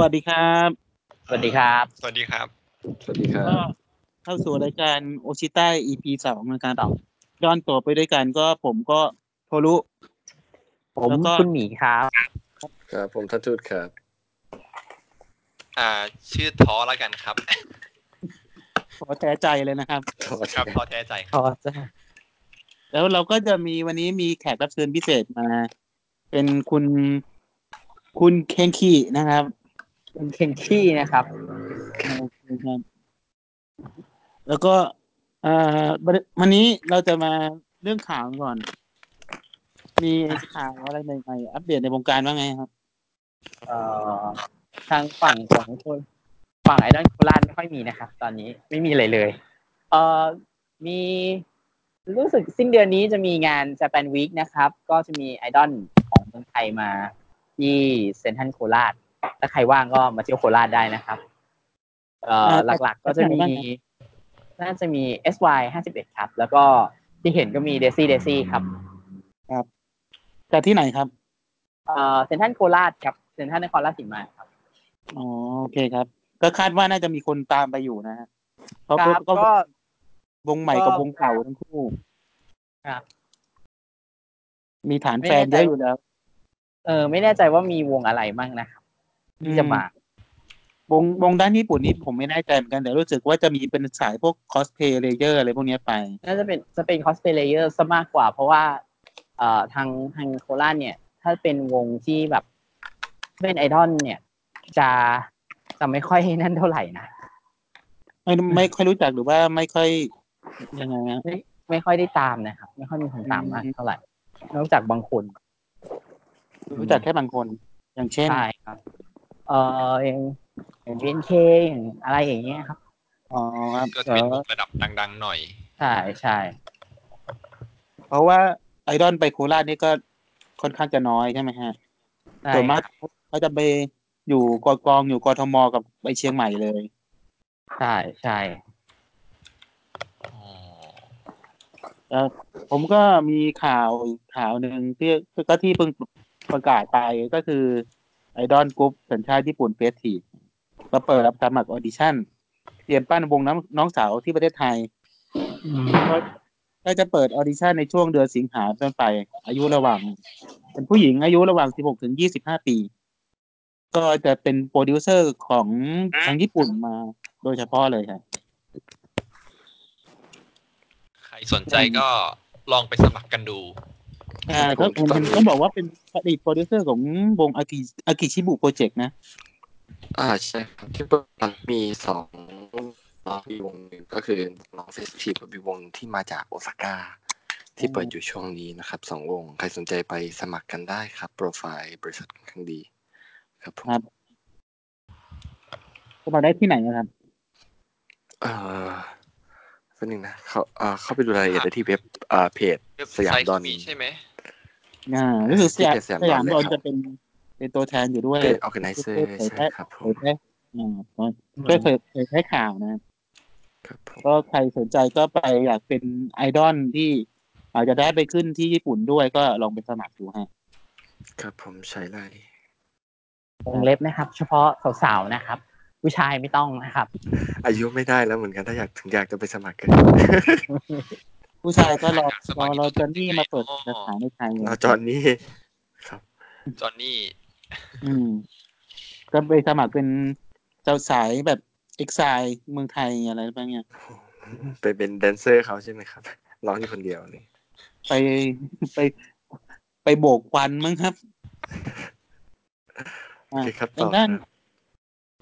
วัสดีครับ สวัสดีครับ สวัสดีครับ สวัสดีครัก็บเข้าสู่รายการโอชิต้า EP สองนะครับย้อนตัวไปด้วยกันก็ผมก็โทรุผมแล้วก็คุณหมีครับ ครับ ผมทันทูตครับ อ่า ชื่อท้อแล้วกันครับขอแท้ใจเลยนะครับ ครับท้อแท้ใจคพรับอจะแล้วเราก็จะมีวันนี้มีแขกรับเชิญพิเศษมา เป็นคุณคุณเคนคีนะครับ เป็นเคนขี้นะครับนะครับ แล้วก็เอ่อวันนี้เราจะมาเรื่องข่าวก่อน มีข่าวอะไรใหม่ๆอัปเดตในวงการว่าไงครับเอ่อทางฝั่งของคนฝั่งไอดอลโคราชไม่ค่อยมีนะครับ ตอนนี้ไม่มีอะไรเลย เอ่อมีรู้สึกสิ้นเดือนนี้จะมีงาน Japan Week นะครับ ก็จะมีไอดอลของเมืองไทยมาที่เซนทรัลโคราช ถ้าใครว่างก็มาเที่ยวโคราชได้นะครับเอ่ออ่าหลักๆก็จะมีแต่ไหนบ้างครับน่าจะมี SY 51ครับ แล้วก็ที่เห็นก็มี Daisy Daisy ครับจากที่ไหนครับเอ่อเซนทรัลโคราชครับเซนทรัลนครราชสีมาครับอ๋อโอเคครับ ก็คาดว่าน่าจะมีคนตามไปอยู่นะฮะเพราะครับก็ก็วงใหม่กับวงเก่าทั้งคู่ครับ มีฐานไม่แฟนแน่ใจเยอะอยู่แล้ว เออ ไม่แน่ใจว่ามีวงอะไรมั่งนะครับ ที่จะมาวงวงด้านญี่ปุ่นนี่ผมไม่แน่ใจเหมือนกันแต่รู้สึกว่าจะมีเป็นสายพวกคอสเพย์เลเยอร์อะไรพวกเนี้ยไปน่าจะเป็นจะเป็นคอสเพลเยอร์ซะมากกว่า เพราะว่าเอ่อทางทางโคราชเนี่ย ถ้าเป็นวงที่แบบเป็นไอดอลเนี่ย จะจะไม่ค่อยนั่นเท่าไหร่นะไม่ไม่ค่อยรู้จักหรือว่าไม่ค่อยยังไงฮะไม่ไม่ค่อยได้ตามนะครับ ไม่ค่อยมีคนตามมากอืมเท่าไหร่นอกจากบางคน รู้จักแค่บางคน อย่างเช่นใช่ครับ เอ่ออย่างอย่างบีนเคอย่างอะไรอย่างเงี้ยครับอ๋อครับก็จะเป็นวงระดับดัง ๆ หน่อย ใช่ใช่เพราะว่าไอดอลไปโคราชนี่ก็ค่อนข้างจะน้อยใช่ไหมฮะใช่ส่วนมากเขาจะไปอยู่กกองอยู่กทมกับไปเชียงใหม่เลย ใช่ใช่อ๋อแล้วผมก็มีข่าวอีกข่าวหนึ่งที่ก็ที่เพิ่งประกาศไปก็คือ idol group สัญชาติญี่ปุ่น FES☆TIVE มาเปิดรับสมัคร audition เตรียมปั้นวงน้องน้องสาวที่ประเทศไทยก็ก็จะเปิด audition ในช่วงเดือนสิงหาเป็นต้นไป อายุระหว่าง เป็นผู้หญิงอายุระหว่าง 16 ถึง 25 ปี ก็จะเป็นโปรดิวเซอร์ของทางญี่ปุ่นมาโดยเฉพาะเลยครับใครสนใจก็ลองไปสมัครกันดู อ่าก็ผมเห็นต้องบอกว่าเป็นอดีตโปรดิวเซอร์ของวงอากิ Akishibu Project นะ อ่าใช่ครับที่เปิดมีสองน้องมีวงหนึ่งก็คือน้องเฟสทีฟกับมีวงที่มาจากโอซาก้าที่เปิดอยู่ช่วงนี้นะครับสองวง ใครสนใจไปสมัครกันได้ครับ โปรไฟล์บริษัทค่อนข้างดี ครับผมครับก็มาได้ที่ไหนนะครับ เอ่อเป็นหนึ่งนะเขาเอ่อเข้าไปดูรายละเอียดได้ที่เว็บเอ่อเพจเว็บสยามไซต์ดอนมีใช่ไหม อ่ารู้สึกสยามที่เป็นสยามสยามดโดอนนเลยครับจะเป็นเป็นตัวแทนอยู่ด้วยเป็น organizer เผยใช่แพร่ครับผเผมยแพร่อ่าช่วยเผยเผยแพร่ข่าวนะครับผมก็ใครสนใจก็ไปอยากเป็นไอดอลที่อาจจะได้ไปขึ้นที่ญี่ปุ่นด้วยก็ลองไปสมัครดูฮะครับผมใช้ไลน์วงเล็บนะครับ เฉพาะสาวๆนะครับ ผู้ชายไม่ต้องนะครับ อายุไม่ได้แล้วเหมือนกันถ้าอยากถึงอยากจะไปสมัครกัน ผู้ชายก็รอสรมัอครอยู่จอนนี่มาเปิดสาขาในไทยรอจอนนี่ครับ จอนนี่ อืม ก็ไปสมัครเป็นเจ้าสายแบบเอ็กซายเมืองไทยอะไรแบบเนี้ยไปเป็นแดนเซอร์เขาใช่ไหมครับร้องอยู่คนเดียวเลยไปไปไปโบกควันมั้งครับโอเคครับทาต่องด้านครับ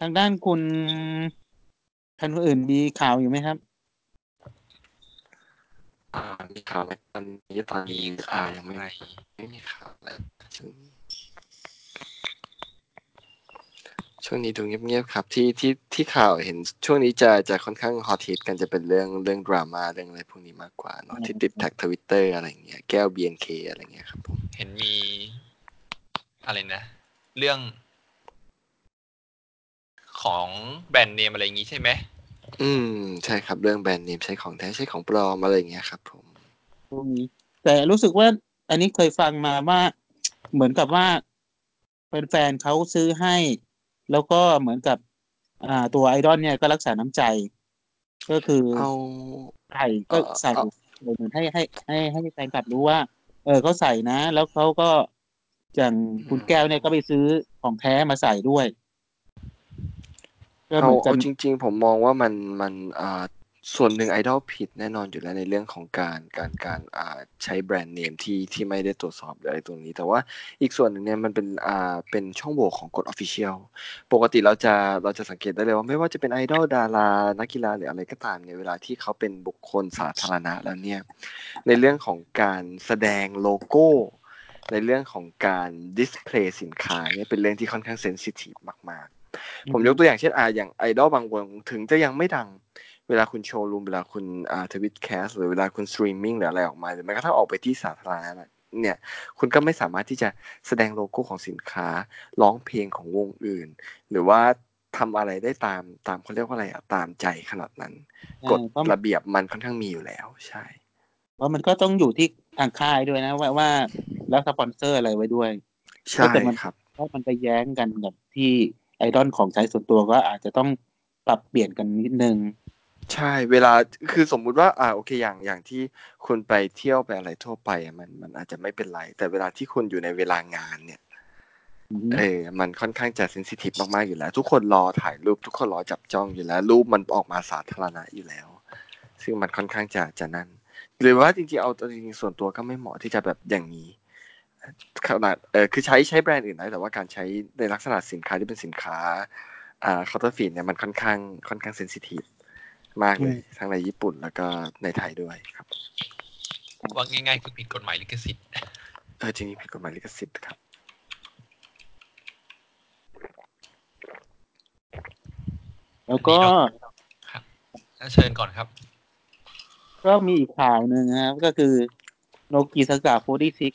ทางด้านคุณท่านคนอื่นมีข่าวอยู่ไหมครับ อ่ามีข่าวไหมตอนนี้ตอนนี้อ่ายังไม่ไรไม่มีข่าวแล้วช่วงนี้ช่วงนี้ดูเงียบๆครับ ที่ที่ที่ข่าวเห็นช่วงนี้จะจะค่อนข้างฮอตฮิตกันจะเป็นเรื่องเรื่องดราม่าเรื่องอะไรพวกนี้มากกว่าเนาะที่ติดแท็กทวิตเตอร์อะไรอย่างเงี้ยแก้ว BNK อะไรเงี้ยครับผมเห็นมีอะไรนะ เรื่องของแบรนด์เนมอะไรอย่างงี้ใช่ไหม อืม ใช่ครับ เรื่องแบรนด์เนมใช้ของแท้ใช้ของปลอมอะไรอย่างเงี้ยครับ ผมพวกนี้แต่รู้สึกว่า อันนี้เคยฟังมาว่า เหมือนกับว่าแฟนๆเขาซื้อให้ แล้วก็เหมือนกับ อ่า ตัวไอดอลเนี่ยก็รักษาน้ำใจ ก็คือเอาใส่ก็เอ่อใส่เอาเหมือนให้ให้ให้ให้แฟนคลับรู้ว่า เออเขาใส่นะ แล้วเขาก็อย่างคุณแก้วเนี่ยก็ไปซื้อของแท้มาใส่ด้วย ก็เหเอามือนกัเอาน จริง ๆ ผมมองว่ามันมันอ่าส่วนหนึ่งไอดอลผิดแน่นอนอยู่แล้วในเรื่องของการการการอ่าใช้แบรนด์เนมที่ที่ไม่ได้ตรวจสอบหรืออะไรตรงนี้ แต่ว่าอีกส่วนหนึ่งเนี่ยมันเป็นอ่าเป็นช่องโหว่ของกฎ official ปกติเราจะเราจะสังเกตได้เลยว่าไม่ว่าจะเป็นไอดอลดารานักกีฬาหรืออะไรก็ตามเนี่ยเวลาที่เขาเป็นบุคคลสาธารณะแล้วเนี่ยในเรื่องของการแสดงโลโก้ ในเรื่องของการdisplay สินค้าเนี่ยเป็นเรื่องที่ค่อนข้าง sensitive มาก ๆ ผมยกตัวอย่างเช่นอ่าอย่างไอดอลบางวงถึงจะยังไม่ดัง เวลาคุณ Showroom เวลาคุณอ่า TwitCast หรือเวลาคุณสตรีมมิ่งหรืออะไรออกมาหรือแม้กระทั่งออกไปที่สาธารณะเนี่ยคุณก็ไม่สามารถที่จะแสดงโลโก้ของสินค้าร้องเพลงของวงอื่น หรือว่าทำอะไรได้ตามตามเขาเรียกว่าอะไรอะตามใจขนาดนั้นกฎเพราะระเบียบมันค่อนข้างมีอยู่แล้วใช่เพราะมันก็ต้องอยู่ที่ทางค่ายด้วยนะ ว่าว่าแล้วสปอนเซอร์อะไรไว้ด้วย ใช่แต่มันครับเพราะมันไปแย้งกันกับที่ ไอดอลของใช้ส่วนตัวก็อาจจะต้องปรับเปลี่ยนกันนิดนึง ใช่เวลาคือสมมุติว่าอ่าโอเคอย่างอย่างที่คุณไปเที่ยวไปอะไรทั่วไปอะมันมันอาจจะไม่เป็นไร แต่เวลาที่คุณอยู่ในเวลางานเนี่ยอืมเออ มันค่อนข้างจะเซนซิทีฟมากๆอยู่แล้ว ทุกคนรอถ่ายรูป ทุกคนรอจับจ้องอยู่แล้ว รูปมันออกมาสาธารณะอยู่แล้ว ซึ่งมันค่อนข้างจะจะนั่น หรือว่าจริงๆเอาตัวจริงๆส่วนตัวก็ไม่เหมาะที่จะแบบอย่างนี้ ขนาดเออคือใช้ใช้แบรนด์อื่นได้แต่ว่าการใช้ในลักษณะสินค้าที่เป็นสินค้าอ่า counterfeit เนี่ยมันค่อนข้างค่อนข้าง sensitive มากเลยทั้งในญี่ปุ่นแล้วก็ในไทยด้วยครับว่าง่ายๆคือผิดกฎหมายลิขสิทธิ์เออจริงๆผิดกฎหมายลิขสิทธิ์ครับแล้วก็เชิญก่อนครับ ก็มีอีกข่าวหนึ่งนะครับ ก็คือโนกิสกาโฟดีซิก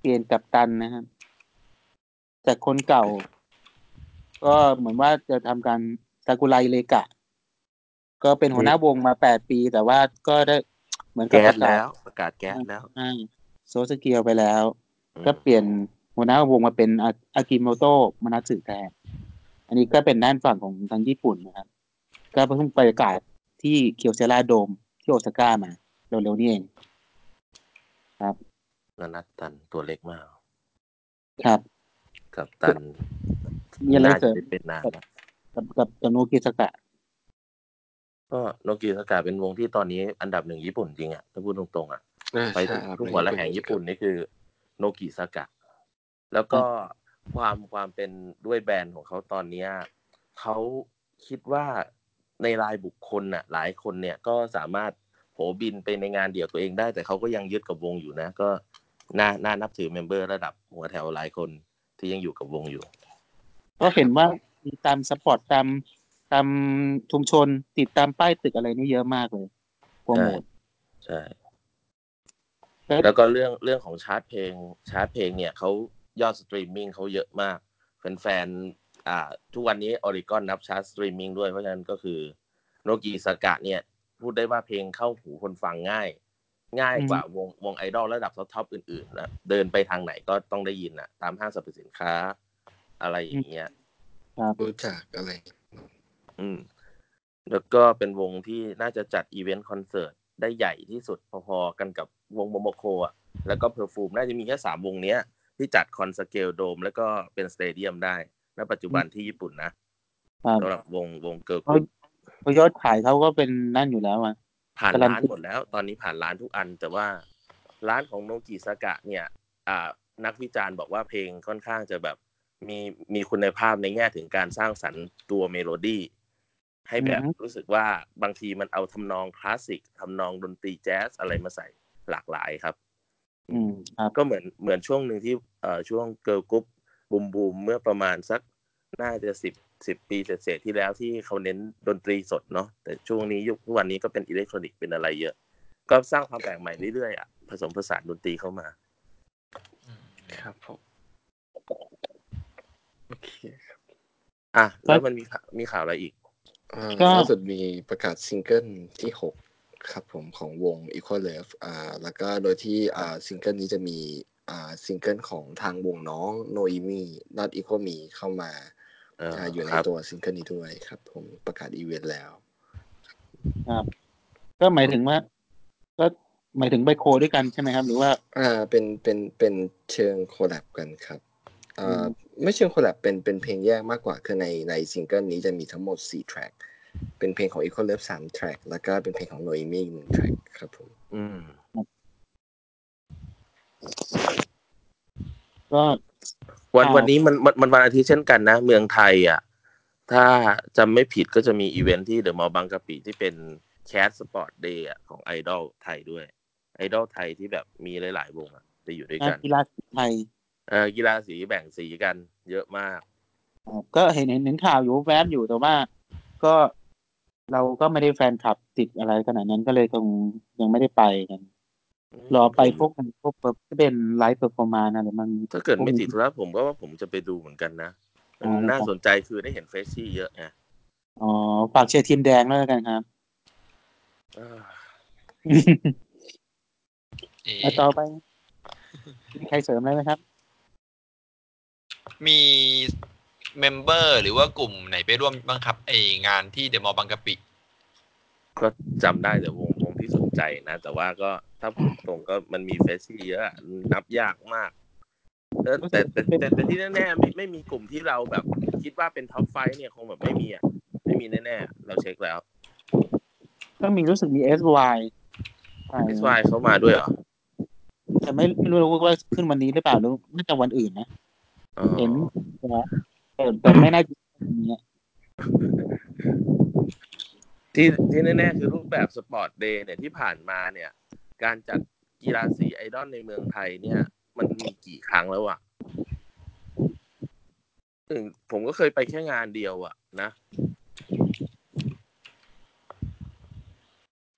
เปลี่ยนกัปตันนะครับ จากคนเก่า ก็เหมือนว่าจะทำการซากุไรเลกะ ก็เป็นหัวหน้าวงมาแปดปี แต่ว่าก็ได้เหมือนกับแก๊ปสระกาศแล้วประกาศแก๊สแล้วอ่าโซสเกียวไปแล้วอืมก็เปลี่ยนหัวหน้าวงมาเป็นอาอากิโมโตะมานัสึแทนอันนี้ก็เป็นด้านฝั่งของทางญี่ปุ่นนะครับ ก็เพิ่งประกาศที่เคียวเซราโดมที่โอซาก้ามาเร็วๆนี้เองครับ นานัตตันตัวเล็กมาก ครับกับตันมีอะไรน่าเสริจะมได้เป็นนานแล้วกับกับกับโนกิสกะ ก็โนกิสกาเป็นวงที่ตอนนี้อันดับหนึ่งญี่ปุ่นจริงอะถ้าพูดตรงๆอะเออไปใช่ทุกครับทุกหัวระแหงญี่ปุ่นนี่คือ Nogizaka แล้วก็ความความเป็นด้วยแบรนด์ของเขาตอนเนี้ยเขาคิดว่าในรายบุคคลน่ะ หลายคนเนี่ยก็สามารถโผบินไปในงานเดี่ยวตัวเองได้ แต่เขาก็ยังยึดกับวงอยู่นะ ก็ น่าน่านับถือ member ระดับหัวแถวหลายคนที่ยังอยู่กับวงอยู่ ก็เห็นว่ามีตาม spot ตามตามชุมชนติดตามป้ายตึกอะไรนี่เยอะมากเลยโปรโมทใช่แล้วแล้วก็เรื่องเรื่องของชาร์ตเพลงชาร์ตเพลงเนี่ยเขายอดสตรีมมิ่งเขาเยอะมากแฟนๆอ่า ทุกวันนี้ Oricon นับชาร์ตสตรีมมิ่งด้วยเพราะฉะนั้นก็คือ Nogizaka เนี่ย พูดได้ว่าเพลงเข้าหูคนฟังง่าย ง่ายกว่าวงวงไอดอลระดับท็อปๆอื่นๆนะเดินไปทางไหนก็ต้องได้ยินอะ ตามห้างสรรพสินค้า อะไรอย่างเงี้ยครับรู้จักอะไร อืม แล้วก็เป็นวงที่น่าจะจัดอีเวนต์คอนเสิร์ตได้ใหญ่ที่สุดพอๆกันกับวง Momoclo อะแล้วก็ Perfume น่าจะมีแค่สามวงเนี้ย ที่จัดคอนสเกลโดม แล้วก็เป็น stadium ได้ณปัจจุบันที่ญี่ปุ่นนะครับสำหรับวงวงเกิร์ลกเพราะรุ๊ปเพราะยอดขายเขาก็เป็นนั่นอยู่แล้วอะ ผ่านล้านการันตีหมดแล้ว ตอนนี้ผ่านล้านทุกอัน แต่ว่าล้านของ Nogizaka เนี่ยอ่านักวิจารณ์บอกว่าเพลงค่อนข้างจะแบบมีมีคุณภาพในแง่ถึงการสร้างสรรค์ตัวเมโลดี้ให้แบบรู้สึกว่าบางทีมันเอาทำนองคลาสสิกทำนองดนตรีแจ๊สอะไรมาใส่หลากหลายครับ อืมครับก็เหมือนเหมือนช่วงหนึ่งที่เอ่อช่วงเกิร์ลกรุ๊ปบูมบูมเมื่อประมาณสักน่าจะสิบ สิบปีเศษๆที่แล้วที่เขาเน้นดนตรีสดเนาะแต่ช่วงนี้ยุคทุกวันนี้ก็เป็นอิเล็กทรอนิกส์เป็นอะไรเยอะ ก็สร้างความแปลกใหม่เรื่อยๆอะผสมผสานดนตรีเข้ามา ครับผมโอเคครับอะแล้วมันมีข่าวมีข่าวอะไรอีกเอ่อก็ล่าสุดมีประกาศซิงเกิลที่หกครับผมของวง Equal Love อ่าแล้วก็โดยที่อ่าซิงเกิลนี้จะมีอ่าซิงเกิลของทางวงน้อง Noemi Not Equal Me เข้ามาเอออ่าอยู่ในครับตัวซิงเกิลนี้ด้วยครับ ผมประกาศอีเวนต์แล้ว ครับ ก็หมายถึงว่า ก็หมายถึงไป co ด้วยกันใช่ไหมครับ หรือว่า อ่าเป็นเป็นเป็นเชิง collab กันครับอ่าไม่เชิง collab เป็นเป็นเพลงแยกมากกว่าคือในในซิงเกิลนี้จะมีทั้งหมด4 track เป็นเพลงของ Equal Love 3 trackแล้วก็เป็นเพลงของ Noemi หนึ่ง track ครับผมอืมก็ วันอ่าวันนี้มันมันมันวันอาทิตย์เช่นกันนะ เมืองไทยอะถ้าจำไม่ผิดก็จะมีอีเวนท์ที่เดอะมอลล์บางกะปิที่เป็นแคสสปอร์ตเดย์ของไอดอลไทยด้วย ไอดอลไทยที่แบบมีหลาย ๆ วงอะจะอยู่ด้วยงานกันกีฬาสีไทยเออกีฬาสีแบ่งสีกัน เยอะมากครับก็เห็นเห็นเห็นข่าวอยู่แวบอยู่แต่ว่าก็เราก็ไม่ได้แฟนคลับติดอะไรขนาดนั้นก็เลยคงยังไม่ได้ไปกัน รอไปพวกพวกแบบที่เป็นไลฟ์เปอร์ฟอร์มาอะไรมันถ้าเกิดไม่พวติดธุระผมก็ว่าผมจะไปดูเหมือนกันนะอ๋อมันน่าครับสนใจคือได้เห็นเฟซชี่เยอะไงอ๋อฝากเชียร์ทีมแดงด้วยแล้วกันครับอ่าเอ๊ะเอาต่อไปมีใครเสริมอะไรไหมครับ มีเมมเบอร์หรือว่ากลุ่มไหนไปร่วมบ้างครับไองานที่เดอะมอลล์บางกะปิ ก็จำได้แต่วงวงที่สนใจนะ แต่ว่าก็ ถ้าพูดตรงก็มันมีเฟซชี่เยอะอะนับยากมากแต่แต่แต่แต่แต่ที่แน่ๆไม่ไม่มีกลุ่มที่เราแบบ คิดว่าเป็น Top Five เนี่ยคงแบบไม่มีอะไม่มีแน่ๆเราเช็คแล้วก็มีรู้สึกมี S Y ใช่ SY เขามาด้วยเหรอแต่ไม่ไม่รู้ว่าขึ้นวันนี้หรือเปล่าหรือน่าจะวันอื่นนะอ๋อเห็นแต่แต่ไม่น่าจะวันนี้ที่ที่แน่ๆคือรูปแบบ Sport Day เนี่ยที่ผ่านมาเนี่ย การจัดกีฬาสีไอดอลในเมืองไทยเนี่ย มันมีกี่ครั้งแล้วอะอืมผมก็เคยไปแค่งานเดียวอะนะ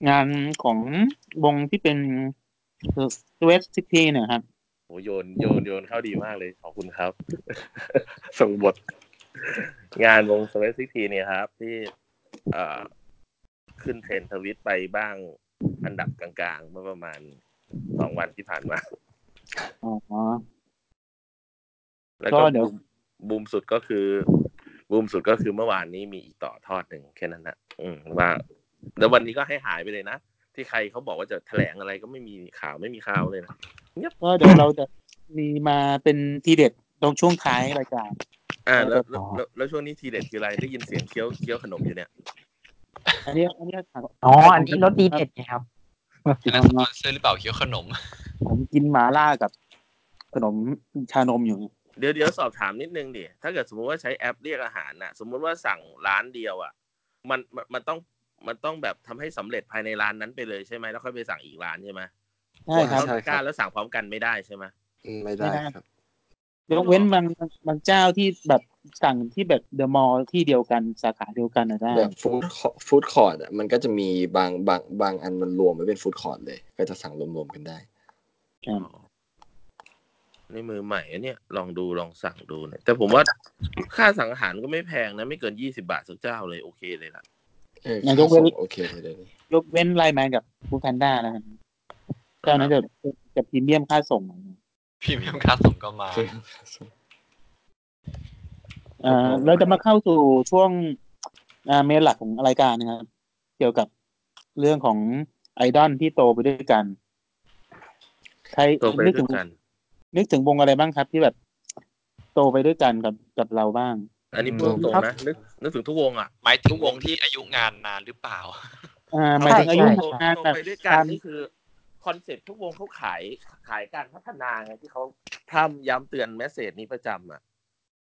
งานของวงที่เป็น Sweat Sixteen เนี่ยครับโหโยนโยนโยนเข้าดีมากเลย ขอบคุณครับ ส่งบท งานวง Sweat Sixteen เนี่ยครับ ที่เอ่อขึ้นเทรนด์ทวิตไปบ้าง อันดับกลางๆ เมื่อประมาณสองวันที่ผ่านมาอ๋อแล้วก็ก็เดี๋ยวบูมบูมสุดก็คือบูมสุดก็คือเมื่อวานนี้มีอีกต่อทอดหนึ่งแค่นั้นนะอืมว่า แล้ววันนี้ก็ให้หายไปเลยนะ ที่ใครเขาบอกว่าจะแถลงอะไรก็ไม่มีข่าวไม่มีข่าวเลยนะก็เดี๋ยวเราจะมีมาเป็นทีเด็ดตรงช่วงท้ายรายการอ่าแล้วแล้วแล้วแล้วช่วงนี้ทีเด็ดคืออะไรได้ยินเสียงเคี้ยวเคี้ยวขนมอยู่เนี่ย อันนี้อันนี้อ๋ออันนี้รสดีเด็ดไงครับ อันนั้นสปอนเซอร์หรือเปล่าเคี้ยวขนม ผมกินหมาล่ากับ ขนมชานมอยู่ เดี๋ยวเดี๋ยวสอบถามนิดนึงดิถ้าเกิดสมมติว่าใช้แอปเรียกอาหารน่ะ สมมุติว่าสั่งร้านเดียวอะ มันมันมันต้องมันต้องแบบทำให้สำเร็จภายในร้านนั้นไปเลยใช่ไหมแล้วค่อยไปสั่งอีกร้านใช่ไหมใช่ครับเข้าตะกร้าแล้วสั่งพร้อมกันไม่ได้ใช่ไหมอืมไม่ได้ไม่ได้ครับยกเว้นบางบางเจ้าที่แบบ สั่งที่แบบ The Mall ที่เดียวกันสาขาเดียวกันนะได้แบบ food food court อะมันก็จะมีบางบางบางอันมันรวมไว้เป็น food court เลย ก็จะสั่งรวมๆกันได้ครับนี่มือใหม่อะเนี่ย ลองดูลองสั่งดูเนี่ยแต่ผมว่าค่าสั่งอาหารก็ไม่แพงนะ ไม่เกินยี่สิบบาทสักเจ้าเลย โอเคเลยล่ะเอองั้นยกเว้นค่าส่งโอเคเลยเดี๋ยวนี้ยกเว้น LINE MAN กับ foodpanda แล้วกันเจ้านั้นจะจะพรีเมียมค่าส่งหน่อยพรีเมียมค่าส่งก็มาเอ่อเราจะมาเข้าสู่ช่วงอ่าเมนหลักของรายการนะครับ เกี่ยวกับเรื่องของไอดอลที่โตไปด้วยกัน ใครโตไปนึกด้ถึวงยกัน นึกถึงวงอะไรบ้างครับ ที่แบบโตไปด้วยกันกับกับเราบ้าง อันนี้พูดตรงๆนะนึกนึกถึงทุกวงอะ หมายถึงวงที่อายุงานนานหรือเปล่า อ่าหมายถึงอายุใช่ โตงานโตแบบ ไปด้วยกันนี่คือคอนเซ็ปต์ทุกวงเขาขายขายการพัฒนาไงที่เขาทำย้ำเตือน message นี้ประจำอะ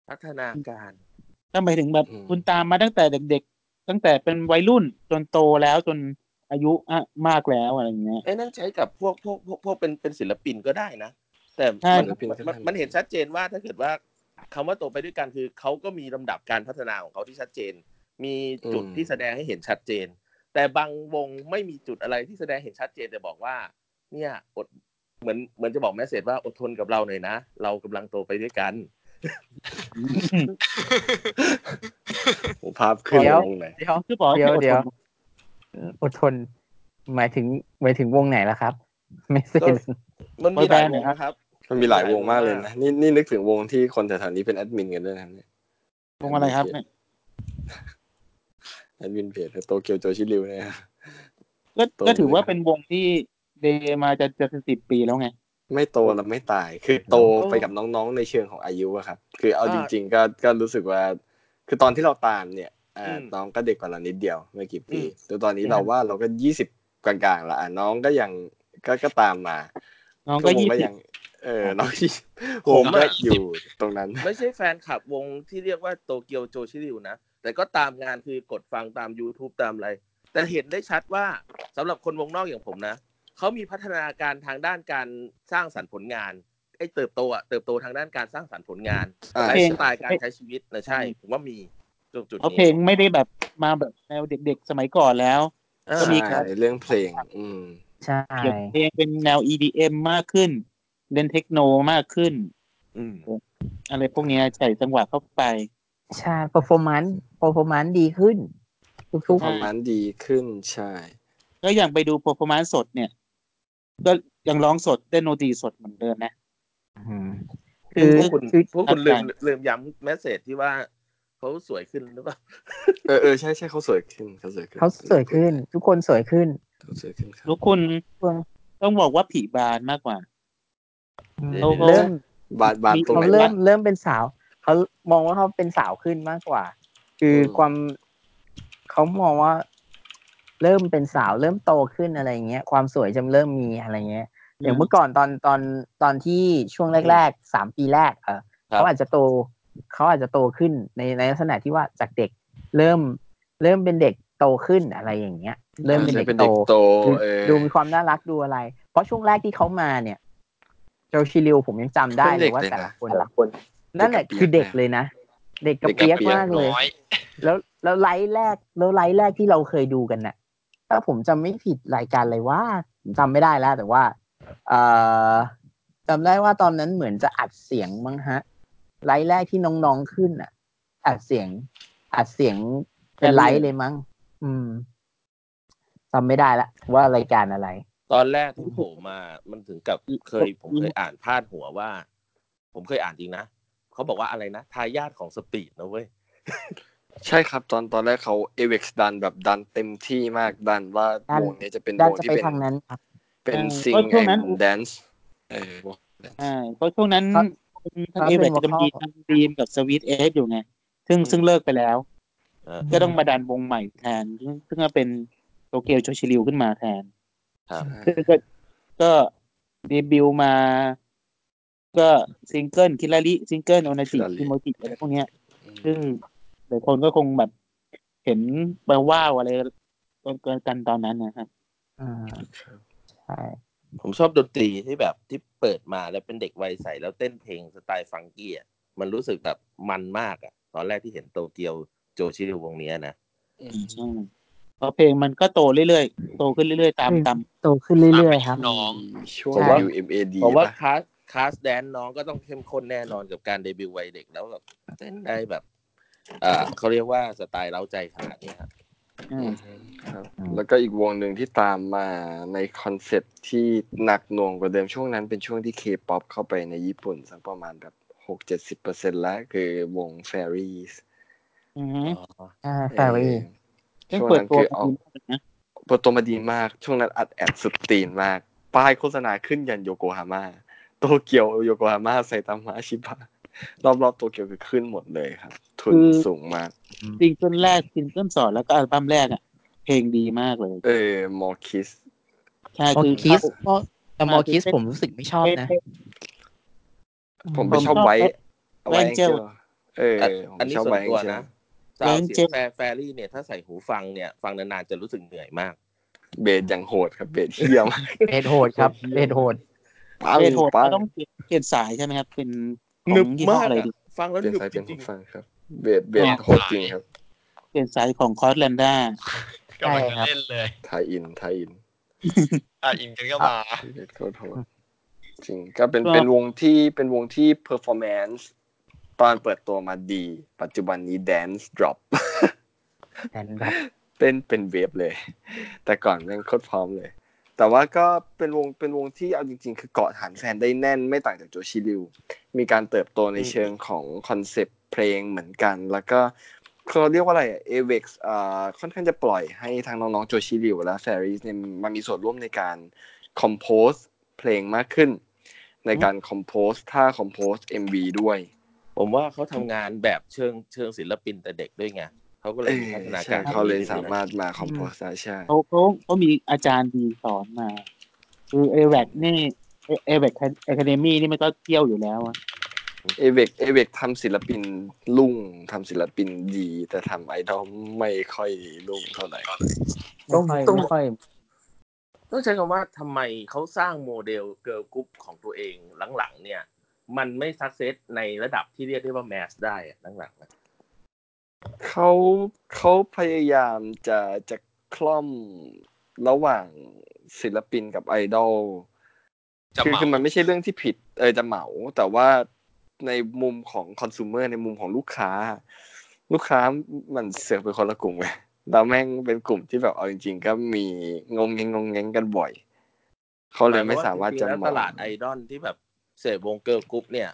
พัฒนาการถ้าหมายถึงแบบคุณตามมาตั้งแต่เด็ก ๆ ตั้งแต่เป็นวัยรุ่นจนโตแล้วจนอายุอะมากแล้วอะไรอย่างเงี้ยไอ้นั่นใช้กับพวกพวกพวกพวกเป็นเป็นศิลปินก็ได้นะ แต่ใช่มันมันมันมันเห็นชัดเจนว่าถ้าเกิดว่าคำว่าโตไปด้วยกันคือเขาก็มีลำดับการพัฒนาของเขาที่ชัดเจน มีจุดที่แสดงให้เห็นชัดเจน แต่บางวงไม่มีจุดอะไรที่แสดงเห็นชัดเจนแต่บอกว่า เนี่ยอดเหมือนเหมือนจะบอกแมสเซจว่าอดทนกับเราหน่อยนะ เรากำลังโตไปด้วยกัน โอ้ภาพขึ้นเดี๋ยวลงไหนอยเดี๋ยวคือบอกเดี๋ยวให้อเดี๋ยวทนอดทน หมายถึงหมายถึงวงไหนล่ะครับ ไม่เซ็นมันมีหลายวงนะครับ มันมีหลายวงมากเลยนะนี่นี่นึกถึงวงที่คนแถวๆนี้เป็นแอดมินกันด้วยนะครับเนี่ยวงอะไรครับเนี่ยแอดมินเพจโตเกียวโจชิริวเนี่ยก็โตก็ถือว่าเลยเป็นวงที่เดมาจะจะสิบปีแล้วไง ไม่โตแล้วไม่ตาย คือโตไปกับน้องๆในเชิงของอายุอะครับ คือเอาจริง ๆ ก็ก็รู้สึกว่า คือตอนที่เราตามเนี่ยอ่าน้องก็เด็กกว่าเรานิดเดียวไม่กี่ปีแต่ตอนนี้เราว่าเราก็ยี่สิบกลางๆละอะน้องก็ยังก็ก็ตามมา น้องก็วงยี่ก็สิยับงเออน้องยี่สิบผผมมอะก็อยู่ตรงนั้น ไม่ใช่แฟนคลับวงที่เรียกว่าโตเกียวโจชิริวนะ แต่ก็ตามงานคือกดฟังตาม YouTube ตามอะไร แต่เห็นได้ชัดว่าสำหรับคนวงนอกอย่างผมนะ เขามีพัฒนาการทางด้านการสร้างสรรค์ผลงานไอ้เติบโตอะเติบโตทางด้านการสร้างสรรค์ผลงานอ่า ไลฟ์สไตล์การใช้ชีวิตนะใช่ ผมว่ามีตรงจุดเพราะเพลนี้งไม่ได้แบบมาแบบแนวเด็กๆ สมัยก่อนแล้ว อ่า ก็มีใช่เรื่องเพลง อืม ใช่เขียนเพลงเป็นแนว EDM มากขึ้น เล่นเทคโนมากขึ้น อืม อะไรพวกเนี้ยใส่จังหวะเข้าไป ใช่ performance performance ดีขึ้น ทุก ประมาณดีขึ้นใช่ก็อย่างไปดู performance สดเนี่ย ก็ยังร้องสดเต้นโนตรีสดเหมือนเดิมนะๆอืมคือพวกคุณคือพวกคุณลืมเข้าใจลืมย้ำแมสเซจที่ว่าเขาสวยขึ้นหรือเปล่าเออเออใช่ใช่เขาสวยขึ้นเขาสวยขึ้นเขาสวยขึ้น ทุกคนสวยขึ้นเขาสวยขึ้นครับทุกคนต้องบอกว่าผีบานมากกว่าเขาเริ่มบานบานตรงเขาไหนเริ่วะมเริ่มเป็นสาวเขามองว่าเขาเป็นสาวขึ้นมากกว่า คืออมความเขามองว่า เริ่มเป็นสาวเริ่มโตขึ้นอะไรเงี้ยความสวยจะเริ่มมีอะไรเงี้ยอย่างเมื่อก่อนตอนตอนตอนที่ช่วงแรกๆสามปีแรก เออครับเขาอาจจะโตเขาอาจจะโตขึ้นในในลักษณะที่ว่าจากเด็กเริ่มเริ่มเป็นเด็กโตขึ้นอะไรอย่างเงี้ย เริ่มเป็นใช่เด็กเป็นโตเด็กโตดูเออดูมีความน่ารักดูอะไร เพราะช่วงแรกที่เขามาเนี่ยโจชิริวผมยังจำได้เป็นเลเด็ยกว่าเลยนะแต่ละคน นั่นแหละเด็กกระเปี๊ยกคือเด็กเลยนะ เด็กกระเปียกเด็กกระเปี๊ยกมากเลยน้อยแล้วแล้วไลฟ์แรกแล้วไลฟ์แรกที่เราเคยดูกันน่ะ ถ้าผมจำไม่ผิดรายการอะไรว่าผมจำไม่ได้แล้ว แต่ว่าเอ่อจำได้ว่าตอนนั้นเหมือนจะอัดเสียงมั้งฮะไลฟ์แรกที่น้องๆขึ้นอะ อัดเสียง อัดเสียงเป็นไลฟ์เลยมั้งอืมจำไม่ได้ละว่ารายการอะไร ตอนแรกที่โผล่มา มันถึงกับเคยผมเคยอ่านพาดหัวว่า ผมเคยอ่านจริงนะเขาบอกว่าอะไรนะทายาทของ SPEED นะเว้ย ใช่ครับตอนตอนแรกเขา Avex ดันแบบดันเต็มที่มากดันว่าดันวงเนี้จะเป็นด้านวงจะที่ไปเป็นทางนั้นครับเป็นเออซิงก็ช่วงแอนั้นนแดนซ์เออวงอ่าเพราะช่วงนั้นครับทางเอเวเป็กนจะมี vocal ทางดีมกับสวีทเอสอยู่ไง ซึ่งอืมซึ่งเลิกไปแล้วเออก็ต้องมาดันวงใหม่แทนซึ่งซึ่งก็เป็นโตเกียวโชชิริวขึ้นมาแทนครับซึ่งก็ก็เดบิวต์มา ก็ซิงเกิลคิลาริซิงเกิลโอนาจิ Kirari คิโมจิอะไรพวกเนี้ยอืมซึ่ง หลายคนก็คงแบบเห็นไปว้าวอะไรกันตอนนั้นนะครับอ่าครับใช่ผมชอบดนตรีที่แบบที่เปิดมาแล้วเป็นเด็กวัยใสแล้วเต้นเพลงสไตล์ฟังกี้อะมันรู้สึกแบบมันมากอะ ตอนแรกที่เห็นโตเกียวโจชิริววงเนี้ยนะอืมใช่เพราะเพลงมันก็โตเรื่อยๆ โตขึ้นเรื่อยๆ ตามตามโตขึ้นเรื่อยๆ ครับน้องช่วงผมว่า WMAD ผมว่าป่ะคลาสคลาสแดนน้องก็ต้องเข้มข้นแน่นอนกับการเดบิวต์วัยเด็กแล้วแบบเต้นได้แบบ อ่าเขาเรียกว่าสไตล์เร้าใจขนาดนี้ครับอืมครับ แล้วก็อีกวงหนึ่งที่ตามมาในคอนเซ็ปต์ที่หนักหน่วงกว่าเดิมช่วงนั้นเป็นช่วงที่เคป๊อปเข้าไปในญี่ปุ่น สักประมาณแบบหกเจ็ดสิบเปอร์เซ็นต์แล้วคือวง Fairies อือฮึอ่า Fairies ซึ่งช่วงเปิดนั้นตัวคือเอาดีมากนะเปิดตัวมาดีมาก ช่วงนั้นอัด ad สุดตีนมาก ป้ายโฆษณาขึ้นยันโยโกฮาม่าโตเกียวโยโกฮาม่าไซตามะชิบะ รอบๆโตเกียวคือขึ้นหมดเลยครับ ทุนสูงมากซิงเกิลแรกซิงเกิลสองแล้วก็อัลบั้มแรกอะ เพลงดีมากเลย เออ More Kiss ใช่ More Kiss คือเขาแต่ More Kiss ผมรู้สึกไม่ชอบนะ ผมไปผมชอบชอบไว้ไว้ไว้ Angel เอออันนี้ชอบส่วนตัว White Angel นะ sound เสียง Angel แฟร์ Fairies เนี่ย ถ้าใส่หูฟังเนี่ย ฟังนานๆจะรู้สึกเหนื่อยมาก เบสอย่างโหดครับเบสเฮี้ยมากเบสโหดครับเบสโหดปังเบสโหดปังก็ต้องเปลี่ยนเปลี่ยนสายใช่ไหมครับ เป็นขอ หนึงบยี่ห้อมากอะไรอะดีฟังแล้วเปลี่ยนหนึบสายจเป็นริหูงฟังครับ เบสเบสเปลี่ยนโหดจริงครับเปลี่ยนสายของคอร์สแลนด้ากำลังใช่จะครับเล่นเลยไทยอินไทยอินอะอินกันก็มาเบสโคตรโหดจริงก็เป็นก็เป็นวงที่เป็นวงที่ performance ตอนเปิดตัวมาดี ปัจจุบันนี้ dance drop and dubstep เป็น wave เลย แต่ก่อนแม่งโคตรพร้อมเลย แต่ว่าก็เป็นวงเป็นวงที่เอาจริง ๆ คือเกาะฐานแฟนได้แน่นไม่ต่างจาก Joshi Ryu มีการเติบโตในเชิงของคอนเซปต์เพลงเหมือนกัน แล้วก็เขาเรียกว่าอะไร Avex อ่าค่อนข้างจะปล่อยให้ทางน้องๆ Joshi Ryu และ Fairies เนี่ยมามีส่วนร่วมในการ compose เพลงมากขึ้น ในการคอมโพสท่าคอมโพส MV ด้วย ผมว่าเขาทำงานแบบเชิงเชิงศิลปินแต่เด็กด้วยไง เขาก็เลยมีพัฒนาใช่การเขาเลยสามารถมา compose ได้ใช่เขาเขาเขามีอาจารย์ดีสอนมา คือ Avex นี่ Avex Academy นี่มันก็เที่ยวอยู่แล้วอะเอเวกเอเวกทำศิลปินรุ่งทำศิลปินดี แต่ทำไอดอลไม่ค่อยรุ่งเท่าไหร่ต้องต้องค่อยต้องใช้คำว่าทำไมเขาสร้างโมเดล girl group ของตัวเองหลังๆ เนี่ย มันไม่สักเซสในระดับที่เรียกได้ว่าแมสได้อะหลังๆนะ เขาเขาพยายามจะจะคล่อมระหว่างศิลปินกับไอดอลจะคือเหมาคือมันไม่ใช่เรื่องที่ผิด เออจะเหมา แต่ว่าในมุมของคอน sumer ในมุมของลูกค้า ลูกค้ามันเสือกเป็นคนละกลุ่มไงแล้วแม่งเป็นกลุ่มที่แบบเอาจริง ๆ ก็มีงงเงงงงเงงกันบ่อย เขาเลยไม่สามารถจะหยควเหว่าจริงๆแล้วตมาลาดไอดอลที่แบบเสพวงเกิร์ลกรุ๊ปเนี่ย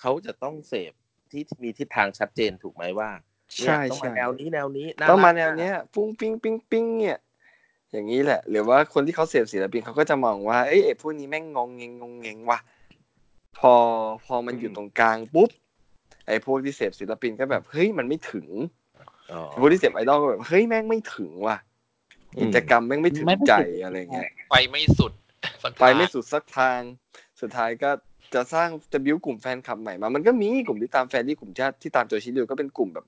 เขาจะต้องเสพที่มีทิศทางชัดเจนถูกไหมว่าเนี่ย ใช่ต้องใช่มาแนวนี้แนวนี้น่ต้องมารักแนวเนี้ยปุ้งปิ้งปิ้งปิ้งเนี่ย อย่างนี้แหละ หรือว่าคนที่เขาเสพศิลปินเขาก็จะมองว่าเอ้ยไอ้พวกนี้แม่งงงเงงงงเงงว่ะพอพอมันอยู่ตรงกลางปุ๊บไอ้พวกที่เสพศิลปินก็แบบเฮ้ยมันไม่ถึงอ๋อพวกที่เสพไอดอลก็แบบเฮ้ยแม่งไม่ถึงว่ะกิจกรรมแม่งไม่ถึงใจอะไรเงี้ยไปไม่สุดสักไปทางไม่สุดสักทาง สุดท้ายก็จะสร้างจะบิ้วกลุ่มแฟนคลับใหม่มา มันก็มีกลุ่มที่ตามแฟนที่กลุ่มชาติที่ตามโจชิริวก็เป็นกลุ่มแบบ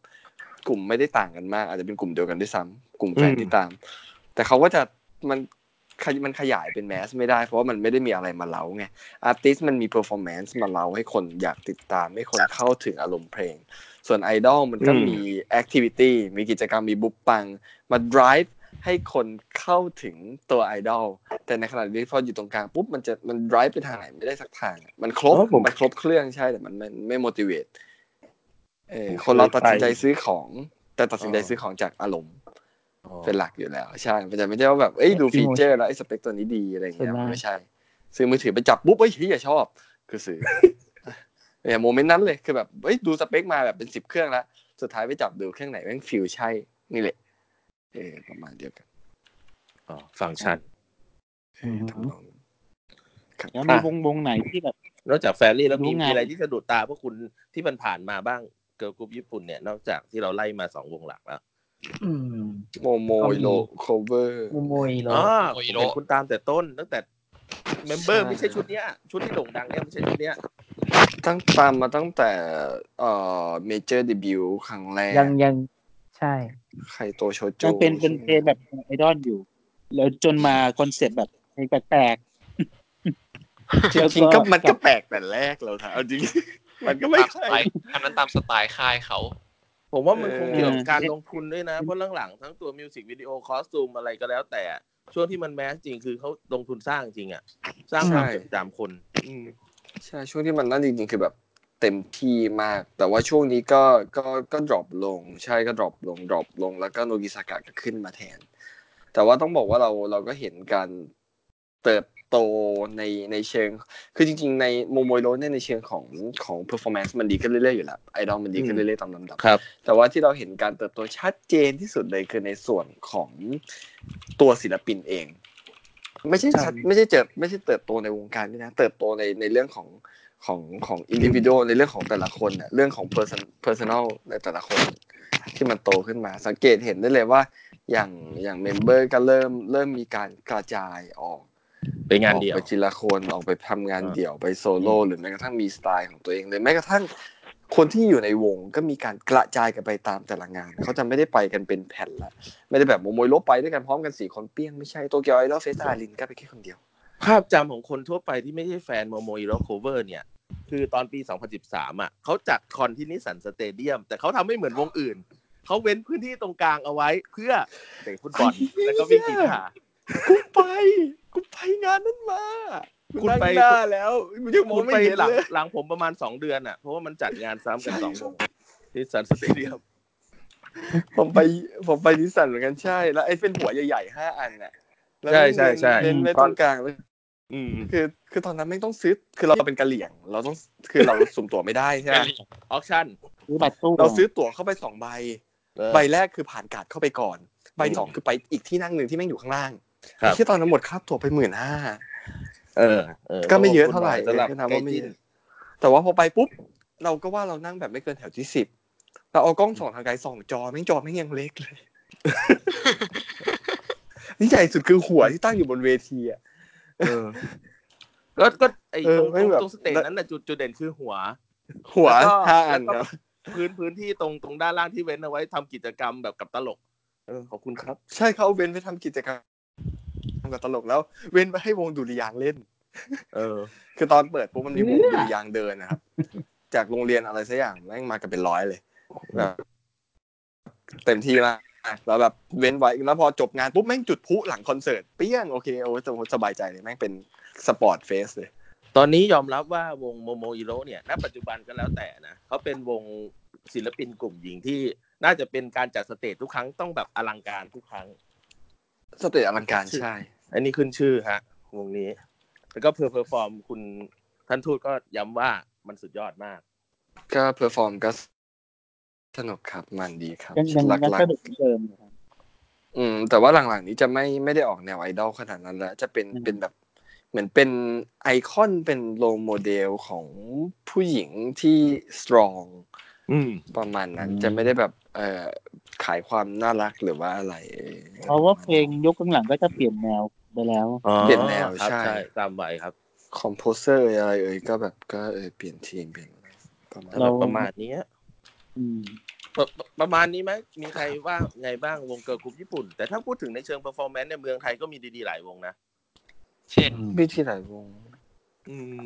กลุ่มไม่ได้ต่างกันมาก อาจจะเป็นกลุ่มเดียวกันด้วยซ้ำกลุ่มแฟนที่ตาม แต่เขาก็จะมันขยมันขยายเป็น mass ไม่ได้เพราะว่ามันไม่ได้มีอะไรมาเร้าไง artist มันมี performance มาเร้าให้คนอยากติดตามให้คนเข้าถึงอารมณ์เพลง ส่วนไอดอลมันก็อืมมี activity มีกิจกรรมมี物販 มา drive ให้คนเข้าถึงตัวไอดอลแต่ในขณะนี้พออยู่ตรงกลางปุ๊บมันจะมัน drive ไปทางไหนไม่ได้สักทางอะมันครบมันครบเครื่องใช่แต่มันมันไม่ motivate เออคนเราตัดสินใจซื้อของ แต่ตัดสินใจซื้อของจากอารมณ์อ๋อเป็นหลักอยู่แล้วใช่มันจะไม่ใช่ว่าแบบเอ้ยดู feature แล้วไอ้สเปคตัวนี้ดีอะไรอย่างเงี้ยส่วนมากไม่ใช่ ซื้อมือถือไปจับปุ๊บเอ้ยเฮียชอบ คือซื้อเนี่ย moment นั้นเลยคือแบบเอ้ยดูสเปคมาแบบเป็นสิบเครื่องแล้วสุดท้ายไปจับดูเครื่องไหนแม่ง feel ใช่นี่แหละเออประมาณเดียวกันอ๋อฟังก์ชันเออทำนองนั้นครับแล้วมีวงวงไหนที่แบบนอกจากแฟรี่แล้วมีรู้งานมีอะไรที่สะดุดตาพวกคุณที่มันผ่านมาบ้าง girl group ญี่ปุ่นเนี่ยนอกจากที่เราไล่มาสองวงหลักแล้วอืม Momoiro Clover Momoiro อ๋อโอ้ยผมโลเห็นคุณตามแต่ต้นตั้งแต่เมมเบอร์ใช่ไม่ใช่ชุดเนี้ย ชุดที่โด่งดังเนี่ยไม่ใช่ชุดเนี้ยตั้งตามมาตั้งแต่เอ่อเมเจอร์เดบิวต์ครั้งแรกยังยังใช่ไคโตโชโจยังเป็นเป็นเพลงแบบไอดอลอยู่ แล้วจนมาคอนเซ็ปต์แบบเพลงแปลกๆจริงๆก็มันก็แปลกแต่แรกแล้วนะเอาจริง มันก็ไม่ตามสใช่ไตล์อันนั้นตามสไตล์ค่ายเขา ผมว่ามันเออคงเกี่ยวกับการลงทุนด้วยนะ เพราะหลังๆทั้งตัวมิวสิกวิดีโอคอสตูมอะไรก็แล้วแต่ ช่วงที่มัน mass จริงคือเขาลงทุนสร้างจริงอะ สร้างความจดจำคนอืมใช่ช่วงที่มันนั่นจริงๆคือแบบเต็มที่มาก แต่ว่าช่วงนี้ก็ก็ก็ drop ลง ใช่ก็ drop ลง drop ลง แล้วก็ Nogizaka ก็ขึ้นมาแทน แต่ว่าต้องบอกว่าเราเราก็เห็นการเติบ โตในในเชิง คือจริง ๆ ใน Momoiro เนี่ยในเชิงของของ performance มันดีขึ้นเรื่อยๆอยู่แล้วไอดอลมันดีขึ้นเรื่อยๆตามลำดับครับแต่ว่าที่เราเห็นการเติบโตชัดเจนที่สุดเลยคือในส่วนของตัวศิลปินเอง ไม่ใช่ชัดไม่ใช่เจอไม่ใช่เติบโตในวงการด้วยนะเติบโตในในเรื่องของของของ individual ในเรื่องของแต่ละคนน่ะเรื่องของ person personal ในแต่ละคนที่มันโตขึ้นมา สังเกตเห็นได้เลยว่าอย่างอย่าง member ก็เริ่มเริ่มมีการกระจายออก ไปงานเดี่ยวออกไปทีละคนออกไปทำงานเดี่ยวไปโซโล่หรือแม้กระทั่งมีสไตล์ของตัวเองเลยแม้กระทั่งคนที่อยู่ในวงก็มีการกระจายกันไปตามแต่ละงาน เขาจะไม่ได้ไปกันเป็นแผงละไม่ได้แบบโมโมยลบไปด้วยกันพร้อมกันสี่คนเปี้ยงไม่ใช่โตเกียวไอดอลเฟสอารินก็ไปแค่คนเดียว ภาพจำของคนทั่วไปที่ไม่ใช่แฟนโมโมอิโรโคเวอร์เนี่ย คือตอนปี 2013 อะเขาจัดคอนที่นิสสันสเตเดียม แต่เขาทำไม่เหมือนวงอื่น เขาเว้นพื้นที่ตรงกลางเอาไว้ เพื่อเตะฟุตบอลไอ้เหี้ยแล้วก็วิ่งกีฬากูไป กูไปงานนั้นมาคุณไปนั่งหน้าแล้วมึงยังมองคุณไม่ไปเห็นหลังเลยหลังผมประมาณ2เดือนอะเพราะว่ามันจัดงานซ้ำกันสองวงนิสสันสเตเดียมผมไปผมไปนิสสันเหมือนกันใช่ แล้วไอ้เป็นหัวใหญ่ๆห้าอันน่ะแล้วใช่ใช่ใช่เล่นไว้ตรงกลางเลยอืมคือคือตอนนั้นไม่ต้องซื้อคือเราเป็นกะเหลี่ยง เราต้องคือเราสุ่มตั๋วไม่ได้ใช่ไหมออคชั่นซื้อบัตรตู้เราซื้อตั๋วเข้าไปสองใบเออใบแรกคือผ่านการ์ดเข้าไปก่อน ใบที่สองคือไปอีกที่นั่งหนึ่งที่แม่งอยู่ข้างล่างครับ ที่ตอนนั้นหมดค่าตั๋วไปหมื่นห้าเออเออก็ไม่เยอะเท่าไหร่สำหรับคือนับไกว่าไม่จิเยนอะแต่ว่าพอไปปุ๊บ เราก็ว่าเรานั่งแบบไม่เกินแถวที่สิบเราเอากล้องส่องทางไกลส่องจอแม่งจอแม่งยังเล็กเลยนี่ใหญ่สุดคือหัวที่ตั้งอยู่บนเวทีอะเออก็ก็ไอ้เออตรงไม่แบบตรงสเตจนั้นน่ะจุดจุดเด่นคือหัว หัวแล้วก็ห้าอันแล้วคก็รับพื้นพื้นที่ตรงตรงด้านล่างที่เว้นเอาไว้ทำกิจกรรมแบบกับตลกเออขอบคุณครับ ใช่เขาเอาเว้นไปทำกิจกรรม กับตลกแล้ว เว้นไปให้วงดุริยางค์เล่น เออ คือตอนเปิดปุ๊บมันมีวงดุริยางค์เดินนะครับ จากโรงเรียนอะไรสักอย่างแม่งมากันเป็นร้อยเลยแบบเต็มที่มากแล้วแบบเว้นไว้แล้วพอจบงานปุ๊บแม่งจุดพลุหลังคอนเสิร์ตเปี้ยงโอเคโอ้สบายใจเลยแม่งเป็น sport fest เลยตอนนี้ยอมรับว่าวง Momoiro เนี่ยณปัจจุบันก็แล้วแต่นะเขาเป็นวงศิลปินกลุ่มหญิงที่น่าจะเป็นการจัด stage ทุกครั้งต้องแบบอลังการทุกครั้ง stage อลังการใช่ อันนี้ขึ้นชื่อฮะวงนี้ แล้วก็ per perform คุณท่านทูตก็ย้ำว่ามันสุดยอดมาก ก็ perform ก็สนุกครับมันดีครับยังยังหลัยังกสนุกเหมือนเดิมอยู่ครับๆอืม แต่ว่าหลังๆนี้จะไม่ไม่ได้ออกแนวไอดอลขนาดนั้นแล้ว จะเป็นอืมเป็นแบบเหมือนเป็นไอคอนเป็น role model ของผู้หญิงที่ strong อืม ประมาณนั้นจะไม่ได้แบบ เอ่อขายความน่ารักหรือว่าอะไรเพราะว่าเพลงยุคข้างหลังก็จะเปลี่ยนแนวไปแล้วเปลี่ยนแนวครับใช่ใช่ตามใบครับคอมโพเซอร์อะไรเอ่ยก็แบบก็เออเปลี่ยนทีมเปลี่ยนอะไรประมาณเราประมาณนี้อืมประประมาณนี้ไหมมีใครว่าไงบ้างวงเกิร์ลกรุ๊ปญี่ปุ่น แต่ถ้าพูดถึงในเชิงเปอร์ฟอร์แมนซ์ในเมืองไทยก็มีดีๆหลายวงนะ เช่นวิธีไหนวง อืม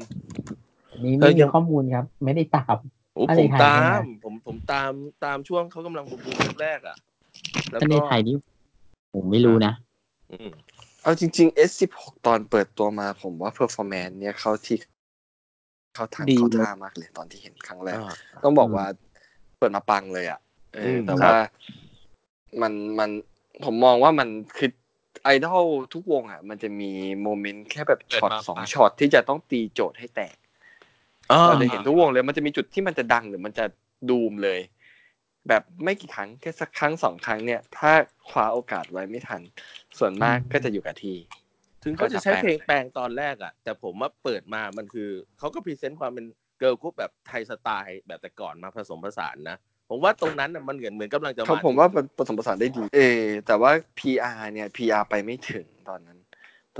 นี่เอไม่อยัมีงข้อมูลครับ ไม่ได้ตาม โอ้ถ้าผในมไทยตาเนี่ยมผมผมตามตามช่วงเขากำลังบูมๆแรกๆอะ แล้วถ้าในก็ไทยนี่ผมไม่รู้นะ อืมเอาจริง ๆ S16 ตอนเปิดตัวมาผมว่าเพอร์ฟอร์แมนซ์เนี่ยเข้าที่เข้าทางดีเข้าเลยท่ามากเลยตอนที่เห็นครั้งแรก อ่า ต้องบอกว่าเปิดมาปังเลยอะเอออม แต่ครับว่ามันมันผมมองว่ามันคือไอดอลทุกวงอะ มันจะมีโมเมนต์แค่แบบช็อตเปิดมาสองปัง ช็อตที่จะต้องตีโจทย์ให้แตกอ่า เราจะเห็นทุกวงเลยมันจะมีจุดที่มันจะดังหรือมันจะบูมเลย แบบไม่กี่ครั้งแค่สักครั้งสองครั้งเนี่ย ถ้าคว้าโอกาสไว้ไม่ทัน ส่วนมากก็จะอยู่กับที่ถึงเขาจะใช้เพลงแปลงตอนแรกอะ แต่ผมว่าเปิดมามันคือเขาก็พรีเซนต์ความเป็น girl group แบบไทยสไตล์แบบแต่ก่อนมาผสมผสานนะผมว่าตรงนั้นน่ะมันเหมือนเหมือนกำลังจะเขามาผมว่ามันผสมผสานได้ดีเออแต่ว่า PR เนี่ย PR ไปไม่ถึงตอนนั้น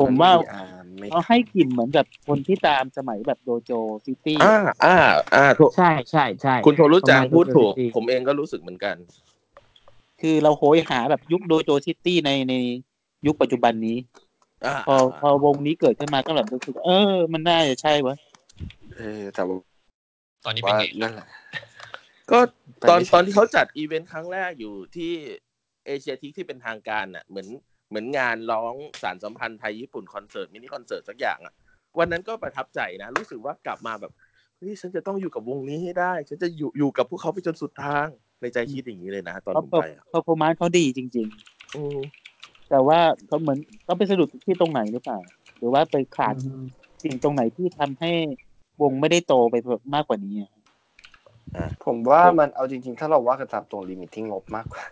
ผมว่า PR ไม่เขาให้กลิ่นเหมือนกับคนที่ตามสมัยแบบโดโจซิตี้อ่าอ่าอ่าโทใช่ใช่ใช่คุณโทรู้จักประมาณพูดถูก Total City ผมเองก็รู้สึกเหมือนกัน คือเราโหยหาแบบยุคโดโจซิตี้ในในยุคปัจจุบันนี้อ่าพอพอวงนี้เกิดขึ้นมาก็แบบรู้สึกเออ มันน่าจะใช่วะเออแต่ว่าตอนนี้เป็นไงนั่นแหละก็ตอนไปไม่ถึงตอนที่เขาจัดอีเวนต์ครั้งแรกอยู่ที่เอเชียทิกที่เป็นทางการน่ะ เหมือน เหมือนงานร้องสานสัมพันธ์ไทยญี่ปุ่นคอนเสิร์ตมินิคอนเสิร์ตสักอย่างอะวันนั้นก็ประทับใจนะรู้สึกว่ากลับมาแบบเฮ้ยฉันจะต้องอยู่กับวงนี้ให้ได้ ฉันจะอยู่อยู่กับพวกเขาไปจนสุดทางในใจคิดอย่างนี้เลยนะ ตอนเขาผมไปอะเขา performance เขาดีจริงอืมๆแต่ว่าเขาเหมือนเขาไปสะดุดที่ตรงไหนหรือเปล่า หรือว่าไปขาดอืมสิ่งตรงไหนที่ทำให้วงไม่ได้โตไปแบบมากกว่านี้อะผมว่ามันเอาจริง ๆ ถ้าเราว่ากันตามตรง limit ที่งบมากกว่า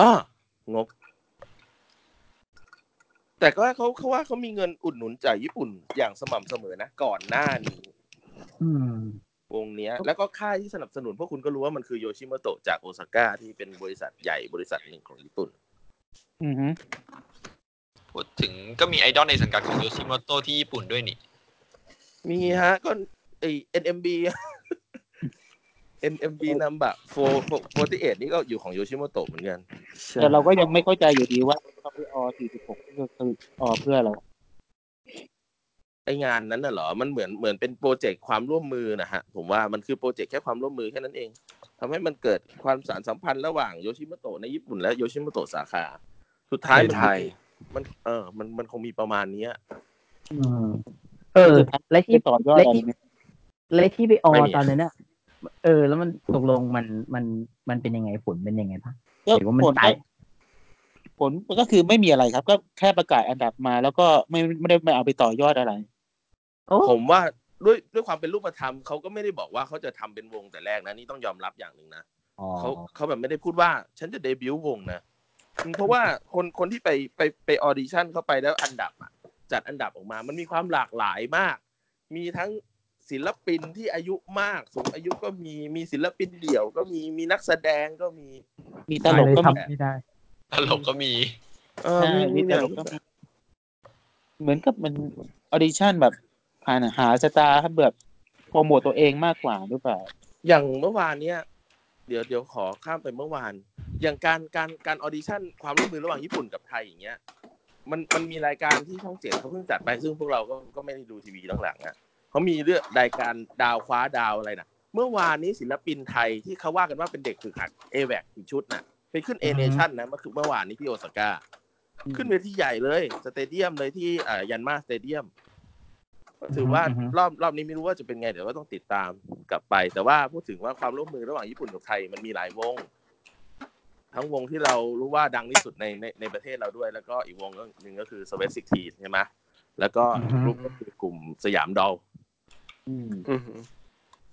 อ่างบ แต่ก็เขาเขาว่าเขามีเงินอุดหนุนจากญี่ปุ่นอย่างสม่ำเสมอนะก่อนหน้านี้อืมวงเนี้ย แล้วก็ค่ายที่สนับสนุนพวกคุณก็รู้ว่ามันคือโยชิโมโตะจากโอซาก้าที่เป็นบริษัทใหญ่บริษัทหนึ่งของญี่ปุ่น อือฮึพูดถึงก็มีไอดอลในสังกัดของโยชิโมโตะที่ญี่ปุ่นด้วยนี่ มีฮะก็ไอ NMB NMB นัมบะโฟโฟร์ติเอ็ดนี่ก็อยู่ของโยชิโมโตะเหมือนกัน แต่เราก็ยังไม่เข้าใจอยู่ดีว่าเขาไปอ46ก็คืออเพื่ออะไรไองานนั้นน่ะเหรอ มันเหมือนเหมือนเป็นโปรเจกต์ความร่วมมือนะฮะ ผมว่ามันคือโปรเจกต์แค่ความร่วมมือแค่นั้นเองทำให้มันเกิดความสานสัมพันธ์ระหว่างโยชิโมโตะในญี่ปุ่นและโยชิโมโตะสาขา สุดท้ายมันไทยมันเออ มันมันคงมีประมาณเนี้ยอืมเออ และที่ที่ต่อยอดและอะไรที่เนี่ยและที่ไปออไม่มีตอนนั้นน่ะ เออ แล้วมันตกลงมันมันมันเป็นยังไงผลเป็นยังไงบ้างก็เห็นว่ามันผลตาก็ยผลก็คือไม่มีอะไรครับ ก็แค่ประกาศอันดับมาแล้วก็ไม่ไม่ได้ไม่เอาไปต่อยอดอะไรโอ้ผมว่าด้วยด้วยความเป็นรูปธรรมเขาก็ไม่ได้บอกว่าเขาจะทำเป็นวงแต่แรกนะนี่ต้องยอมรับอย่างหนึ่งนะอ๋อเขาเขาแบบไม่ได้พูดว่า ฉันจะเดบิวต์วงนะอืมเพราะว่าคนคนที่ไปไปไป audition เข้าไปแล้วอันดับอะจัดอันดับออกมา มันมีความหลากหลายมาก มีทั้ง ศิลปินที่อายุมาก สูงอายุก็มีมีศิลปินเดี่ยวก็มีมีนักแสดงก็มี มีตลกก็ทำมีไม่ได้ตลกก็มี เออใช่มีมีมีตอย่างลกก็มีเหมือนกับมัน audition แบบหาหา star ครับแบบโปรโมตตัวเองมากกว่าหรือเปล่า อย่างเมื่อวานเนี้ยเดี๋ยวเดี๋ยวขอข้ามไปเมื่อวาน อย่างการการการ audition ความร่วมมือระหว่างญี่ปุ่นกับไทยอย่างเงี้ย มันมันมีรายการที่ช่องเจ็ดเขาเพิ่งจัดไปซึ่งพวกเราก็ก็ไม่ได้ดูทีวีหลังๆอะ เขามีเรื่องรายการดาวคว้าดาวอะไรนะเมื่อวานนี้ศิลปินไทยที่เขาว่ากันว่าเป็นเด็กฝึกหัดเอแวกอีกชุดน่ะไปขึ้น a-nation นะเมื่อคือเมื่อวานนี้ที่โอซาก้าขึ้นเวทีใหญ่เลย stadium เลยที่อ่า Yanmar Stadiumถือว่าอือฮึรอบรอบนี้ไม่รู้ว่าจะเป็นไงเดี๋ยวก็ต้องติดตามกลับไป แต่ว่าพูดถึงว่าความร่วมมือระหว่างญี่ปุ่นกับไทยมันมีหลายวง ทั้งวงที่เรารู้ว่าดังที่สุดในในในประเทศเราด้วย แล้วก็อีกวงหนึ่งก็คือสเวสิกทีใช่ไหมแล้วก็อีกกลุ่มก็คือกลุ่มสยามดอล อืมอือหือ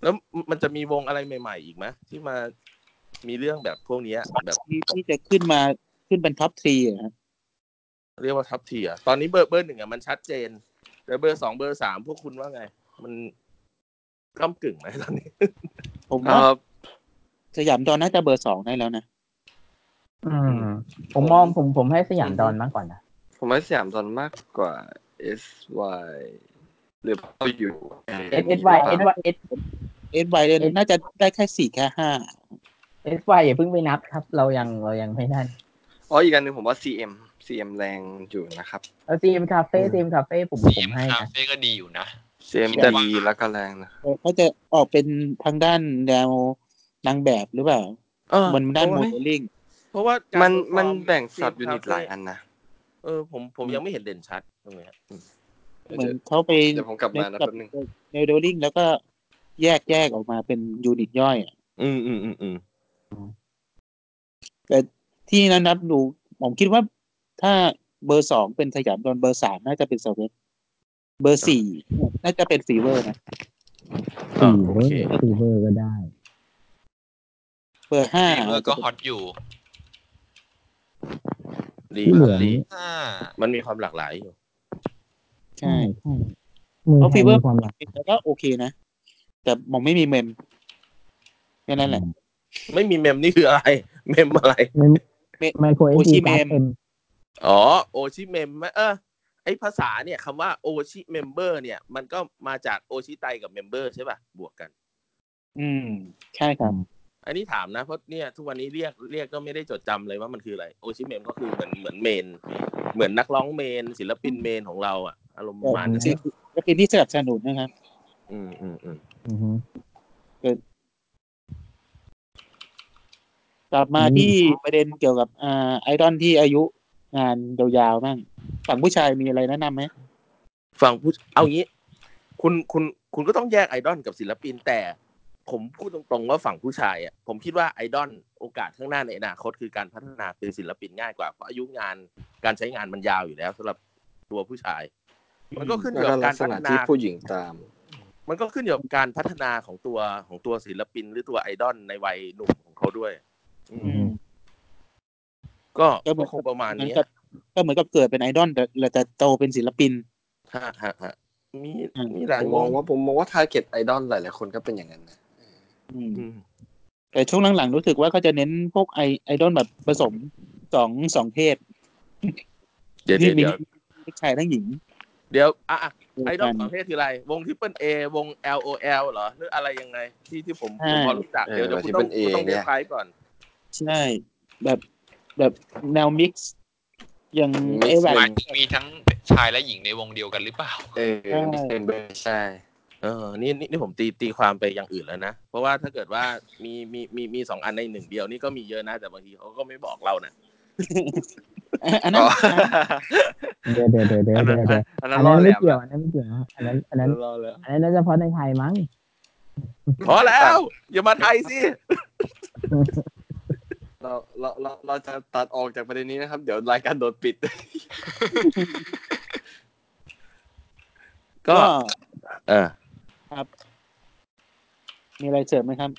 แล้วมันจะมีวงอะไรใหม่ ๆ อีกไหมที่มามีเรื่องแบบพวกเนี้ย แบบที่ที่จะขึ้นมาขึ้นเป็นท็อปทรีอะครับเรียกว่าทับเทียร์ตอนนี้เบอร์เบอร์หนึ่งอะมันชัดเจนแต่เบอร์สองเบอร์สามพวกคุณว่าไง มันก้ากึ่งไหมตอนนี้ ผมเอ่ว่าอสยามดอนน่าจะเบอร์สองได้แล้วนะอืม ผมมองผมผมให้สยามดอนมากกว่านะ ผมว่าสยามตอนมากกว่า S Y หรือเราอยู่ S S Y S Y S เอสไวเนน่าจะได้แค่สี่แค่ห้า S Y อย่าเพิ่งไปนับครับ เรายังเรายังไม่นั่นอ๋ออีกอันหนึ่งผมว่า CM CM แรงอยู่นะครับเอาซีเอ็มคาเฟ่ซีเอ็มคาเฟ่ผมผทีมมให้คานะเฟ่ก็ดีอยู่นะ CM คิดว่าดีแล้วก็แรงนะเขาจะออกเป็นทางด้านแนวนางแบบหรือเปล่าเออมันด้านเพโมราะว่าเดลลิ่งเพราะว่าการมันเปอร์ฟอร์มันแบ่งทีสับยูนิตคาเฟ่หลายอันนะเออผมผมยังไม่เห็นเด่นชัดตรงเนี้ยอืม เหมือนเขาไปเดี๋ยวผมกลับมานะกัแป๊บนึงโมเดลลิ่งแล้วก็แยกแยกออกมาเป็นยูนิตย่อยอะอืมอืมอืมอืมแต่ที่นั้นนับดู ผมคิดว่าถ้าเบอร์สองเป็นสยามดอลเบอร์สามน่าจะเป็น Sweat เบอร์สี่น่าจะเป็น Fever นะอ่าโอเค Fever ก็ได้ เบอร์ห้า Fever ก็ hot อยู่ดีที่เหลือดีอ่ามันมีความหลากหลายอยู่ ใช่ใช่มือเพราะไทฟียเวอมีร์ความหลากแต่ก็โอเคนะ แต่มองไม่มีเมมแค่นั้นแหละ ไม่มีเมมนี่คืออะไร เมมอะไรไมโครเอโอสชิดีเมการ์ดมเอ็มอ๋อโอชิเมมเออไอภาษาเนี่ยคำว่าโอชิเมมเบอร์เนี่ย มันก็มาจากโอชิไตกับเมมเบอร์ใช่ป่ะ บวกกัน อืม ใช่ครับ อันนี้ถามนะเพราะเนี่ย ทุกวันนี้เรียกเรียกก็ไม่ได้จดจำเลยว่ามันคืออะไรโอชิเมมก็คือเหมือนเหมือนเมน เหมือนนักร้องเมน ศิลปินเมนของเราอะอารมณ์ประมาณนั้นจริงๆก็เป็นที่สนับสนุนนะครับ อืมอืมอืมอือฮึกลับมาอืมที่ประเด็นเกี่ยวกับอ่าไอดอลที่อายุงานยาวๆบ้างฝั่งผู้ชายมีอะไรแนะนำไหมฟังผู้เอางี้ คุณคุณคุณก็ต้องแยกไอดอลกับศิลปินแต่ ผมพูดตรงๆว่าฝั่งผู้ชายอะผมคิดว่าไอดอลโอกาสข้างหน้าในอนาคตคือการพัฒนาเป็นศิลปินง่ายกว่าเพราะอายุงานการใช้งานมันยาวอยู่แล้วสำหรับตัวผู้ชาย มันก็ขึ้นอแล้วยู่ก็กับลักากรษพัณะฒนาที่ผู้หญิงตาม มันก็ขึ้นอยู่กับการพัฒนาของตัวของตัวศิลปินหรือตัวไอดอลในวัยหนุ่มของเขาด้วย อืมอืมก็ก็เหมืก็อนคงประมาณเหมือนนี้กับก็เหมือนกับเกิดเป็นไอดอลแต่เราจะโตเป็นศิลปินฮะฮะฮะมีอืมมีหลายผมวมองงว่าผมมองว่าทาร์เก็ตไอดอลหลายๆคนก็เป็นอย่างนั้นนะอืมอืมแต่ช่วงหลังๆรู้สึกว่าเขาจะเน้นพวกไอไอดอลแบบผสมสองสองเพศเดี๋ยวที่เดี๋ยวมีเดี๋ยวทั้งชายทั้งหญิง เดี๋ยวอะอะไอดอลกันประเภทคืออะไร วง Triple A วง L O L เหรอ หรืออะไรยังไง ที่ที่ผมใช่ผมพอรู้จัก เดี๋ยวเดี๋ยวคุณต้องคุณต้องเรียกไพก่อน ใช่ แบบแบบแนว mix อย่าง Mix เอแวหมายถึงมีทั้งชายและหญิงในวงเดียวกันหรือเปล่า เออมิสเซนเบอร์ใช่เออนี่นี่นี่ผมตีตีความไปอย่างอื่นแล้วนะ เพราะว่าถ้าเกิดว่ามีมีมีมีสองอันในหนึ่งเดียวนี่ก็มีเยอะนะ แต่บางทีเขาก็ไม่บอกเรานะ อันนั้นอ๋อเดี๋ยวเดี๋ยวเดี๋ยวเดี๋ยวอันเดี๋นั้ยนวเดี๋ยวอันนั้อันนรอนั้นแหลไม่มเกี่ยวอันนั้นไม่เกี่ยวนะอันนั้นอันนั้นรอแล้วอันนั้นน่าจะเฉพาะในไทยมั้งพอแล้ว อย่ามาไทยสิเราเราเราเราจะตัดออกจากประเด็นนี้นะครับ เดี๋ยวรายการโดนปิด ก็ก็เออมีอะไรเสริมไหมครับ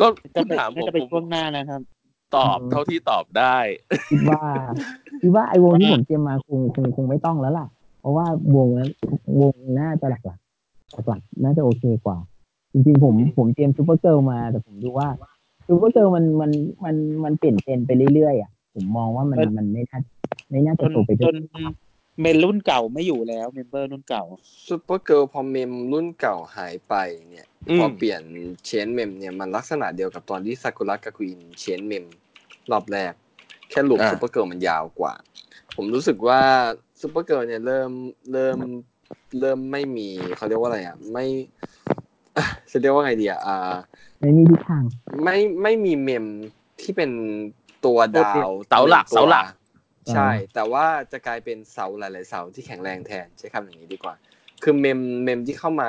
ก็จะคุณไปถามผน่ามจะผไปมช่วงหน้านะครับ ตอบเท่าที่ตอบได้ คิดว่าคิดว่าไอ้วงที่ผมเตรียมมาคงคงคงไม่ต้องแล้วล่ะ เพราะว่าวงนั้นวงน่าจะหลักหลักๆหลักๆน่าจะโอเคกว่า จริงๆผมผมเตรียม Super Girl มาแต่ผมดูว่า Super Girl มันมันมันมันเปลี่ยนเทรนด์ไปเรื่อยๆอะผมมองว่ามันเออมันไม่น่าไม่น่าจจะนโตไปจด้วยน mem รุ่นเก่าไม่อยู่แล้ว member รุ่นเก่า Super Girl พอ mem รุ่นเก่าหายไปเนี่ยอืมพอเปลี่ยน change mem เนี่ยมันลักษณะเดียวกับตอนที่ซากุระกับควีน change mem รอบแรก แค่ loop อ่า Super Girl มันยาวกว่า ผมรู้สึกว่า Super Girl เนี่ยเริ่มเริ่มเริ่มไม่มีเขาเรียกว่าอะไรอะไม่อะจะเรียกว่าไงดีอะอ่าไม่มีทิศทางไม่ไม่มีเมมที่เป็นตัวดาวเสาหลักนึ่งตัวเสาหลัก ใช่ แต่ว่าจะกลายเป็นเสาหลาย ๆ เสาที่แข็งแรงแทนใช้คำอย่างนี้ดีกว่า คือเมมเมมที่เข้ามา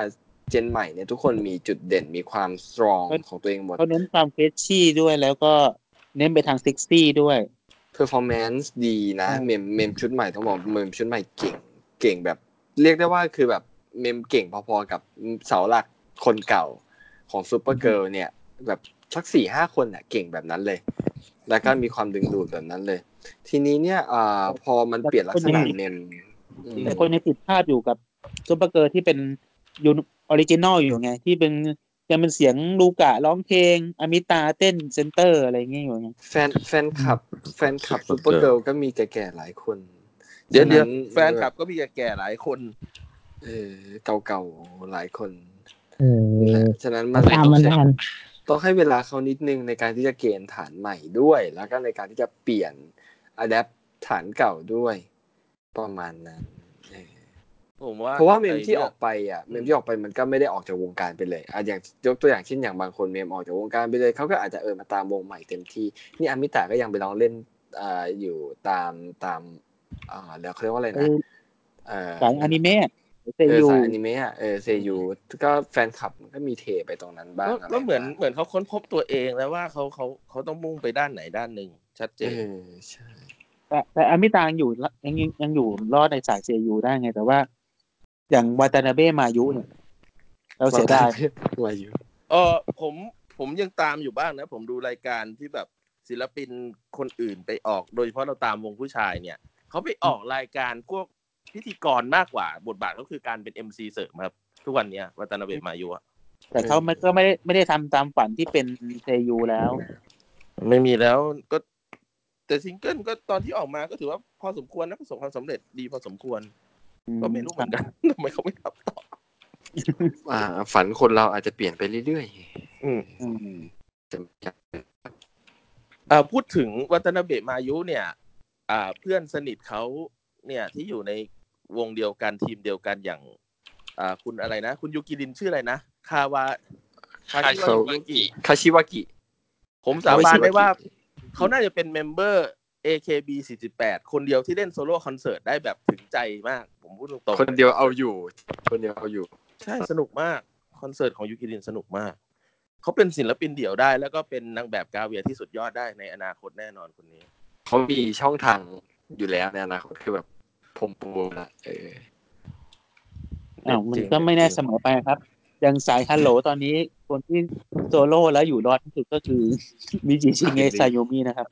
เจนใหม่เนี่ยทุกคนมีจุดเด่นมีความสตรองเออของตัวเองหมดเขาเน้นความเฟชชี่ด้วยแล้วก็ เน้นไปทางเซ็กซี่ด้วย performance ดีนะใช่เมมเมมชุดใหม่ต้องบอกเมมชุดใหม่เก่งเก่งแบบ เรียกได้ว่าคือแบบเมมเก่งพอๆกับเสาหลักคนเก่าของซูเปอร์เกิ l เนี่ย แบบสักสี่ห้าคนน่ะเก่งแบบนั้นเลย แล้วก็มีความดึงดูดแบบนั้นเลย ทีนี้เนี่ยอ่าพอมันเปลี่ยนลักษณะเมมอืมแต่คนยังติดภาพอยู่กับ Super Girls ที่เป็นยู original อยู่ไง ที่เป็น ยังเป็นเสียงลูกะร้องเพลงอมิตาเต้น center อะไรเงี้ยอยู่ไงแฟนแฟนคลับ แฟนคลับซูเปอร์เกิ l ก็มีแก่ๆหลายคน เดี๋ยวเดี๋ยวฉะนั้นแฟนคลับก็มีแก่ๆหลายคน เออเก่าๆหลายคนเออฉะนั้นมัมานตามมันทันต้องให้เวลาเขานิดนึงในการที่จะ gain ฐานใหม่ด้วย แล้วก็ในการที่จะเปลี่ยน adapt ฐานเก่าด้วย ประมาณนั้นเออ ผมว่าเพราะว่าเมมที่ไนี่ยออกไปอะเมมที่ออกไปมันก็ไม่ได้ออกจากวงการไปเลยอะอย่างยกตัวอย่างเช่นอย่างบางคนเมมออกจากวงการไปเลยเขาก็อาจจะเออมาตามวงใหม่เต็มที่นี่อามิตาก็ยังไปลองเล่นอ่าอยู่ตามตามอ่าแล้วเขาเรียกว่าอะไรเอนะอเออสายอนิเมะเซเออยูสายอนิเมะอะเออเซยูก็แฟนคลับมันก็มีเทไปตรงนั้นบ้างก็อะไรก็เหมือนบ้างเหมือนเขาค้นพบตัวเองแล้วว่าเขาเขาเขาต้องมุ่งไปด้านไหนด้านหนึ่งชัดเจเอนอใช่แต่แต่อมิตายังอยู่ยังยังยังอยู่รอดในสายเซยูได้ไงแต่ว่า อย่างวาตานาเบะมายุเนี่ยเราเสียดายวายุเออผมผมยังตามอยู่บ้างนะ ผมดูรายการที่แบบศิลปินคนอื่นไปออก โดยเฉพาะเราตามวงผู้ชายเนี่ยเขาไปออกรายการพวกพิธีกรมากกว่า บทบาทก็คือการเป็น MC เสริมครับ ทุกวันเนี้ยวัตนาเบะมายุอะแต่เขาไม่ก็ไม่ได้ไม่ได้ทำตามฝันที่เป็นเซยูแล้ว ไม่มีแล้วก็ แต่ซิงเกิลก็ตอนที่ออกมาก็ถือว่าพอสมควรนะประสบความสำเร็จดีพอสมควร ก็ไม่รู้เหมือนกันทำไมเขาไม่ทำต่ออ่า ฝันคนเราอาจจะเปลี่ยนไปเรื่อยอืมอืมๆจะอ่าพูดถึงวัตนาเบะมายุเนี่ย อ่า เพื่อนสนิทเขาเนี่ยที่อยู่ในวงเดียวกันทีมเดียวกันอย่าง อ่า คุณอะไรนะ คุณยูกิรินชื่ออะไรนะคาวาคาชิวากิคาชิวากิ ผมสาบานได้ว่า เขาน่าจะเป็น member AKB 48 คนเดียวที่เล่นโซโล่คอนเสิร์ตได้แบบถึงใจมาก ผมพูดตรงๆคนเดียวเอาอยู่ คนเดียวเอาอยู่ ใช่สนุกมาก คอนเสิร์ตของยูกิรินสนุกมาก เขาเป็นศิลปินเดี่ยวได้ แล้วก็เป็นนางแบบกาเวียที่สุดยอดได้ในอนาคตแน่นอนคนนี้ เขามีช่องทางอยู่แล้วในอนาคตคือแบบผมปูละเอออ้าวมันก็ไม่แน่เสมอไปครับอย่างสายฮัลโหลตอนนี้คนที่โซโล่แล้วอยู่รอดที่สุดก็คือมิจิชิเงะซาโยมินะครับ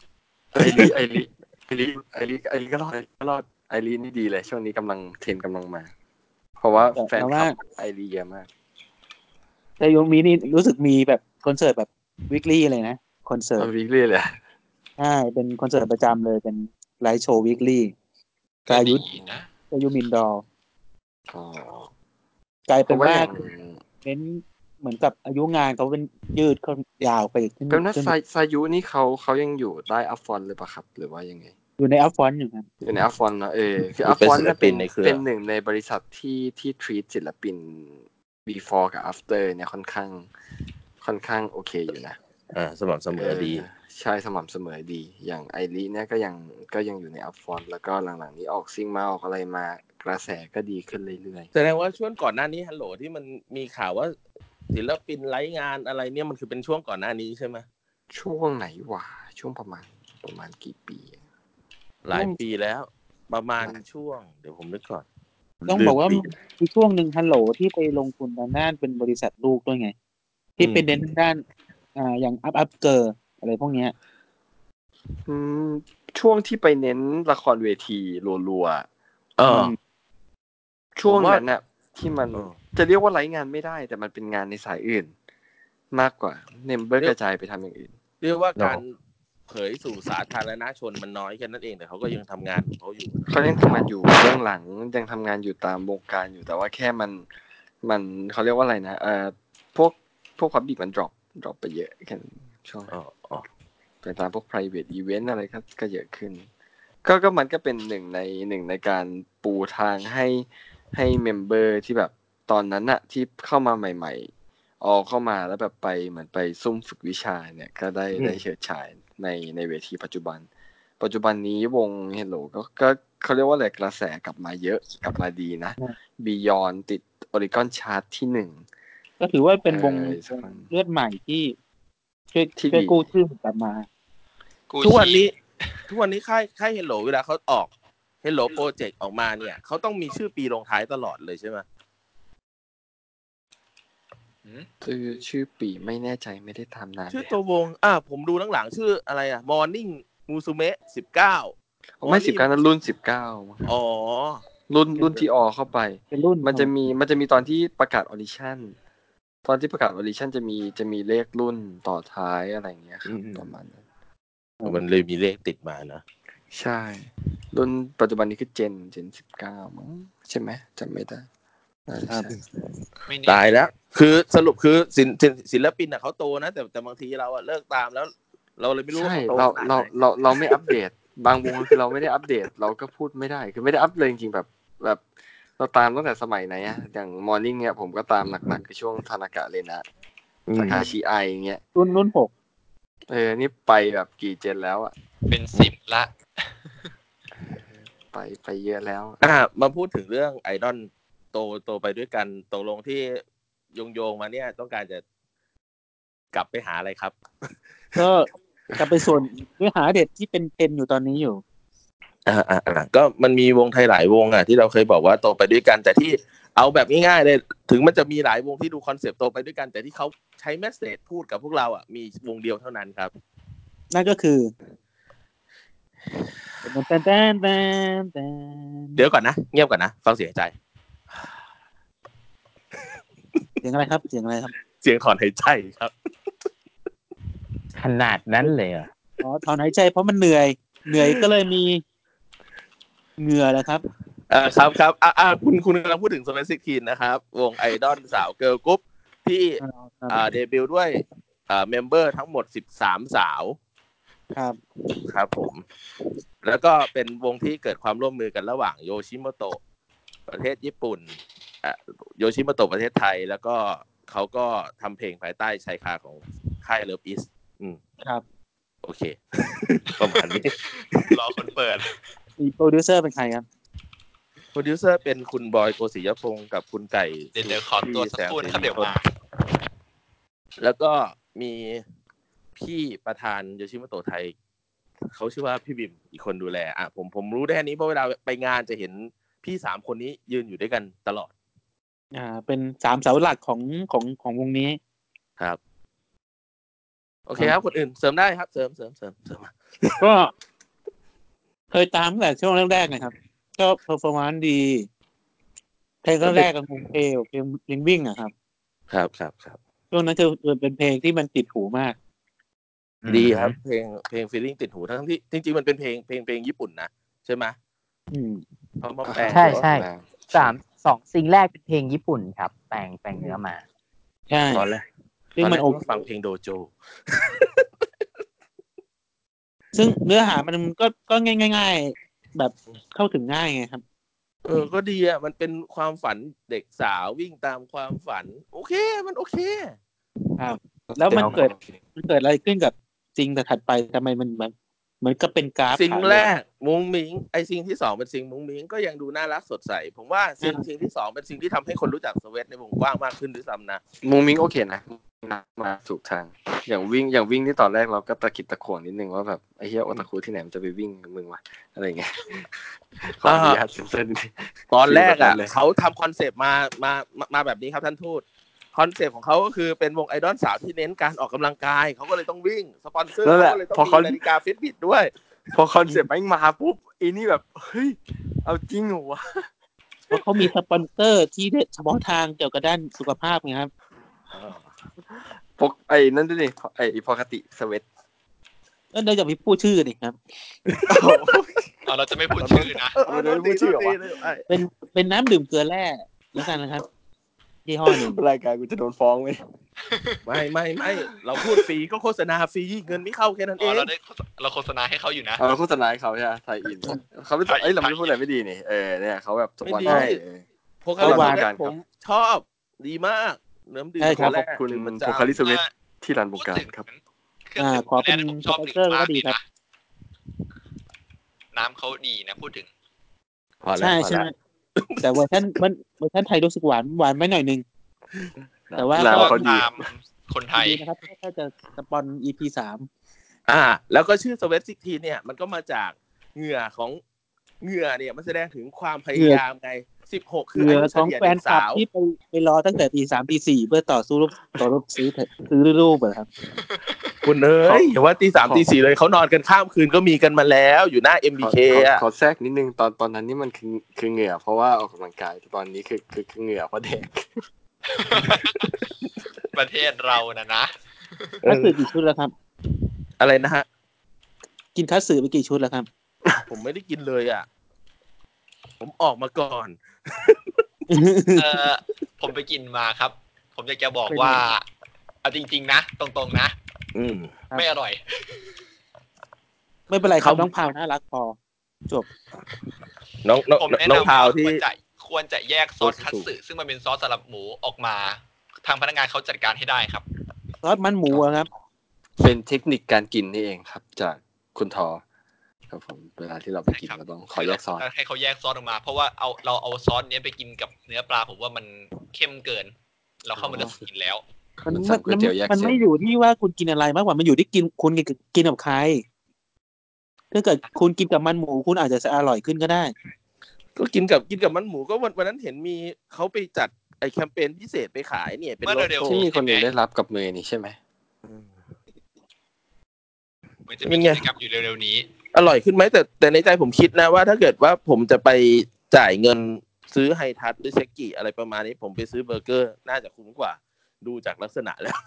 ไอริไอริไอริไอริไอริก็รอดก็รอดไอรินี่ดีเลยช่วงนี้กำลังเทรนกำลังมา เพราะว่าแต่แฟนคว่าลับไอริเยอะมากซาโยมินี่รู้สึกมีแบบคอนเสิร์ตแบบวิกลี่เลยนะคอนเสิร์ตเอาวิกฤตเลยใช่เป็นคอนเสิร์ตประจำเลยเป็นไลฟ์โชว์วิกลี่ก็กายุดีนะกายุมินดอร์อ๋อกลายเพเป็นราะว่าว่าอย่างเน้น เหมือนกับอายุงานเขาเป็นยืดเขายาวไปขึ้นเป็นนักขึ้นซาซายุนี่เขาเขายังอยู่ใต้อัฟฟอนหรือเปล่าครับ หรือว่ายังไง อยู่ในอัลฟอนต์อยู่ครับอยู่ในอัฟฟอนนะเออคือเป็อันฟฟอนศิลเนี่ยปิเป็นนในเครือเป็นหนึ่งในบริษัทที่ที่ treat ศิลปิน before กับ after เนี่ยค่อนข้าง ค่อนข้างโอเคอยู่นะอ่าสม่ำเสมอดีเออใช่สม่ำเสมอดี อย่างไอรีเนี่ยก็ยังก็ยังอยู่ในอัพฟอนแล้วก็หลังๆนี้ออกซิงมาออกอะไรมากระแสก็ดีขึ้นเรื่อยแสดงว่าช่วงก่อนหน้านี้ฮัลโหลที่มันมีข่าวว่า ศิลปินไร้งานอะไรเนี่ยมันคือเป็นช่วงก่อนหน้านี้ใช่ไหมช่วงไหนวะช่วงประมาณประมาณกี่ปี หลายปีแล้ว ประมาณช่วง เดี๋ยวผมนึกก่อน ต้องบอกว่าลืมปีมีช่วงหนึ่งฮัลโหลที่ไปลงทุนทางด้านเป็นบริษัทลูกด้วยไง ที่เป็นเน้นทางด้าน อ่าอย่าง Up Up Girls อะไรพวกเนี้ย อืม ช่วงที่ไปเน้นละครเวทีรัวเออๆช่วงผมว่านั้นน่ะ ที่มันเออ จะเรียกว่าไลฟ์งานไม่ได้ แต่มันเป็นงานในสายอื่น มากกว่าเนมเบอร์กระจายไปทำอย่างอื่น เรียกว่าการเผยสู่สาธารณชนมันน้อยแค่นั้นเองแต่เขาก็ยังทำงานของเขาอยู่เขายังทำงานอยู่เบื้องหลังยังทำงานอยู่ตามวงการอยู่แต่ว่าแค่มันมันเขาเรียกว่าอะไรนะเอ่อพวกพวกพับบิกมัน drop drop ไปเยอะแค่นั้นช่วงอ๋ออ๋อไปตามพวก private event อะไรก็ก็เยอะขึ้น ก็ก็มันก็เป็นหนึ่งในหนึ่งในการปูทางให้ให้เมมเบอร์ที่แบบ ตอนนั้นอะที่เข้ามาใหม่ ๆ ออกเข้ามาแล้วแบบไปเหมือนไปซุ่มฝึกวิชาเนี่ย ก็ได้ได้เฉิดฉายในในเวทีปัจจุบัน ปัจจุบันนี้วง Hello ก็ก็เขาเรียกว่าอะไรกระแสกลับมาเยอะกลับมาดีนะ BEYOOOOONDS ติด Oricon Chart ที่หนึ่งก็ถือว่าเป็นวงเออสักครั้งเลือดใหม่ที่ช่วยที่ช่วยดีกู้ชื่อกลับมากูทุกวันชีนี้ ทุกวันนี้ค่ายค่ายเฮลโลเวลาเขาออก Hello Project ออกมาเนี่ยเขาต้องมีชื่อปีลงท้ายตลอดเลยใช่ไหมหืม คือชื่อปีไม่แน่ใจไม่ได้ทำนานชื่อแล้วตัววง อ่าผมดูหลังๆชื่ออะไรอะ Morning Musume สิบเก้าไม่สิบเก้านั้นรุ่นสิบเก้าอ๋อ รุ่นรุ่นที่ออเข้าไปเป็นรุ่นมันจะมีมันจะมีตอนที่ประกาศ audition ตอนที่ประกาศ audition จะมีจะมีเลขรุ่นต่อท้ายอะไรอย่างเงี้ยครับอืมประมาณนั้นมันเลยมีเลขติดมานะ ใช่ รุ่นปัจจุบันนี้คือ gen gen สิบเก้ามั้งใช่ไหมจำไม่ได้น่าจะ ครับใช่ไม่แน่ตายแล้ว คือสรุปคือศิลศิลศิลปินอะเขาโตนะ แต่แต่บางทีเราอะเลิกตามแล้ว เราเลยไม่รู้ว่าใช่เขาโตเราขนาดเราไหนเราเราไม่อัปเดต บางวงคือเราไม่ได้อัปเดต เราก็พูดไม่ได้ คือไม่ได้อัปเลยจริงๆแบบแบบ เราตามตั้งแต่สมัยไหนอะอย่างมอร์นิ่งเนี่ยผมก็ตามหนักๆคือช่วงทานากะเลยนะอืมสาขาชีไออย่างเงี้ยรุ่นรุ่นหกเออนี่ไปแบบกี่เจนแล้วอะเป็นสิบละ ไปไปเยอะแล้วอ่ามาพูดถึงเรื่องไอดอล โตโตไปด้วยกันตกลงที่โยงโยงๆมาเนี่ย ต้องการจะกลับไปหาอะไรครับ ก็กลับไปส่วนเนื้อหาเด็ดที่เป็นเทรนด์อยู่ตอนนี้อยู่อ่าอ่าอ่าก็มันมีวงไทยหลายวงอะที่เราเคยบอกว่าโตไปด้วยกัน แต่ที่เอาแบบง่ายๆเลย ถึงมันจะมีหลายวงที่ดู concept โตไปด้วยกัน แต่ที่เขาใช้ message พูดกับพวกเราอะมีวงเดียวเท่านั้นครับ นั่นก็คือแตนแตนแตนแตนเดี๋ยวก่อนนะ เงียบก่อนนะ ฟังเสียงใจเสียงอะไรครับ เสียงอะไรครับ เสียงถอนหายใจครับ ขนาดนั้นเลยเหรออ๋อถอนหายใจเพราะมันเหนื่อย เหนื่อยก็เลยมีเหงื่อแหละครับอ่าครับครับอ่าอ่าคุณคุณกำลังพูดถึงโซเ i ซิกีนนะครับ วงไอดอลสาวเกิร์ลกรุ๊ปที่อ่าเดบิวต์ด้วยอ่า member ทั้งหมดสิบสามสาวครับครับผม แล้วก็เป็นวงที่เกิดความร่วมมือกันระหว่างโยชิโมโตะ ประเทศญี่ปุ่นอะโยชิโมโตะประเทศไทย แล้วก็เขาก็ทำเพลงภายใต้ชายคาของค่าย LOVEiS อืมครับ โอเค ประมาณนี้ รอคนเปิด มีโปรดิวเซอร์เป็นใครครับ โปรดิวเซอร์เป็นคุณบอยโกศิยพงศ์กับคุณไก่เดี๋ยวเดี๋ยวขอตัวสักครู่นะครับเดี๋ยวมาแล้วก็มีพี่ประธานโยชิโมโตะไทยเขาชื่อว่าพี่บิมอีกคนดูแล อะผมผมรู้ได้แค่นี้เพราะเวลาไปงานจะเห็น พี่สามคนนี้ยืนอยู่ด้วยกันตลอด อ่า เป็นสามเสาหลักของของของวงนี้ครับ โอเคครับคนอื่นเสริมได้ครับ เสริมเสริมเสริมเสริมมาก็เคยตามตั้งแต่ช่วงแรกๆนะครับ ก็ performance ดีเพลงแรกๆกับวงเพลงเพลงลิงวิ่งอะครับ ครับครับครับช่วงนั้นคือเป็นเพลงที่มันติดหูมาก ดีครับ เพลงเพลงฟีลลิ่งติดหูทั้งที่จริงๆมันเป็นเพลงเพลงเพลงญี่ปุ่นนะใช่ไหมอืม เพราะมาแปลงใช่ใช่แล้วสามสองซิงแรกเป็นเพลงญี่ปุ่นครับ แปลงแปลงเนื้อมาใช่ตอนแรกซึ่งตอนแรมันกโอก็ฟังเพลงโดโจ ซึ่งเนื้อหามันก็ก็ง่ายๆ แบบเข้าถึงง่ายไงครับ เออ ก็ดีอะ มันเป็นความฝันเด็กสาววิ่งตามความฝัน โอเค มันโอเค ครับ แล้วมันเกิดมันเกิดอะไรขึ้นกับจริงแต่ถัดไปทำไมมันแบบเห มือนกับเป็นกราฟซิงขาค์ลแรกมุ้งมิงไอซิงค์ที่สองเป็นซิงค์มุ้งมิงก็ยังดูน่ารักสดใสผมว่าซิงค์ซิงค์ที่สองเป็นซิงค์ที่ทำให้คนรู้จักสเวตในวงกว้างมากขึ้นด้วยซ้ำนะมุงมิงโอเคนะมาถูกทางอย่างวิ่งอย่างวิ่งที่ตอนแรกเราก็ตะขิดตะขวงนิดนึงว่าแบบไอ้เหี้ยโอตาคุที่ไหนมันจะไปวิ่งกับมึงวะอะไรเงี้ยขออนุญาตเซ็นเซอร์นิดนึงตอนแรกอะ feel แบบนั้นเลยเขาทำคอนเซปต์มามามามาแบบนี้ครับท่านทูต คอนเซปต์ของเขาก็คือเป็นวงไอดอลสาวที่เน้นการออกกำลังกายเขาก็เลยต้องวิ่งสปอนเซอร์นั่นแหละเขาก็เลยต้อพองเขามีนาฬิกา Fitbit ด้วย พอคอนเซ็ปต์แม่งมาปุ๊บอีนี่แบบเฮ้ยเอาจริงเหรอวะเพราะเขามีสปอนเซอร์ที่เฉพาะทางเกี่ยวกับด้านสุขภาพไงครับปกไอ้นั่นด้วยนี่ไอ้ปกติสเวตก็เดี๋ยวจะไปพูดชื่อนี่ครับเอาเราจะไม่พูดชื่อนะเออเออไม่ได้พูดชื่อเหรอวะดีๆไอ้เป็นเป็นน้ำดื่มเกลือแร่แล้วกันนะครับ ยี่ห้อหนึ่งรายการกูจะโดนฟ้องไหมไม่ไม่ไม่เราพูดฟรีก็โฆษณาฟรีเงินไม่เข้าแค่นั้นเออ๋องเราได้เราโฆษณาให้เขาอยู่นะเอาเราโฆษณาให้เขาใช่ไหมไทยอินเขาไม่เอ้ยเราไม่ได้พูดอะไรไม่ดีนี่เออเนี่ยเขาแบบทุกวันไม่ดีเออโพคาริสระหว่างเวกัทนครับผมชอบดีมากน้ำดื่มใช่ครับแรขอบคุณดื่มประโพจำคาริสเวทที่รันวงการครับเครื่องอ่าดื่มขอเป็นแรกผมชอบสปอนเซอร์ดื่มก็ดีครับนะน้ำเขาดีนะพูดถึงพอแล้วใช่พอใช่ แล้วแต่เวอร์ชันมันเวอร์ชันไทยรู้สึกหวานหวานไปหน่อยนึง แต่ว่าแล้วก็เขาดีตามคนไทยดีนะครับถ้าจะสปอน EP สามอ่า แล้วก็ชื่อสเวตซิกทีเนี่ย มันก็มาจากเหงื่อของเหงื่อเนี่ยมันแสดงถึงความพยายามไงสิบหกคือเหงื่ออายุขเฉองลี่ยแฟเด็นกคลับสาวที่ไปไปรอตั้งแต่ตีสามตีสี่เพื่อต่อสู้รูปต่อรูปซื้อซื้อรูปอะครับ คุณเอ้ยอย่าว่าตีสามตีสี่เลยเขานอนกันข้ามคืนก็มีกันมาแล้วอยู่หน้าขอ MBK ขออะขอแทรกนิดนึงตอนตอนนั้นนี่มันคือคือเหงื่อเพราะว่าออกกำลังกายตอนนี้คือคือคือเหงื่อเพราะเด็กประเทศเรานะนะเออคัตสึกี่ชุดแล้วครับ อะไรนะฮะ กินคัตสึไปกี่ชุดแล้วครับ ผมไม่ได้กินเลยอะ ผมออกมาก่อนเออผมไปกินมาครับ ผมอยากจะบอกว่าเอาจริง ๆ นะ ตรงๆนะ อืมครับไม่อร่อย ไม่เป็นไรครับเขาน้องพาวน่ารักพอ จบ น้องน้องผมแนะน้องนำพาวว่าที่ ควรจะควรจะแยกซอสถูกคัตสึซึ่งมันเป็นซอสสำหรับหมูออกมา ทางพนักงานเขาจัดการให้ได้ครับ ซอสมันหมูอะครับ เป็นเทคนิคการกินนี่เองครับ จากคุณทอ ครับผมเวลาที่เราไปกินใช่ครับเราต้องขอแยกซอสให้เขาแยกซอสออกมา เพราะว่าเอาเราเอาซอสเนี้ยไปกินกับเนื้อปลาผมว่ามันเข้มเกิน เราเข้ามาเลือกกินแล้ว มันมันมัสั่นงก๋วยเตี๋ยวแยกมันเส้นไม่อยู่ที่ว่าคุณกินอะไรมากกว่ามันอยู่ที่กินคุณกินกินกับใครถ้าเกิดคุณกินกับมันหมูคุณอาจจะอร่อยขึ้นก็ได้ ก็กินกับกินกับมันหมูก็วันวันนั้นเห็นมีเขาไปจัดไอแคมเปญพิเศษไปขายเนี่ย เป็นเมื่อรถเร็วๆที่มีคนหนึ่งได้รับกับมือนี่ใช่ไหมเหมือนจะมีกิจกรรมอยู่เร็วๆนี้ อร่อยขึ้นไหมแต่แต่ในใจผมคิดนะว่าถ้าเกิดว่าผมจะไปจ่ายเงินซื้อไฮทัชหรือเซกิอะไรประมาณนี้ ผมไปซื้อเบอร์เกอร์ น่าจะคุ้มกว่า ดูจากลักษณะแล้ว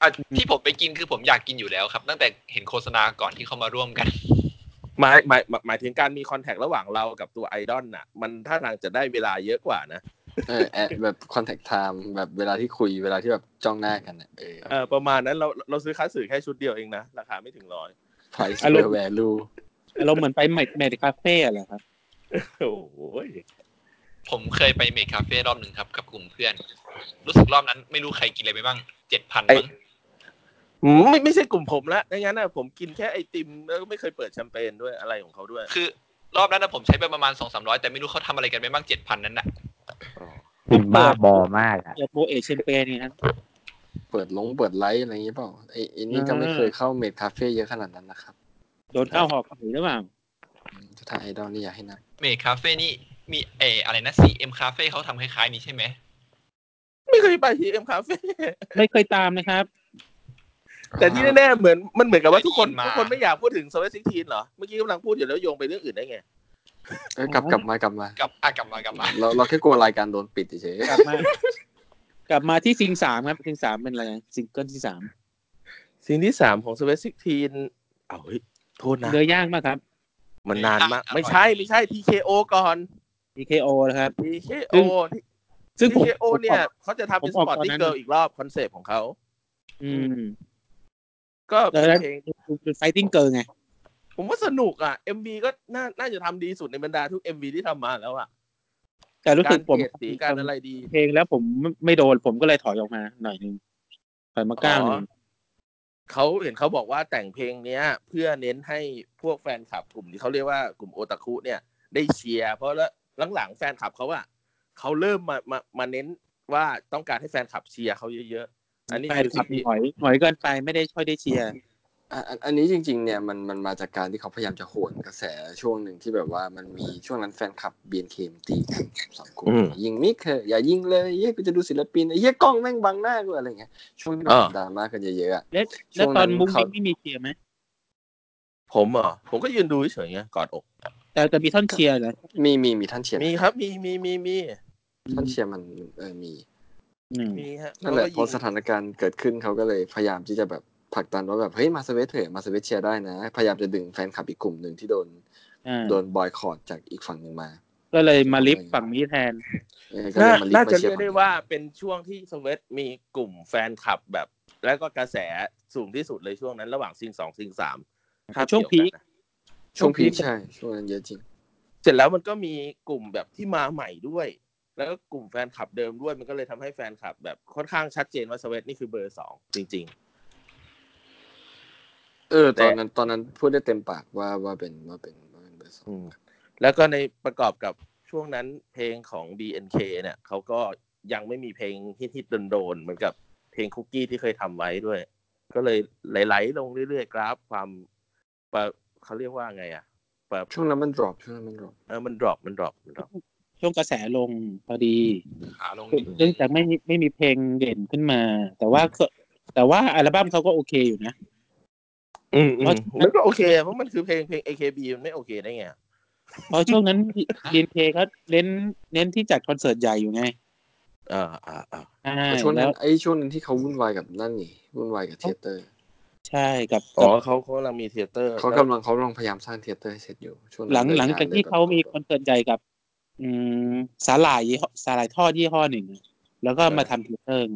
อะที่ผมไปกินคือผมอยากกินอยู่แล้วครับ ตั้งแต่เห็นโฆษณาก่อนที่เขามาร่วมกันหมายหมายหมายหมายถึงการมี contact ระหว่างเรากับตัวไอดอลน่ะ มันถ้าทางจะได้เวลาเยอะกว่านะเออแอะแบบ contact time แบบเวลาที่คุยเวลาที่แบบจ้องหน้ากันน่ะเออเออประมาณนั้นเราเราซื้อคัสสื่อแค่ชุดเดียวเองนะ ราคาไม่ถึงร้อย price อารมณ์ per value เราเหมือนไป maid maid คาเฟ่อะไรครับโอ้โหผมเคยไป maid คาเฟ่รอบหนึ่งครับ กับกลุ่มเพื่อน รู้สึกรอบนั้น ไม่รู้ใครกินอะไรไปบ้างเจ็ดพันมั้งอืมไม่ไม่ใช่กลุ่มผมละดังนั้นนะผมกินแค่ไอติมแล้วก็ไม่เคยเปิดแชมเปญด้วยอะไรของเขาด้วย คือ รอบนั้นนะผมใช้ไปประมาณสองสามร้อยแต่ไม่รู้เขาทำอะไรกันไปบ้างเจ็ดพันนั้นน่ะคุณบ้าบอมากอะเปิดโบเอเชมเปญนี่ครับเปิดลงเปิดไลฟ์อะไรอย่างงี้เปล่าไอ้ไอ้นี่ก็ไม่เคยเข้าเมดคาเฟ่เยอะขนาดนั้นนะครับ โดนข้าวหอกหรือเปล่าถ้าไอดอลนี่อยากให้นับเมคคาเฟ่นี่มีเอออะไรนะ CM คาเฟ่เขาทำคล้ายๆนี้ใช่ไหม ไม่เคยไป CM คาเฟ่ไม่เคยตามนะครับ แต่ที่แน่ๆเหมือนมันเหมือนกับว่าทุกคนได้ยินมาทุกคนไม่อยากพูดถึง Sweat Sixteen เหรอ เมื่อกี้กำลังพูดอยู่แล้วโยงไปเรื่องอื่นได้ไงเอ้ยกลับกลับมากลับมากับอะกลับมากลับมาเราเราแค่กลัวรายการโดนปิดเฉยกลับมากลับมาที่ซิงสามครับซิงสามเป็นอะไรซิงเกิลที่สามซิงที่สามของ Sweat Sixteenเอาเฮ้ยโทษนะเนื้อย่างมากครับ มันนานมาก ไม่ใช่ไม่ใช่ TKO ก่อน TKO นะครับ TKO ซึ่งผม TKO เนี่ยเขาจะทำเป็นผมสออกปอร์ตตอนติ้นั้นเกิลอีกรอบคอนเซปต์ของเขาอืม ก็แล้วเพลงเป็นไฟติ้งเกิร์ไง ผมว่าสนุกอะ MV ก็น่าน่าจะทำดีสุดในบรรดาทุก MV ที่ทำมาแล้วอะแต่รู้กาสึรกผมเกลียดสีการอะไรดี เพลงแล้วผมไม่ไม่โดนผมก็เลยถอยออกมาหน่อยนึงถอยมาก้าวหนึ่งเขาเห็นเขาบอกว่าแต่งเพลงเนี้ย เพื่อเน้นให้พวกแฟนคลับกลุ่มที่เขาเรียกว่ากลุ่มโอตาคุเนี่ย ได้เชียร์เพราะแล้วหลังๆแฟนคลับเขาอะ เขาเริ่มมามามาเน้นว่าต้องการให้แฟนคลับเชียร์เขาเยอะๆอันนี้แฟนคือคลัสิ่บงที่หอยหอยเกินไปไม่ได้ช่วยได้เชียร์อะอันอันนี้จริง ๆ เนี่ยมันมันมาจากการที่เขาพยายามจะโหนกระแสช่วงหนึ่งที่แบบว่ามันมีช่วงนั้นแฟนคลับ BNK มตีกันสองกลุ่มยิงมิกเถอะอย่ายิงเลยเฮ้ยกูจะดูศิลปินไอ้เหี้ยกล้องแม่งบังหน้ากูอะไรเงี้ยช่วงที่แบบดราม่ากันเยอะๆอะแล้วช่แล้ววงตนั้อนนมุ้งเขามิ้งไม่มีเชียร์ไหมผมเหรอผมก็ยืนดูเฉยๆไงกอดอกแต่แต่มีท่อนเชียร์เหรอมีมีมีท่านเชียร์มีครับ มีมีมีมี ท่านเชียร์มันเออมีอืมมีฮะนั่นแหละเขาพอก็ยิงสถานการณ์เกิดขึ้นเขาก็เลยพยายามที่จะแบบผลักดันว่าแบบเฮ้ยมาสเวตเถอะมาสเวตเชียร์ได้นะ พยายามจะดึงแฟนคลับอีกกลุ่มหนึ่งที่โดนอ่าโดนบอยคอรดจากอีกฝั่งหนึ่งมา ก็เลยมาลิฟต์ฝั่งนี้แทนเออก็เลน่ายมาลิฟน่าต์มาจะเชียเรียร์กได้ว่าเป็นช่วงที่สวีทมีกลุ่มแฟนคลับแบบ แล้วก็กระแสสูงที่สุดเลยช่วงนั้น ระหว่างซิงสองซิงสามภาพช่วงเดียกันพีคนะช่วงพีคใช่ช่วงนั้นเยอะจริง เสร็จแล้วมันก็มีกลุ่มแบบที่มาใหม่ด้วย แล้วก็กลุ่มแฟนคลับเดิมด้วย มันก็เลยทำให้แฟนคลับ แบบค่อนข้างชัดเจนว่าสวีทนี่คือเบอร์สองจริงเออ ตอนนั้นตอนนั้นพูดได้เต็มปากว่าว่าเป็นว่าเป็นว่าเป็นเบอร์สอๆอืงมแล้วก็ในประกอบกับช่วงนั้นเพลงของ BNK เนี่ยเขาก็ยังไม่มีเพลงฮิตๆโดนๆเหมือนกับเพลงคุกกี้ที่เคยทำไว้ด้วย ก็เลยไหลๆลงเรื่อยๆกราฟความปะเขาเรียกว่าไงอะปะช่วงนั้นมัน drop ช่วงนั้นมัน drop เออมัน drop มัน drop มัน drop ช่วงกระแสลงพอดีขาลงนิดเนื่องจากไม่มีไม่มีเพลงเด่นขึ้นมา แต่ว่าก็แต่ว่าอัลบั้มเขาก็โอเคอยู่นะ อืมอืเพราะมมันก็โอเคเพราะมันคือเพลงเพลง AKB มันไม่โอเคได้ไงเพราะช่วงนั้นบีนเคเขาเน้นเน้นที่จัดคอนเสิร์ตใหญ่อยู่ไงอ่าอ่าอ่าอ่าแต่ช่วงนั้แล้นวไอ้ช่วงนั้นที่เขาวุ่นวายกับนั่นนี่วุ่นวายกับเทเตอร์ ใช่กับอ๋อกับเขาเขากำลังมีเทยเตอร์เขาแล้วกำลังเขากำลังพยายามสร้างเทเตอร์ให้เสร็จอยู่ช่วงนั้นหลังเลยหลังนจากที่ลยแบบเขามีคอนเสิร์ตใหญ่กับ อืมสาหร่ายยี่ห้อสาหร่ายทอดยี่ห้อหนึ่ง แล้วก็มาทำ theater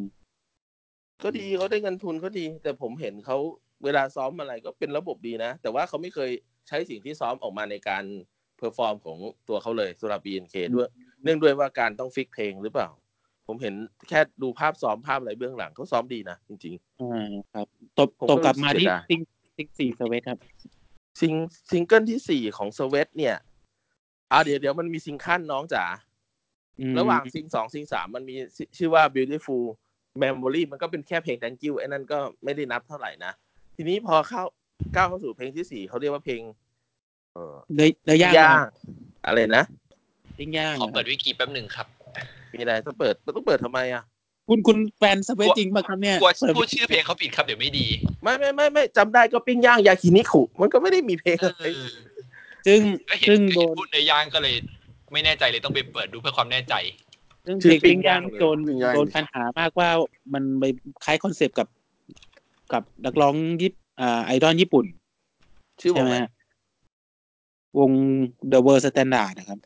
ก็ดีเขาได้เงินทุนเขาดี แต่ผมเห็นเขาเวลาซ้อมอะไรก็เป็นระบบดีนะ แต่ว่าเขาไม่เคยใช้สิ่งที่ซ้อมออกมาในการ perform ของตัวเขาเลยสำหรับ BNK ด้วย เนื่องด้วยว่าการต้อง fix เพลงหรือเปล่า ผมเห็นแค่ดูภาพซ้อมภาพอะไรเบื้องหลังเขาซ้อมดีนะ จริงอ่าครับตบผมตก็บกลับมาที่รู้สึกเสียดายซิงซิงสี่ Sweat ครับๆซิงซิงเกิลที่สี่ของ Sweat เนี่ย อ่าเดี๋ยวเดี๋ยวมันมีซิงคั่นน้องจ๋าอืมระหว่างซิงสองซิงสามมันมีชื่อชื่อว่า beautiful memory มันก็เป็นแค่เพลง thank you ไอ้นั่นก็ไม่ได้นับเท่าไหร่นะ ทีนี้พอเข้าก้าวเข้าสู่เพลงที่สี่เขาเรียกว่าเพลง เออเลยเลยย่างย่างอะไรนะปิ้งย่างขอเปิดวิกิแป๊บหนึ่งครับ มีอะไรต้องเปิดต้องเปิดทำไมอะ คุณคุณแฟน Sweat จริงป่ะครับเนี่ยกลัวเปิดพูดชื่อเพลงเขาผิดครับเดี๋ยวไม่ดี ไม่ไม่ไม่ไม่จำได้ก็ปิ้งย่างยาคินิคุมันก็ไม่ได้มีเพลงอะไรเออ ซึ่งก็เห็นซึ่งเห็โดนนพูดในย่างก็เลย ไม่แน่ใจเลยต้องไปเปิดดูเพื่อความแน่ใจ ซึ่งชื่เพลองปิ้ปิ้งงย่างย่างเลยโดนปิ้งย่างโดนปัญหามากว่ามันไปคล้ายคอนเซปต์กับ กับนักร้องยิปอ่าไอดอลญี่ปุ่น ชื่อวใช่งไหมอะไรฮะวง The World Standard นะครับ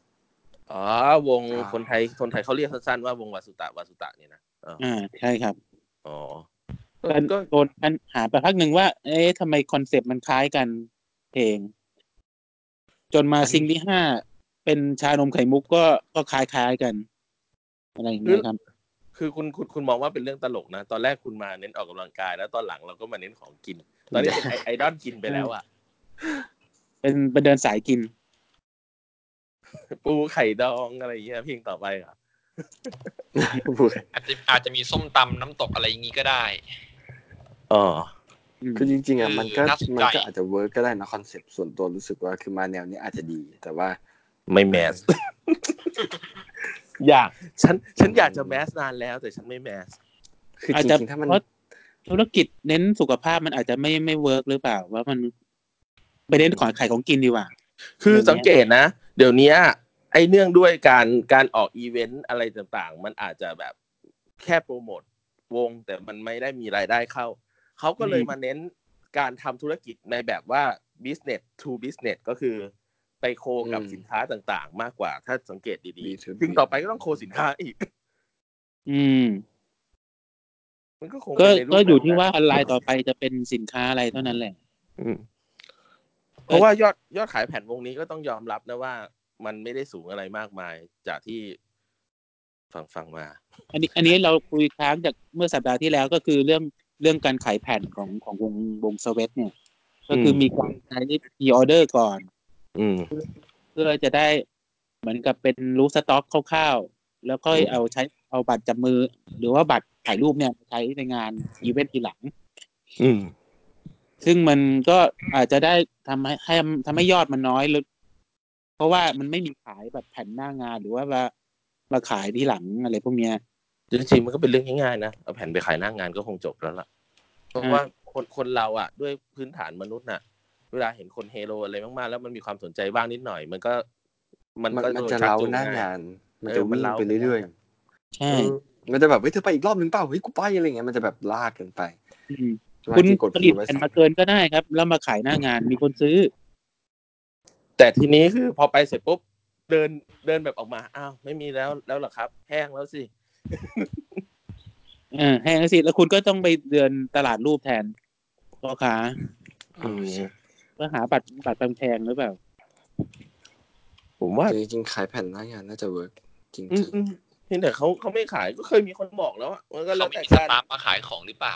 อ๋อ วงคนไทยคนไทยเขาเรียกสั้นๆว่าวงวาสุตะวาสุตะเนี่ยนะเอออ่าใช่ครับ อ๋อก็ก็โดนปัญหาไปพักหนึ่งว่า เอ๊ะทำไมคอนเซปต์มันคล้ายกันเพลง จนมาซิงที่ห้าเป็นชานมไข่มุกก็ก็คล้ายๆกัน อะไรอย่างเงี้ยครับ คือคุณคุณคุณมองว่าเป็นเรื่องตลกนะ ตอนแรกคุณมาเน้นออกกำลังกาย แล้วตอนหลังเราก็มาเน้นของกิน ตอนนี้เป็นไอไอดอลกินไปแล้วอะ เป็นเป็นเดินสายกิน ปูไข่ดองอะไรอย่างเงี้ยเพลงต่อไปอะพูดอาจจะอาจจะมีส้มตำน้ำตกอะไรอย่างงี้ก็ได้อ๋อ คือจริงๆอะเออมันก็น่าสนใจมันก็อาจจะ work ก็ได้นะคอนเซ็ปต์ส่วนตัวรู้สึกว่าคือมาแนวนี้อาจจะดี แต่ว่าไม่ mass อยากฉันฉันอยากจะ mass นานแล้วแต่ฉันไม่ mass คืออาจจจะริงๆถ้ามันเพราะธุรกิจเน้นสุขภาพมันอาจจะไม่ไม่ work หรือเปล่า ว่ามันไปเน้นของขายของกินดีกว่า คืออย่างเงี้ยสังเกตนะ เดี๋ยวนี้ไอ้เนื่องด้วยการการออกอีเวนต์อะไรต่างๆ มันอาจจะแบบแค่โปรโมทวงแต่มันไม่ได้มีรายได้เข้า เขาก็เลยมาเน้นการทำธุรกิจในแบบว่า business to business ก็คือไปโคกับอืมสินค้าต่างๆ มากกว่า ถ้าสังเกตดี B2B ๆซึ่งต่อไปก็ต้องโคสินค้าอีก อืม มันก็คงก็เป็นในรูปก็อยู่แบบที่นั้นว่าออนไลน์ต่อไปจะเป็นสินค้าอะไรเท่านั้นแหละ อืม เพราะว่ายอดยอดขายแผ่นวงนี้ก็ต้องยอมรับนะว่า มันไม่ได้สูงอะไรมากมายจากที่ฟังฟังมา อันนี้ อันนี้เราคุยค้างจากเมื่อสัปดาห์ที่แล้วก็คือเรื่อง เรื่องการขายแผ่นของของวงวงสเวตเนี่ย ก็คือมีการใช้พีออเดอร์ก่อน อืมเพื่อจะได้เหมือนกับเป็นรู้สต็อกคร่าวๆ แล้วค่อยเอาใช้เอาบัตรจับมือ หรือว่าบัตรถ่ายรูปเนี่ยใช้ในงานอีเวนต์ทีหลัง อืมซึ่งมันก็อาจจะได้ทำให้ให้ทำให้ยอดมันน้อยลงเพราะว่ามันไม่มีขายแบบแผ่นหน้างานหรือว่ามามาขายที่หลังอะไรพวกเนี้ยจริงๆมันก็เป็นเรื่องง่ายๆนะเอาแผ่นไปขายหน้างานก็คงจบแล้วล่ะ เพราะว่าคนคนเราอะ ด้วยพื้นฐานมนุษย์น่ะ เวลาเห็นคนเฮโรอะไรมากๆ แล้วมันมีความสนใจบ้างนิดหน่อย มันก็ มันมันก็มันโดจะชักเล้าจูหน้าง่ยงาน มันเอจะอมันวิ่งเล้าไปเรื่อยใช่ๆมันจะแบบเฮ้ยเธอไปอีกรอบหนึ่งเปล่าเฮ้ยกูไปอะไรเงี้ยมันจะแบบลากกันไปอืมบางคุณทีกดผลิตไว้แผ่นสองมาเกินก็ได้ครับ แล้วมาขายหน้างานมีคนซื้อ แต่ทีนี้คือพอไปเสร็จปุ๊บเดินเดินแบบออกมา อ้าว ไม่มีแล้วแล้วเหรอครับ แห้งแล้วสิเออแห้งสิแล้วคุณก็ต้องไปเดินตลาดรูปแทนพ่อค้าอืมเพื่อหาบัตรบัตรแพงๆหรือเปล่า ผมว่าจริงๆขายแผ่นหน้างานน่าจะเวิร์กจริงอืมอืมเพียงแต่เขาเขาไม่ขายก็เคยมีคนบอกแล้วอะมันก็แล้เขาวมีแต่สการตาฟมาขายของหรือเปล่า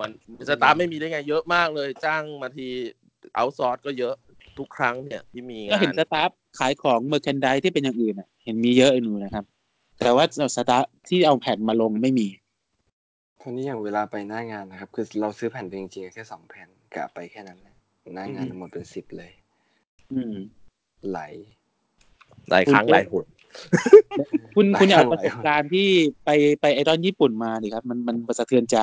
มันสตาร์ไม่มีได้ไง เยอะมากเลย จ้างมาทีเอาซอร์สก็เยอะทุกครั้งเนี่ยที่มีก็งาเห็นนสตาฟขายของเมอร์แคนดิที่เป็นอย่างอื่นอะ เห็นมีเยอะอยู่นะครับ แต่ว่าสตาฟที่เอาแผ่นมาลงไม่มี ๆตอนนี้อย่างเวลาไปหน้างานนะครับ คือเราซื้อแผ่นไปจริงๆแค่สองแผ่นกะไปแค่นั้นแหละหน้างานหมดเป็นสิบเลย อืมไหลหลายครั้งคุณหลายหนคุณหลายคุณอยากครั้งประสบการณ์ที่ไปไปไอดอลญี่ปุ่นมาดิครับ มันมันสะเทือนใจ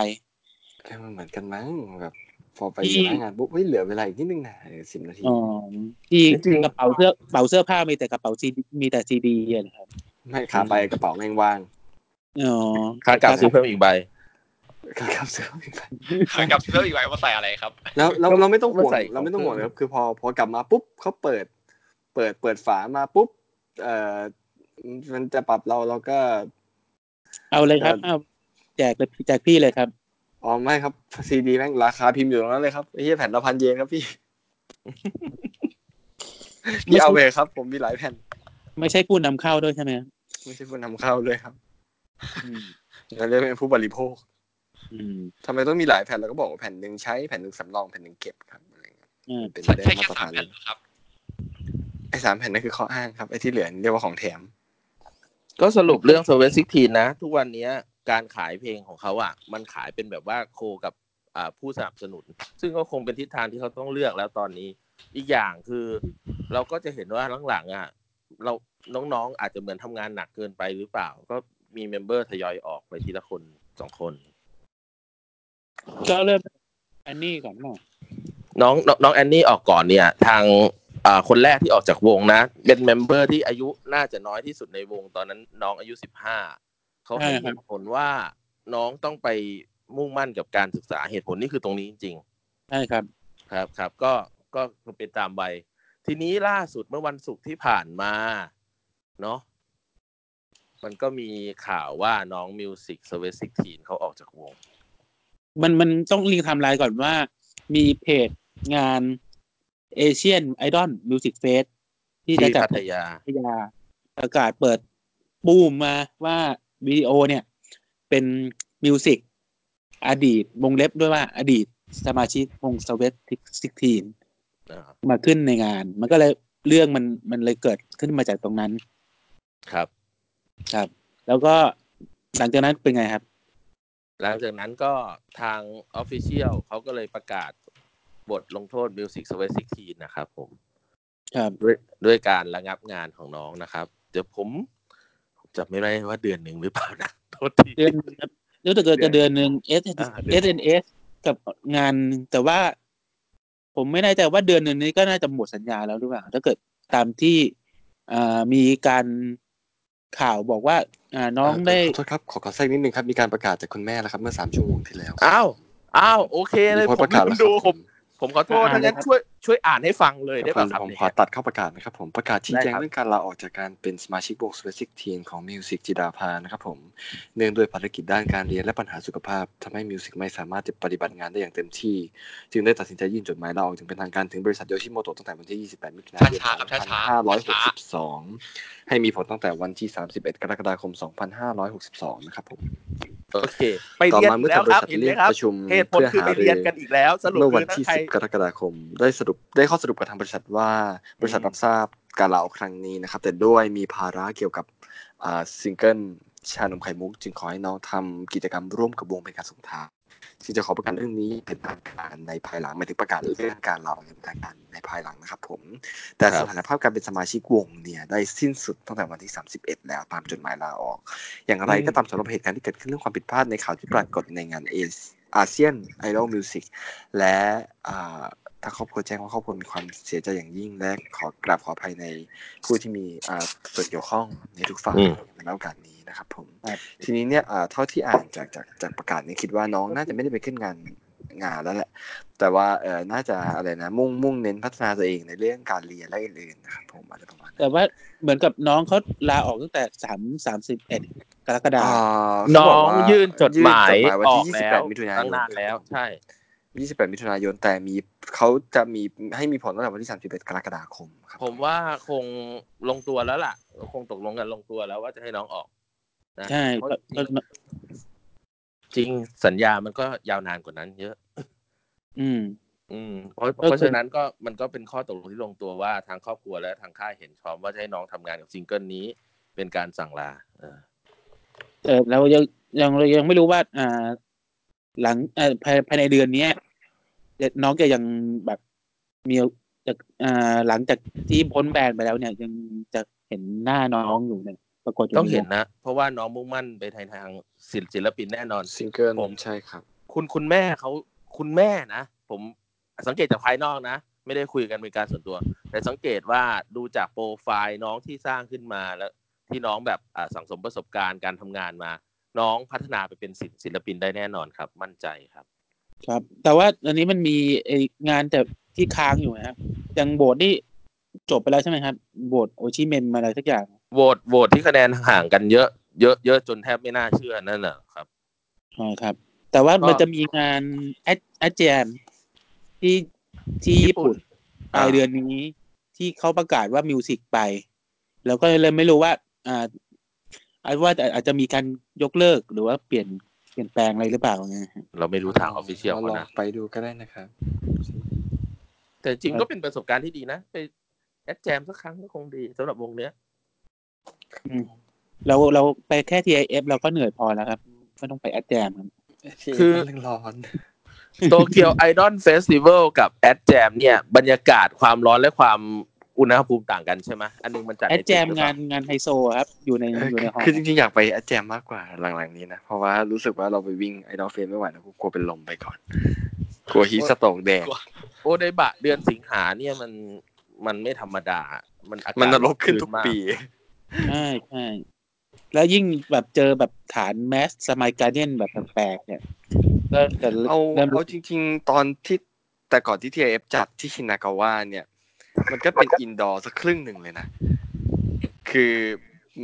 เอ้ยมันเหมือนกันมั้งแบบพอไปที่อยู่หน้างานปุ๊บเฮ้ยเหลือเวลาอีกนิดนึงนะสิบนาทีอ๋อที่จริงๆกระเป๋าเสื้อกระเป๋าเสื้อผ้ามีแต่กระเป๋าซีมีแต่ซีดีอะนะครับไม่ขาไปกระเป๋าแม่งว่างอ๋อค่ากลับซื้อเพิ่มอีกใบ ขาขับเสื้อไม่ไปกับเสื้ออีกใบว่าใส่อะไรครับ แล้วเราเราไม่ต้องห่วงมาใส่เราไม่ต้องของห่วงเลยครับคือพอพอกลับมาปุ๊บเขาเปิด เปิดเปิดฝามาปุ๊บเอ่อมันจะปรับเราเราก็ เอาเลยครับเอาแจกเลยแจกพี่เลยครับอ๋อไม่ครับซีดีแม่งราคาพิมพ์อยู่ตรงนั้นเลยครับไอ้เหี้ยแผ่นละพันเยนครับพี่พี่เอาไปเลยครับ ผมมีหลายแผ่น ไม่ใช่ผู้นำเข้าด้วยใช่ไหมครับไม่ใช่ผู้นำเข้าด้วยครับอืมเราเรียกเป็นผู้บริโภคอืม ทำไมต้องมีหลายแผ่นเราก็บอกว่าแผ่นหนึ่งใช้แผ่นหนึ่งสำรองแผ่นหนึ่งเก็บครับอะไรเงี้ยอืมเป็นใช่เรื่อใช่งมาแค่ตรสาฐามนแผ่นเหรอครับไอ้สามแผ่นนั่นคือข้ออ้างครับไอ้ที่เหลือเรียกว่าของแถม ก็สรุปเรื่อง s ซเวซิกทีนะ ทุกวันเนี้ยการขายเพลงของเขาอะ มันขายเป็นแบบว่าโคกับอ่าผู้สนับสนุน ซึ่งก็คงเป็นทิศทางที่เขาต้องเลือกแล้วตอนนี้ อีกอย่างคือเราก็จะเห็นว่าหลังๆอะเราน้องๆอาจจะเหมือนทำงานหนักเกินไปหรือเปล่า ก็มี member ทยอยออกไปทีละคนสองคน ก็เริ่มอันนี้ก่อนเนาะน้องน้องน้องแอนนี่ออกก่อนเนี่ย ทางอ่าคนแรกที่ออกจากวงนะ เป็น member ที่อายุน่าจะน้อยที่สุดในวงตอนนั้น น้องอายุสิบห้าเขาให้เหตุผลว่าน้องต้องไปมุ่งมั่นกับการศึกษาเหตุผลนี่คือตรงนี้จริงใช่ครับๆครับครับก็ก็เป็นตามใบ ทีนี้ล่าสุดเมื่อวันศุกร์ที่ผ่านมาเนาะมันก็มีข่าวว่าน้องมิวสิก Sweat Sixteen เขาออกจากวง มันมันต้อง re timeline ก่อนว่า มีเพจงาน Asian Idol Music Fest ที่จะที่จัดพัทยาพัทยาประกาศเปิดบูมมาว่าวิดีโอเนี่ย เป็นมิวสิกอดีตวงเล็บด้วยว่าอดีตสมาชิกวง Sweat Sixteen อ่ามาขึ้นในงาน มันก็เลยเรื่องมันมันเลยเกิดขึ้นมาจากตรงนั้น ครับ ครับ แล้วก็หลังจากนั้นเป็นไงครับ หลังจากนั้นก็ทาง Official เขาก็เลยประกาศบทลงโทษ Music s w e t 16นะครับผมครับด้วยด้วยการระงับงานของน้องนะครับ เดี๋ยวผมผมจำไม่ได้ว่าเดือนหนึ่งหรือเปล่านะโทษทีเดือนครับรู้แต่เกิดจะเดือนหนึ่ง S อ่าเดือน S N S กับงานแต่ว่า ผมไม่แน่ใจว่าเดือนหนึ่งนี้ก็น่าจะหมดสัญญาแล้วหรือเปล่าถ้าเกิดตามที่อ่ามีการ ข่าวบอกว่าอ่าน้องได้ขอโทษครับขอขอแทรกนิดนึงครับมีการประกาศจากคุณแม่แล้วครับเมื่อสามชั่วโมงที่แล้วอ้าวอ้าวโอเคเลยมีโพสผต์ปมระกาศลืแล้วมคดูรับผมผมขอโทษอ่าถ้างั้นเลยครับช่วย ช่วยอ่านให้ฟังเลยได้ผป่ะมครับผมเนี่ยขอตัดเข้าประกาศนะครับผมประกาศชี้แจงได้ครับเรื่องการลาออกจากการเป็นสมาชิกวงสเปซิกทีนของมิวสิกจิดาภานะครับผมเนื่องด้วยภารกิจด้านการเรียนและปัญหาสุขภาพทำให้มิวสิกไม่สามารถจะปฏิบัติงานได้อย่างเต็มที่ จึงได้ตัดสินใจยื่นจดหมายลาออกอย่างเป็นทางการถึงบริษัทโยชิโมโตะตั้งแต่วันที่ 28 มิถุนายนช้าๆครับช้าๆ2562 ให้มีผลตั้งแต่วันที่ 31 กรกฎาคม 2562 นะครับผมโอเค ไปต่อเรียนมาอีเมื่กอแล้วทางบคริรับษัทเห็นไหเรีมยกครับประชุมเหตุผลเพื่อคือหาไปรืเรียนอกันอีกแล้ว สรุปเมื่อคืวันอถ้าที่ใคร10 กรกฎาคมได้สรุปได้ข้อสรุปกับทางบริษัทว่าบริษัทรับทราบการลาออกครั้งนี้นะครับ แต่ด้วยมีภาระเกี่ยวกับอ่าซิงเกิลชานมไข่มุก จึงขอให้น้องทำกิจกรรมร่วมกับวงเป็นการส่งท้ายซึ่งจะขอประกาศเรื่องนี้เป็นทางการในภายหลังหมายถึงประกาศเรื่องการลาออกอย่างเป็นทางการในภายหลังนะครับ ผม แต่ครัสบถานภาพการเป็นสมาชิกวงเนี่ยได้สิ้นสุดตั้งแต่วันที่ 31 แล้วตามจดหมายลาออก อย่างไรก็ตามสำหรับเหตุการณ์ที่เกิดขึ้นเรื่องความผิดพลาดในข่าวที่ปรากฏในงานเอAsian Idol Music และ อ่าถ้าครอบครัวแจ้งว่าครอบครัวมีความเสียใจอย่างยิ่งและขอกราบขออภัยในผู้ที่มีอ่าส่วนเกี่ยวข้องในทุกฝ่ายอืมในโอกาสนี้นะครับ ผมครับทีนี้เนี่ยอ่าเท่าที่อ่านจากจากจากประกาศเนี่ยคิดว่าน้องน่าจะไม่ได้ไปขึ้นงานงานแล้วแหละ แต่ว่าเออน่าจะอะไรนะ มุ่งมุ่งเน้นพัฒนาตัวเองในเรื่องการเรียนและอื่นๆนะครับผมอะไรประมาณนั้นแต่ว่าเหมือนกับน้องเขาลาออกตั้งแต่สามสามสิบเอ็ดกรกฎาคอ่มาน้เขาบอกงว่ายื่นจดหมายยื่นจดหมายวันออที่กแล้ว28มิถุนายตั้งนนานแล้ว ใช่ 28 มิถุนายนแต่มีเขาจะมีให้มีผลตั้งแต่วันที่ 31 กรกฎาคมครับ ผมว่าคงลงตัวแล้วล่ะ คงตกลงกันลงตัวแล้วว่าจะให้น้องออกนะใช่เพราะก็ก็จริงสัญญามันก็ยาวนานกว่านั้น เยอะ อืม อืมเพราะก็คือเพราะฉะนั้นก็มันก็เป็นข้อตกลงที่ลงตัวว่าทางครอบครัวและทางค่ายเห็นชอบว่าจะให้น้องทำงานกับซิงเกิลนี้ เป็นการสั่งลาเออเออเรายังยังเรายังไม่รู้ว่า อ่า หลังเอ่อภายภายในเดือนเนี้ยจะ น้องจะยังแบบมีจะอ่าหลังจากที่พ้นแบนไปแล้วเนี่ย ยังจะเห็นหน้าน้องอยู่เนี่ยปรากฏยู่ต้องใวเห็นนะ เพราะว่าน้องมุ่งมั่นไปทางทางศิลศิลปินแน่นอนซิงเกิลผมใช่ครับ คุณคุณแม่เขาคุณแม่นะ ผมสังเกตจากภายนอกนะ ไม่ได้คุยกันเป็นการส่วนตัว แต่สังเกตว่าดูจากโปรไฟล์น้องที่สร้างขึ้นมาแล้ว ที่น้องแบบอ่าสังสมประสบการณ์การทำงานมา น้องพัฒนาไปเป็นศิลศิลปินได้แน่นอนครับ มั่นใจครับ ครับ แต่ว่าอันนี้มันมีไอ้งานแต่ที่ค้างอยู่นะครับยังโบสนี่จบไปแล้วใช่ไหมครับโบสโอชิเมนมาอะไรสักอย่างโหวตโหวตที่คะแนนห่างกันเยอะเยอะเยอะจนแทบไม่น่าเชื่อนั่นแหละครับอ๋อครับ แต่ว่าก็มันจะมีงานAt At Jam ที่ที่ญี่ญี่ปุ่ปุ่นนปลายอ่าเดือนนี้ที่เขาประกาศว่ามิวสิกไป แล้วก็เลยไม่รู้ว่าอ่าอาจว่าอาจจะมีการยกเลิกหรือว่าเปลี่ยน เปลี่ยนแปลงอะไรหรือเปล่าไงฮะเราไม่รู้ทาง official เราเขาลองนะไปดูก็ได้นะครับ แต่จริงครับก็เป็นประสบการณ์ที่ดีนะไป At Jam สักครั้งก็คงดีสำหรับวงเนี้ยอืมเราเราไปแค่ TIF เราก็เหนื่อยพอแล้วครับไม่ต้องไปแอดแจมครับคือเรื่องร้อนโตเกียวไอดอลเฟสติวัลกับแอดแจมเนี่ย บรรยากาศความร้อนและความ อุณหภูมิต่างกันใช่ไหมอันนึงมันจัดแอในดแจมตึกหรือเปงาล่นงานไฮโซครับอยู่ในเอออยู่ในหอคือจริงๆอยากไปแอดแจมมากกว่าหลังๆนี้นะ เพราะว่ารู้สึกว่าเราไปวิ่งไอดอลเฟนไม่ไหวแล้วกูกลัวเป็นลมไปก่อน กลัวฮีทสโตกแดงกลัวโอไดบะเดือนสิงหาเนี่ยมันมันไม่ธรรมดา มันอากาศมันนรกขึ้นทุกมากปีใช่ใช่แล้วยิ่งแบบเจอแบบฐานแมสสมัยการเดียนแบบแปลกๆเนี่ยก็จะเอาเริ่มเอาจริง ๆ ตอนที่แต่ก่อนที่ TIF จัดที่ชินากาวะเนี่ย มันก็เป็น indoor สักครึ่งหนึ่งเลยนะ คือ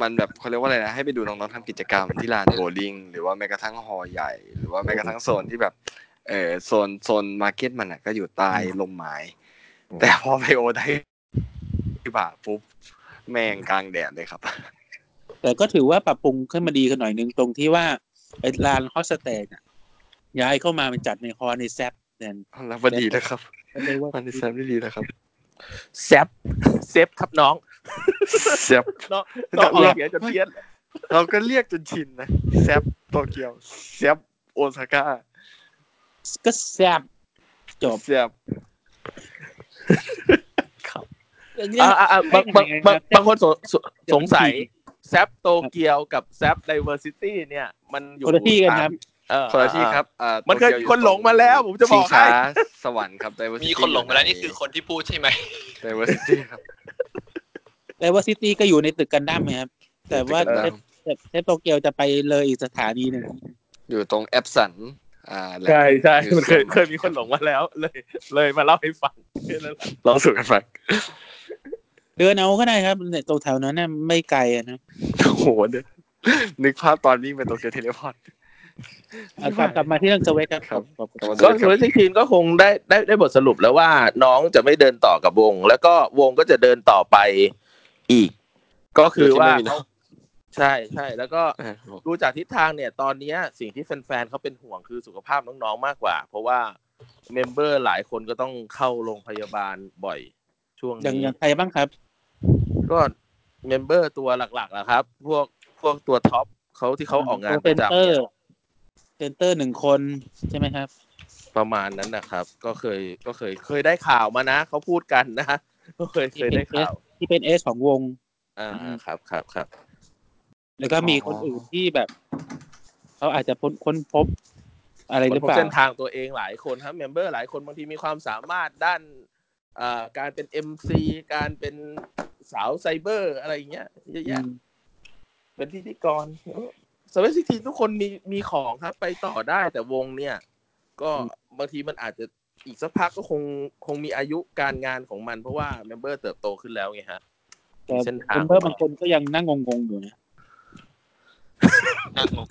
มันแบบเขาเรียกว่าอะไรนะ ให้ไปดูน้องๆทำกิจกรรมที่ลานโบว์ลิ่งหรือว่าแม้กระทั่งฮอลล์ใหญ่ หรือว่าแม้กระทั่งโซนที่แบบเออโซนโซนมาร์เก็ตมันอะ ก็อยู่ใต้ร่มไม้แต่พอไปโอได้ที่บ่าปุ๊บแม่งกลางแดดเลยครับ แต่ก็ถือว่าปรับปรุงขึ้นมาดีกันหน่อยนึงตรงที่ว่าไอ้ลานฮอสเตจอะย้ายเข้ามาเป็นจัดในฮอลล์ในแซปเนี่ยแล้วพอดีแล้วครับก็เรียกว่ามันดีแซมได้ดีแล้วครับ แซฟเซฟครับน้องแซ่บน้องน้องออกเสียงจนเพี้ยนเราก็เรียกจนชินนะแซบโตเกียวแซบโอซาก้าก็แซบจบแซบอ่าอ่าอ่าบางบางบางบางคนสงสสงสัยแซฟโตเกียวกับแซฟไดเวอร์ซิตี้เนี่ย มันอยู่คนละที่กันครับเออ คนละที่ครับอ่ามันเคยโตมีกีวคนหลงมาแล้ว ผมจะบอกชิงช้าให้สวรรค์ครับ Diversity มีคนหลงไปแล้วนี่คือคนที่พูดใช่ไหม Diversity ครับแต่ว่าซิตี้ก็อยู่ในตึกกันดั้มครับ แต่ว่าตึกเทกันปดั้มเทปโตเกียวจะไปเลยอีกสถานีหนึ่งอยู่ตรงแอปสันอ่าและใช่ใช่อยู่มันเคยส่วนเคยมีคนหลงมาแล้ว เลย เลยมาเล่าให้ฟังแค่นั้นแหละลองสู่กันฟังเดินเอาก็ได้ครับเนี่ยตรงแถวนั้นน่ะไม่ไกลอะนะโอ้โหเดี๋ยวนึกภาพตอนวิ่งไปโตเกียวเทเลพอร์ตเอา กลับกลับมาที่เรื่องสเวกครับครับขอบคุณกลับมาก็โซลิทีนก็คงได้ได้ได้บทสรุปแล้วว่าน้องจะไม่เดินต่อกับวง แล้วก็วงก็จะเดินต่อไปอีก ก็คือว่าเขาใช่ใช่แล้วก็อ่าดูจากทิศทางเนี่ย ตอนเนี้ยสิ่งที่แฟนๆเขาเป็นห่วงคือสุขภาพน้องๆมากกว่า เพราะว่า member หลายคนก็ต้องเข้าโรงพยาบาลบ่อยช่วงอย่างนี้อย่างใครบ้างครับ ก็ member ตัวหลักๆนะครับ พวกพวกตัวท็อปเขาที่เขาออกงานประจำเนี่ยร์เซนเตอร์หนึ่งคนใช่ไหมครับ ประมาณนั้นนะครับ ก็เคยก็เคยเคยได้ข่าวมานะเขาพูดกันนะก็เคยเคยได้ข่าวที่เป็นเอสของวง อ่าครับครับครับแล้วก็มีคนอื่นที่แบบเขาอาจจะพ้นค้นพบอะไรหรือคนพเปบล่าเส้นทางตัวเองหลายคนครับเมมเบอร์หลายคนบางทีมีความสามารถด้านอ่าการเป็น MC การเป็นสาวไซเบอร์อะไรอย่างเงี้ยเยอะแยะเป็นพิธีกร สวัสดีทีทุกคนมีมีของครับไปต่อได้แต่วงเนี่ย ก็บางทีมันอาจจะอีกสักพักก็คงคงมีอายุการงานของมัน เพราะว่า member เติบโตขึ้นแล้วไงฮะแต่มีเส้นทาง member บางคนก็ยังนั่งงงๆอยู่นะนั่งงง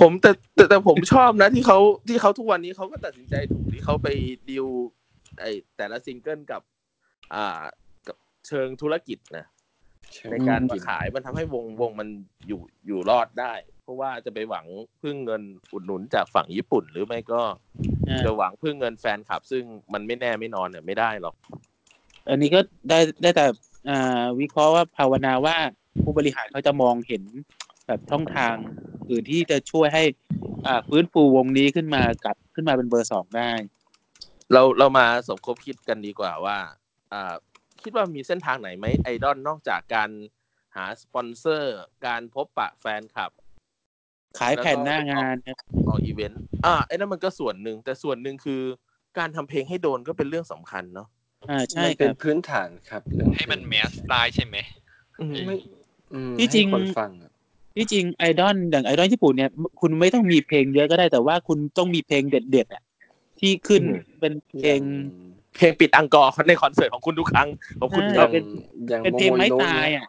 ผมแต่แต่แต่ผมชอบนะที่เขาที่เขาทุกวันนี้เขาก็ตัดสินใจถูกที่เขาไปดีลไอแต่ละซิงเกิลกับ อ่ากับเชิงธุรกิจนะ ในการมาขายมันทำให้วงวงมันอยู่อยู่รอดได้ เพราะว่าจะไปหวังพึ่งเงินอุดหนุนจากฝั่งญี่ปุ่น หรือไม่ก็อ่าจะหวังพึ่งเงินแฟนคลับ ซึ่งมันไม่แน่ไม่นอนเนี่ยไม่ได้หรอก อันนี้ก็ได้ได้แต่อ่าวิเคราะห์ว่าภาวนาว่าผู้บริหารเขาจะมองเห็นแบบช่องทางอื่นที่จะช่วยให้อ่าฟื้นฟูวงนี้ขึ้นมากลับขึ้นมาเป็นเบอร์สองได้ เราเรามาสมคบคิดกันดีกว่าว่าอ่า คิดว่ามีเส้นทางไหนไหมไอดอลนอกจากการหาสปอนเซอร์ การพบปะแฟนคลับ ขายแผ่นหน้างานครับออกอีเวนต์อ่าไอ้นั่นมันก็ส่วนหนึ่งแต่ส่วนหนึ่งคือการทำเพลงให้โดนก็เป็นเรื่องสำคัญเนาะอ่าใช่มันคเป็นรับพื้นฐานครับเรื่องๆให้มันแมสได้ใช่ไหมอืมไม่อืมที่จริงให้คนฟังอะที่จริงไอดอลอย่างไอดอลญี่ปุ่นเนี่ยคุณไม่ต้องมีเพลงเยอะก็ได้แต่ว่าคุณต้องมีเพลงเด็ดๆอะที่ขึ้นเป็นเพลง เพลงปิด encore ในคอนเสิร์ตของคุณทุกครั้งของคุณใช่ครับเป็นอย่างเป็นเพลงไม้โโตายอะ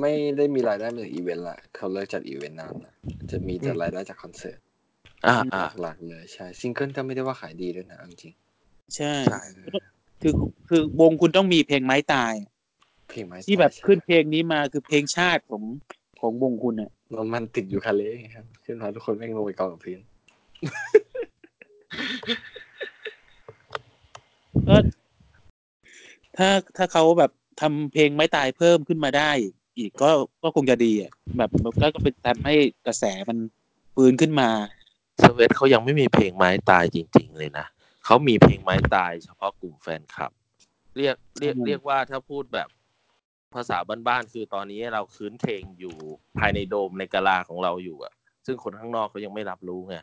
ไม่ได้มีรายได้มาจากอีเวนต์ละเขาเลิกจัดอีเวนต์นานละจะมีแต่รายได้จากคอนเสิร์ตอ่าอ่าหลักๆเลยใช่ซิงเกิลก็ไม่ได้ว่าขายดีด้วยนะเอาจริงใช่ใช่คือคือวงคุณต้องมีเพลงไม้ตาย เพลงไม้ที่แบบใช่ขึ้นเพลงนี้มาคือเพลงชาติของของวงคุณอะแล้วมันติดอยู่คาเล่ครับขึ้นมาทุกคนแม่งลงไปกองกับพื้น ก็ถ้าถ้าเขาแบบทำเพลงไม้ตายเพิ่มขึ้นมาได้ อีกก็ก็คงจะดีอะแบบก็ก็เป็นทำให้กระแสมันฟื้นขึ้นมาสเวตเขายังไม่มีเพลงไม้ตายจริง ๆ เลยนะเขามีเพลงไม้ตายเฉพาะกลุ่มแฟนคลับ เรียกเรียกอืมเรียกว่าถ้าพูดแบบภาษาบ้านๆคือตอนนี้เราคืนเพลงอยู่ภายในโดมในกะลาของเราอยู่อะซึ่งคนข้างนอกเขายังไม่รับรู้ไง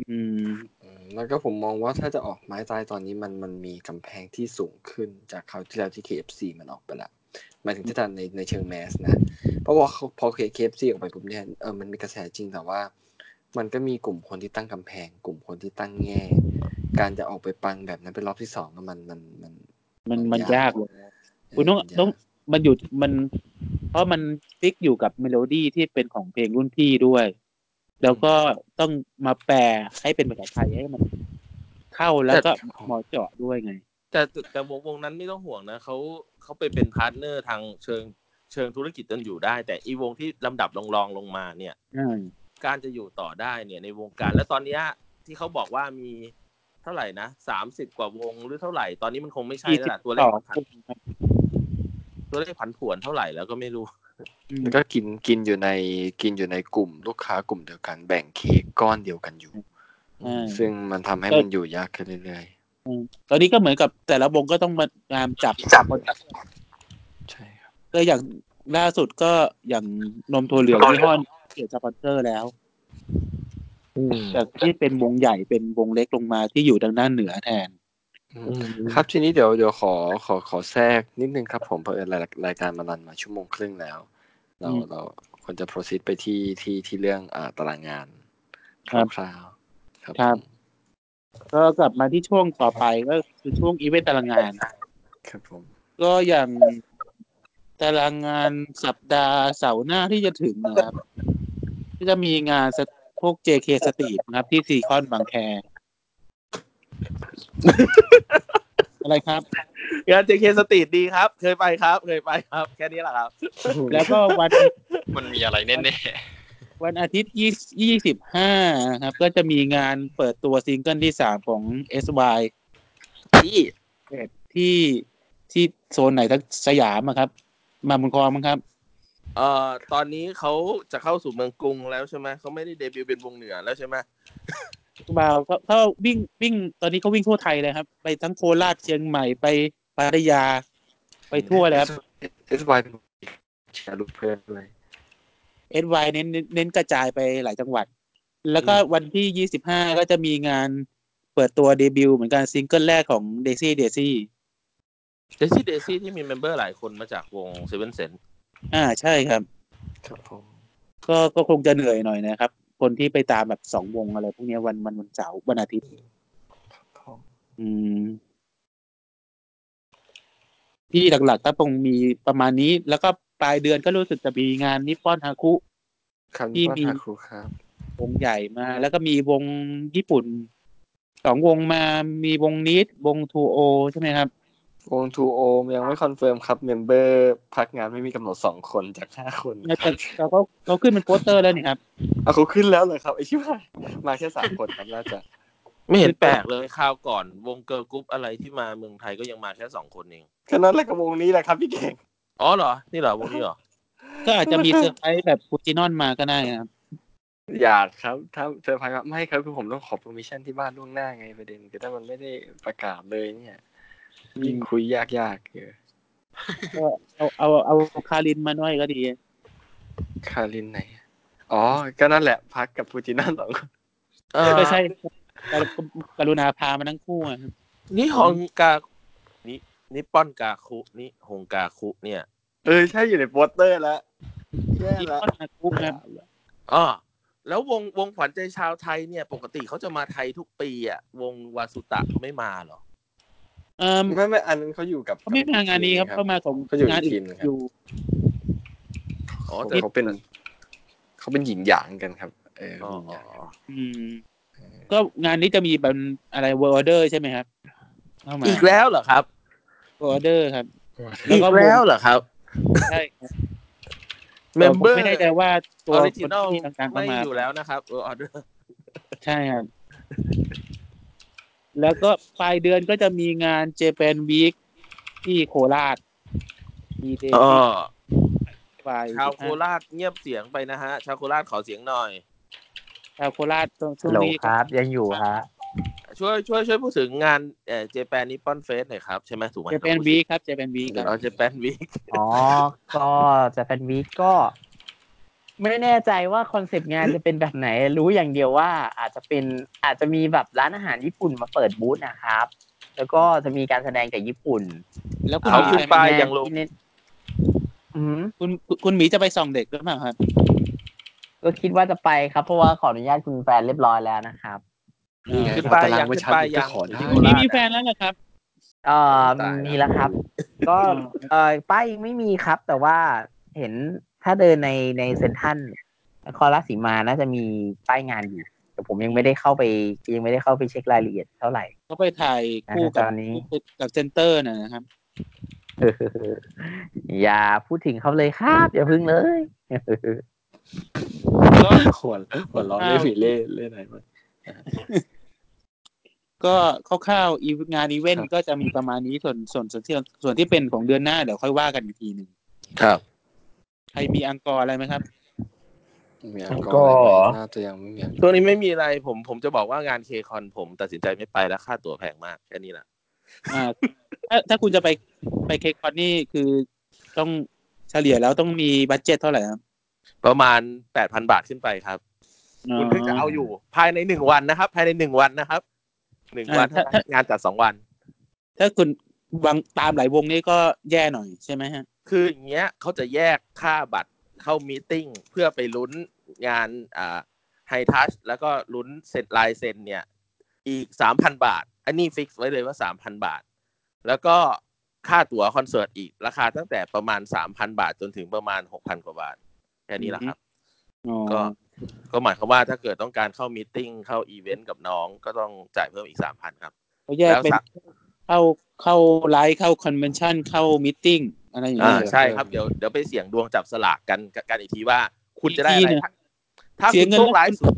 อืมอืม แล้วก็ผมมองว่าถ้าจะออกไม้ตายตอนนี้มันมันมีกำแพงที่สูงขึ้นจากคราวที่แล้วที่ KFC มันออกไปละหมายถึงที่ทำในในเชิงแมสนะ เพราะว่าเขาพอ KFC ออกไปปุ๊บเนี่ยเออมันมีกระแสจริงแต่ว่า มันก็มีกลุ่มคนที่ตั้งกำแพง กลุ่มคนที่ตั้งแง่ การจะออกไปปังแบบนั้นเป็นรอบที่สองอะมันมันมัน มันมันยากเลยเออคุณต้องมันยากต้องมันอยู่มัน เพราะมัน fix อยู่กับเมโลดี้ที่เป็นของเพลงรุ่นพี่ด้วย แล้วก็ต้องมาแปลให้เป็นภาษาไทยให้มันเข้าแล้วก็เหมาะเจาะด้วยไงแต่แต่แต่วงวงนั้นไม่ต้องห่วงนะเขาเขาไปเป็น partner ทางเชิงเชิงธุรกิจกันอยู่ได้ แต่อีวงที่ลำดับรองรองลงมาเนี่ยอืมการจะอยู่ต่อได้เนี่ยในวงการ แล้วตอนเนี้ยที่เขาบอกว่ามีเท่าไหร่นะสามสิบกว่าวงหรือเท่าไหร่ ตอนนี้มันคงไม่ใช่แล้วล่ะตัวเลขสองผันตัวเลขผันผวนเท่าไหร่แล้วก็ไม่รู้อืม แล้วก็กินกินอยู่ในกินอยู่ในกลุ่มลูกค้ากลุ่มเดียวกัน แบ่งเค้กก้อนเดียวกันอยู่อ่าซึ่งมันทำให้มันอยู่ยากขึ้นเรื่อยตอนนี้ก็เหมือนกับแต่ละวงก็ต้องมาตามจับจับคนๆใช่ครับก็อย่างล่าสุดก็อย่างนมถั่วเหลืองยี่ห้อเปลี่ยนสปอนเซอร์แล้วจากที่เป็นวงใหญ่เป็นวงเล็กลงมาที่อยู่ทางด้านเหนือแทน ครับทีนี้เดี๋ยวเดี๋ยวขอขอขอแทรกนิดนึงครับผมเพราะเอิญรายรายการมารันมาชั่วโมงครึ่งแล้ว เราอืมเราควรจะ proceed ไปที่ที่ที่เรื่องอ่าตารางงานครับคร่าวๆครับครับผมก็กลับมาที่ช่วงต่อไปก็คือช่วงอีเวนต์ตารางงานครับผม ก็อย่างตารางงานสัปดาห์เสาร์หน้าที่จะถึงนะครับที่จะมีงานสพวก JK สตรีทนะครับที่ซีคอนบางแคเออะไรครับงาน JK สตรีทดีครับ เคยไปครับ เคยไปครับ แค่นี้แหละครับ แล้วก็วันมันมีอะไรแน่วันอาทิตย์ยี่ยี่สิบห้าครับ ก็จะมีงานเปิดตัวซิงเกิลที่สามของ SY ที่ที่ที่โซนไหนทั้งสยามอะครับ มาบุญครองมั้งครับเอ่อตอนนี้เขาจะเข้าสู่เมืองกรุงแล้วใช่ไหมเขาไม่ได้เดบิวต์เป็นวงเหนือแล้วใช่ไหม บ่าวเขาเขาวิ่งวิ่งตอนนี้เขาวิ่งทั่วไทยเลยครับ ไปทั้งโคราชเชียงใหม่ไปพัทยา ไปทั่วเลยครับเอสวายเป็นแชร์ลูกเพื่อนด้วย SY เน้นเน้นเน้นกระจายไปหลายจังหวัด แล้วก็วันที่ยี่สิบห้าก็จะมีงานเปิดตัวเดบิวต์เหมือนกันซิงเกิลแรกของ Daisy Daisy Daisy Daisy ที่มี member หลายคนมาจากวง7th Senseอ่าใช่ครับ ครับผมก็ก็คงจะเหนื่อยหน่อยนะครับ คนที่ไปตามแบบสองวงอะไรพวกเนี้ยวันวันวันเสาร์วันอาทิตย์ อืม ที่หลักๆก็คงมีประมาณนี้ แล้วก็ปลายเดือนก็รู้สึกจะมีงานนิปปอนฮาคุครับที่ว่ามีทาครูครับวงใหญ่มา แล้วก็มีวงญี่ปุ่นสองวงมามีวงนิดวงทูโอใช่ไหมครับ วงทูโอยังไม่ confirm ครับ member พักงานไม่มีกำหนดสองคนจากห้าคนแต่เราก็เขาขึ้นเป็นโปสเตอร์แล้วนี่ครับเอาเขาขึ้นแล้วเลยครับไอชิบหายมาแค่สามคนครับน่าจะไม่เห็นแปลกเลยคราวก่อนวง girl group อะไรที่มาเมืองไทยก็ยังมาแค่สองคนเองแค่นั้นแหละกับวงนี้แหละครับพี่เก่งอ๋อเหรอ นี่เหรอวงนี้เหรอ ก็อาจจะมีเซอร์ไพรส์แบบฟูจินอนมาก็ได้ครับอยากครับ ถ้าเซอร์ไพรส์ครับไม่ครับคือผมต้องขอ permission ที่บ้านล่วงหน้าไงประเด็นคือถ้ามันไม่ได้ประกาศเลยเนี่ย ยิ่งคุยยากๆเออก็เอาเอาเอาคารินมาหน่อยก็ดี คารินไหน อ๋อ ก็นั่นแหละ พักกับฟูจินันสองคนเออไม่ใช่กรุกรุณาพามาทั้งคู่อะครับนี่ฮองกานี่นี่ป้อนกาคุนี่ฮงกาคุเนี่ย เออ ใช่อยู่ในโปสเตอร์แล้วแย่นิปแล้วปอนฮาคุครับอ๋อแล้ววงวงขวัญใจชาวไทยเนี่ย ปกติเขาจะมาไทยทุกปีอะ วงวาสุตะเขาไม่มาเหรอเอ่อ ไม่ไม่อันนั้นเขาอยู่กับเขาไม่มางานนี้ครับเขามาของเขาอยู่งานในทีอื่มนนะครับอยู่อ๋อเขาแต่เขาเป็นเขาเป็นหญิงหยางกันครับ เอออ๋อหญิงหยางอืม ก็งานนี้จะมีเป็นอะไรเวอร์เดอร์ใช่ไหมครับเข้ามาอีกแล้วเหรอครับเวอร์เดอร์ครับแล้อีวกก็แล้วเหรอครับใช่ครับเมมเบอร์ไม่แน่ใจว่าอตัวอคริจินนอลที่ต่างๆเข้าไม่มาอยู่แล้วนะครับเออออเดอร์ใช่ครับ แล้วก็ปลายเดือนก็จะมีงานเจแปนวีคที่โคราชมีเดอ๋อที่ปลายชาวโคราชเงียบเสียงไปนะฮะ ชาวโคราชขอเสียงหน่อย ชาวโคราชตรงช่วงโหลนี้ครับ ยังอยู่ฮะช่วยช่วยช่วยพูดถึงงานเอ่อ Japan Nippon Fest หน่อยครับ ใช่ไหมถูกไหม Japan Week ครับ Japan Week ครับเรา Japan Weekอ๋อก็จะเป็น week ก็ ไม่แน่ใจว่า concept งานจะเป็นแบบไหน รู้อย่างเดียวว่าอาจจะเป็นอาจจะมีแบบร้านอาหารญี่ปุ่นมาเปิดบูธนะครับ แล้วก็จะมีการแสดงจากญี่ปุ่น แล้วคุณเขาหมีขึ้นไปป้ายงานยังลงที่เน้นอืมคุณคุณคุณหมีจะไปส่องเด็กหรือเปล่าครับก็คิดว่าจะไปครับ เพราะว่าขออนุญาตคุณแฟนเรียบร้อยแล้วนะครับนี่ไง ขึ้นครับป้ายตารางยังไว้ขึ้นชัดป้ายก็ยังขอได้ที่โคมีราชมีแฟนแล้วเหรอครับ เอ่อตายแล้วมีแล้วครับ ก็เอ่อป้ายยังไม่มีครับ แต่ว่าเห็น ถ้าเดินในในเซ็นทรัลนครราชสีมาน่าจะมีป้ายงานอยู่ แต่ผมยังไม่ได้เข้าไป ยังไม่ได้เข้าไปเช็ครายละเอียดเท่าไหร่เขาไปถ่ายคู่กับตอนนี้กับเซนเตอร์นะนะครับอย่าพูดถึงเขาเลยครับ อย่าพึ่งเลยก็หัวหัวเร้อนเล่มีเล่เล่ไหนมาก็คร่าวๆอีงานอีเวนครัต์บก็จะมีประมาณนี้ส่วนส่วนส่วนที่ส่วนที่เป็นของเดือนหน้าเดี๋ยวค่อยว่ากันอีกทีหนึ่งครับใค รมีอังกอร์อะไรไหมครับ มีอังกก็อร์อะไรไหมน่าจะยังไม่มีอังกอร์ช่วงนี้ไม่มีอะไรผมผมจะบอกว่างานเคคอนผมตัดสินใจไม่ไปแล้วค่าตั๋วแพงมากแค่นี้แหละอ่าถ้าถ้าคุณจะไปไป KCON นี่คือต้องเฉลี่ยแล้วต้องมีบั budget เท่าไหร่ครับประมาณแปดพันบาทขึ้นไปครับ คุณถึงจะเอาอยู่ภายในหนึ่งวันนะครับ ภายในหนึ่งวันนะครับหนึ่งวันอ่าถ้าถ้างานจัดสองวัน ถ้าคุณวางตามหลายวงนี่ก็แย่หน่อยใช่ไหมฮะ คืออย่างเงี้ยเขาจะแยกค่าบัตรเข้า meeting เพื่อไปลุ้นงานอ่า high touch แล้วก็ลุ้นเซ็นลายเซ็นเนี่ย อีกสามพันบาท อันนี้ fix ไว้เลยว่าสามพันบาท แล้วก็ค่าตั๋วคอนเสิร์ตอีกราคาตั้งแต่ประมาณสามพันบาทจนถึงประมาณหกพันกว่าบาท แค่นี้แหละครับอ๋อก็ก็หมายความว่าถ้าเกิดต้องการเข้า meeting เข้าอีเวนต์กับน้องก็ต้องจ่ายเพิ่มอีกสามพันครับเขาแยกเป็นแล้วสักเข้าเข้าไลฟ์เข้า convention เข้า meeting อ่าอะไรอย่างเงี้ยใช่ครับเดี๋ยวเดี๋ยวไปเสี่ยงดวงจับสลากกันกันอีกทีว่า คุณจะได้อีกอะทีไรเนี่ยถ้าถ้าเสียคุณเงินโชคแล้วร้ายสุด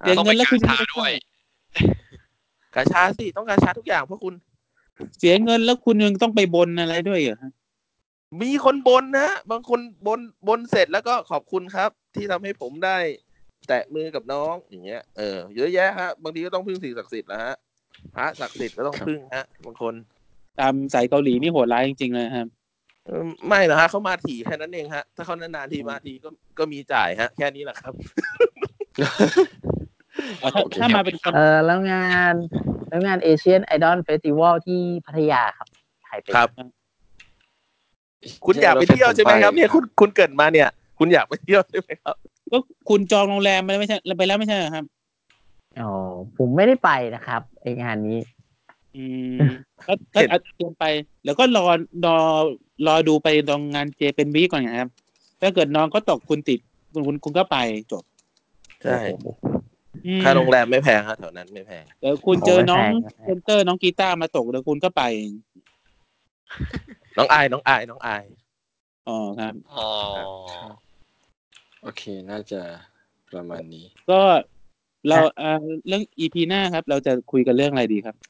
เสียต้องเงิไปนแล้วกาคุณชาด้วยกาชาสิต้องกาชาทุกอย่างเพราะคุณ เสียเงินแล้วคุณยังต้องไปบนอะไรด้วยเหรอฮะมีคนบนนะบางคนบนบนเสร็จแล้วก็ขอบคุณครับ ที่ทำให้ผมได้ แตะมือกับน้องอย่างเงี้ยเออเยอะแยะฮะบางทีก็ต้องพึ่งสิ่งศักดิ์สิทธิ์นะฮะพระศักดิ์สิทธิ์ก็ต้องพึ่งฮะบางคน ตามสายเกาหลีนี่โหดร้ายจริงๆเลยครับเออ ไม่นะฮะเขามาถี่แค่นั้นเองฮะ ถ้าเขานานๆทีมาทีก็ก็มีจ่ายฮะ แค่นี้แหละครับอ๋อถ้าโอเคถ้าครับมาเป็นคนเออแล้วงานแล้วงานเอเชียนไอดอลเฟสติวัลที่พัทยาครับใครเป็นครับ คุณอยากไปเที่ยวใช่ไหมครับ เนี่ยคุณคุณเกิดมาเนี่ย คุณอยากไปเที่ยวใช่ไหมครับ ก็คุณจองโรงแรมไปแล้วไม่ใช่ไปแล้วไม่ใช่เหรอครับอ๋อผมไม่ได้ไปนะครับไองานนี้ อืมก็ก็เห็นเอาเตรียมไป แล้วก็รอรอ รอดูไปตรงงานเจเป็นวีคก่อนนะครับ ถ้าเกิดน้องก็ตกคุณติดคุณคุณคุณก็ไปจบใช่อืมค่าโรงแรมไม่แพงฮะแถวนั้นไม่แพงเดี๋ยวคุณเจอน้องโอ้ไม่แพงไม่แพงเซนเตอร์น้องกีตาร์มาตกแล้วคุณก็ไป น้องอายน้องอายน้องอายอ๋อครับอ๋อโอเคน่าจะประมาณนี้ ก็เราเอ่อเรื่องอีพีหน้าครับ เราจะคุยกันเรื่องอะไรดีครับเอ่อ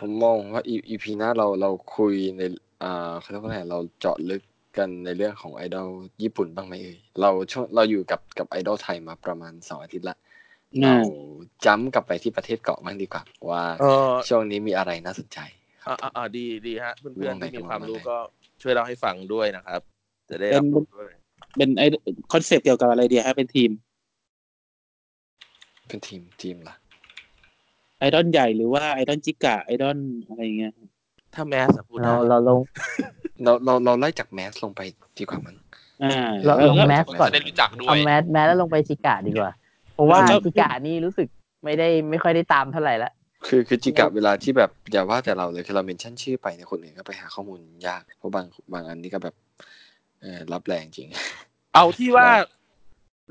ผมมองว่าอีพีหน้าเราเราคุยในอ่าเขาเรียกว่าอะไรเราเจาะลึกกันในเรื่องของไอดอลญี่ปุ่นบ้างไหมเอ่ยเราช่วงเราอยู่กับกับไอดอลไทยมาประมาณสองอาทิตย์ละน่าเราจ้ำกลับไปที่ประเทศเกาะบ้างดีกว่าว่าเออช่วงนี้มีอะไรน่าสนใจครัอ่าบอ่าอ่าดีดีฮะเพื่อนๆที่มีความรู้ลองไปก็ช่วยเล่าให้ฟังด้วยนะครับ จะได้เป็รับนรู้ด้วยเป็นไอคอนเซปต์เกี่ยวกับอะไรดีครับเป็นทีม เป็นทีมทีมล่ะ ไอดอลใหญ่หรือว่าไอดอลจิกะไอดอลอะไรอย่างเงี้ยถ้าแมสอะพูดเราได้เราลงเราเราเราไล่จากแมสลงไปดีกว่ามั้งอ่าเราแล้วลงก็แมสก่อนจะได้รู้จักด้วเอายแมสแมสแล้วลงไปจิกาดีกว่า เพราะว่าแล้วจิกานี่รู้สึกไม่ได้ไม่ค่อยได้ตามเท่าไหร่ละคือคือจิกะเวลาที่แบบอย่าว่าแต่เราเลยคือเราเมนชั่นชื่อไปเนี่ยคนอื่นก็ไปหาข้อมูลยากเพราะบางบางอันนี่ก็แบบเออรับแรงจริง เอาที่ว่า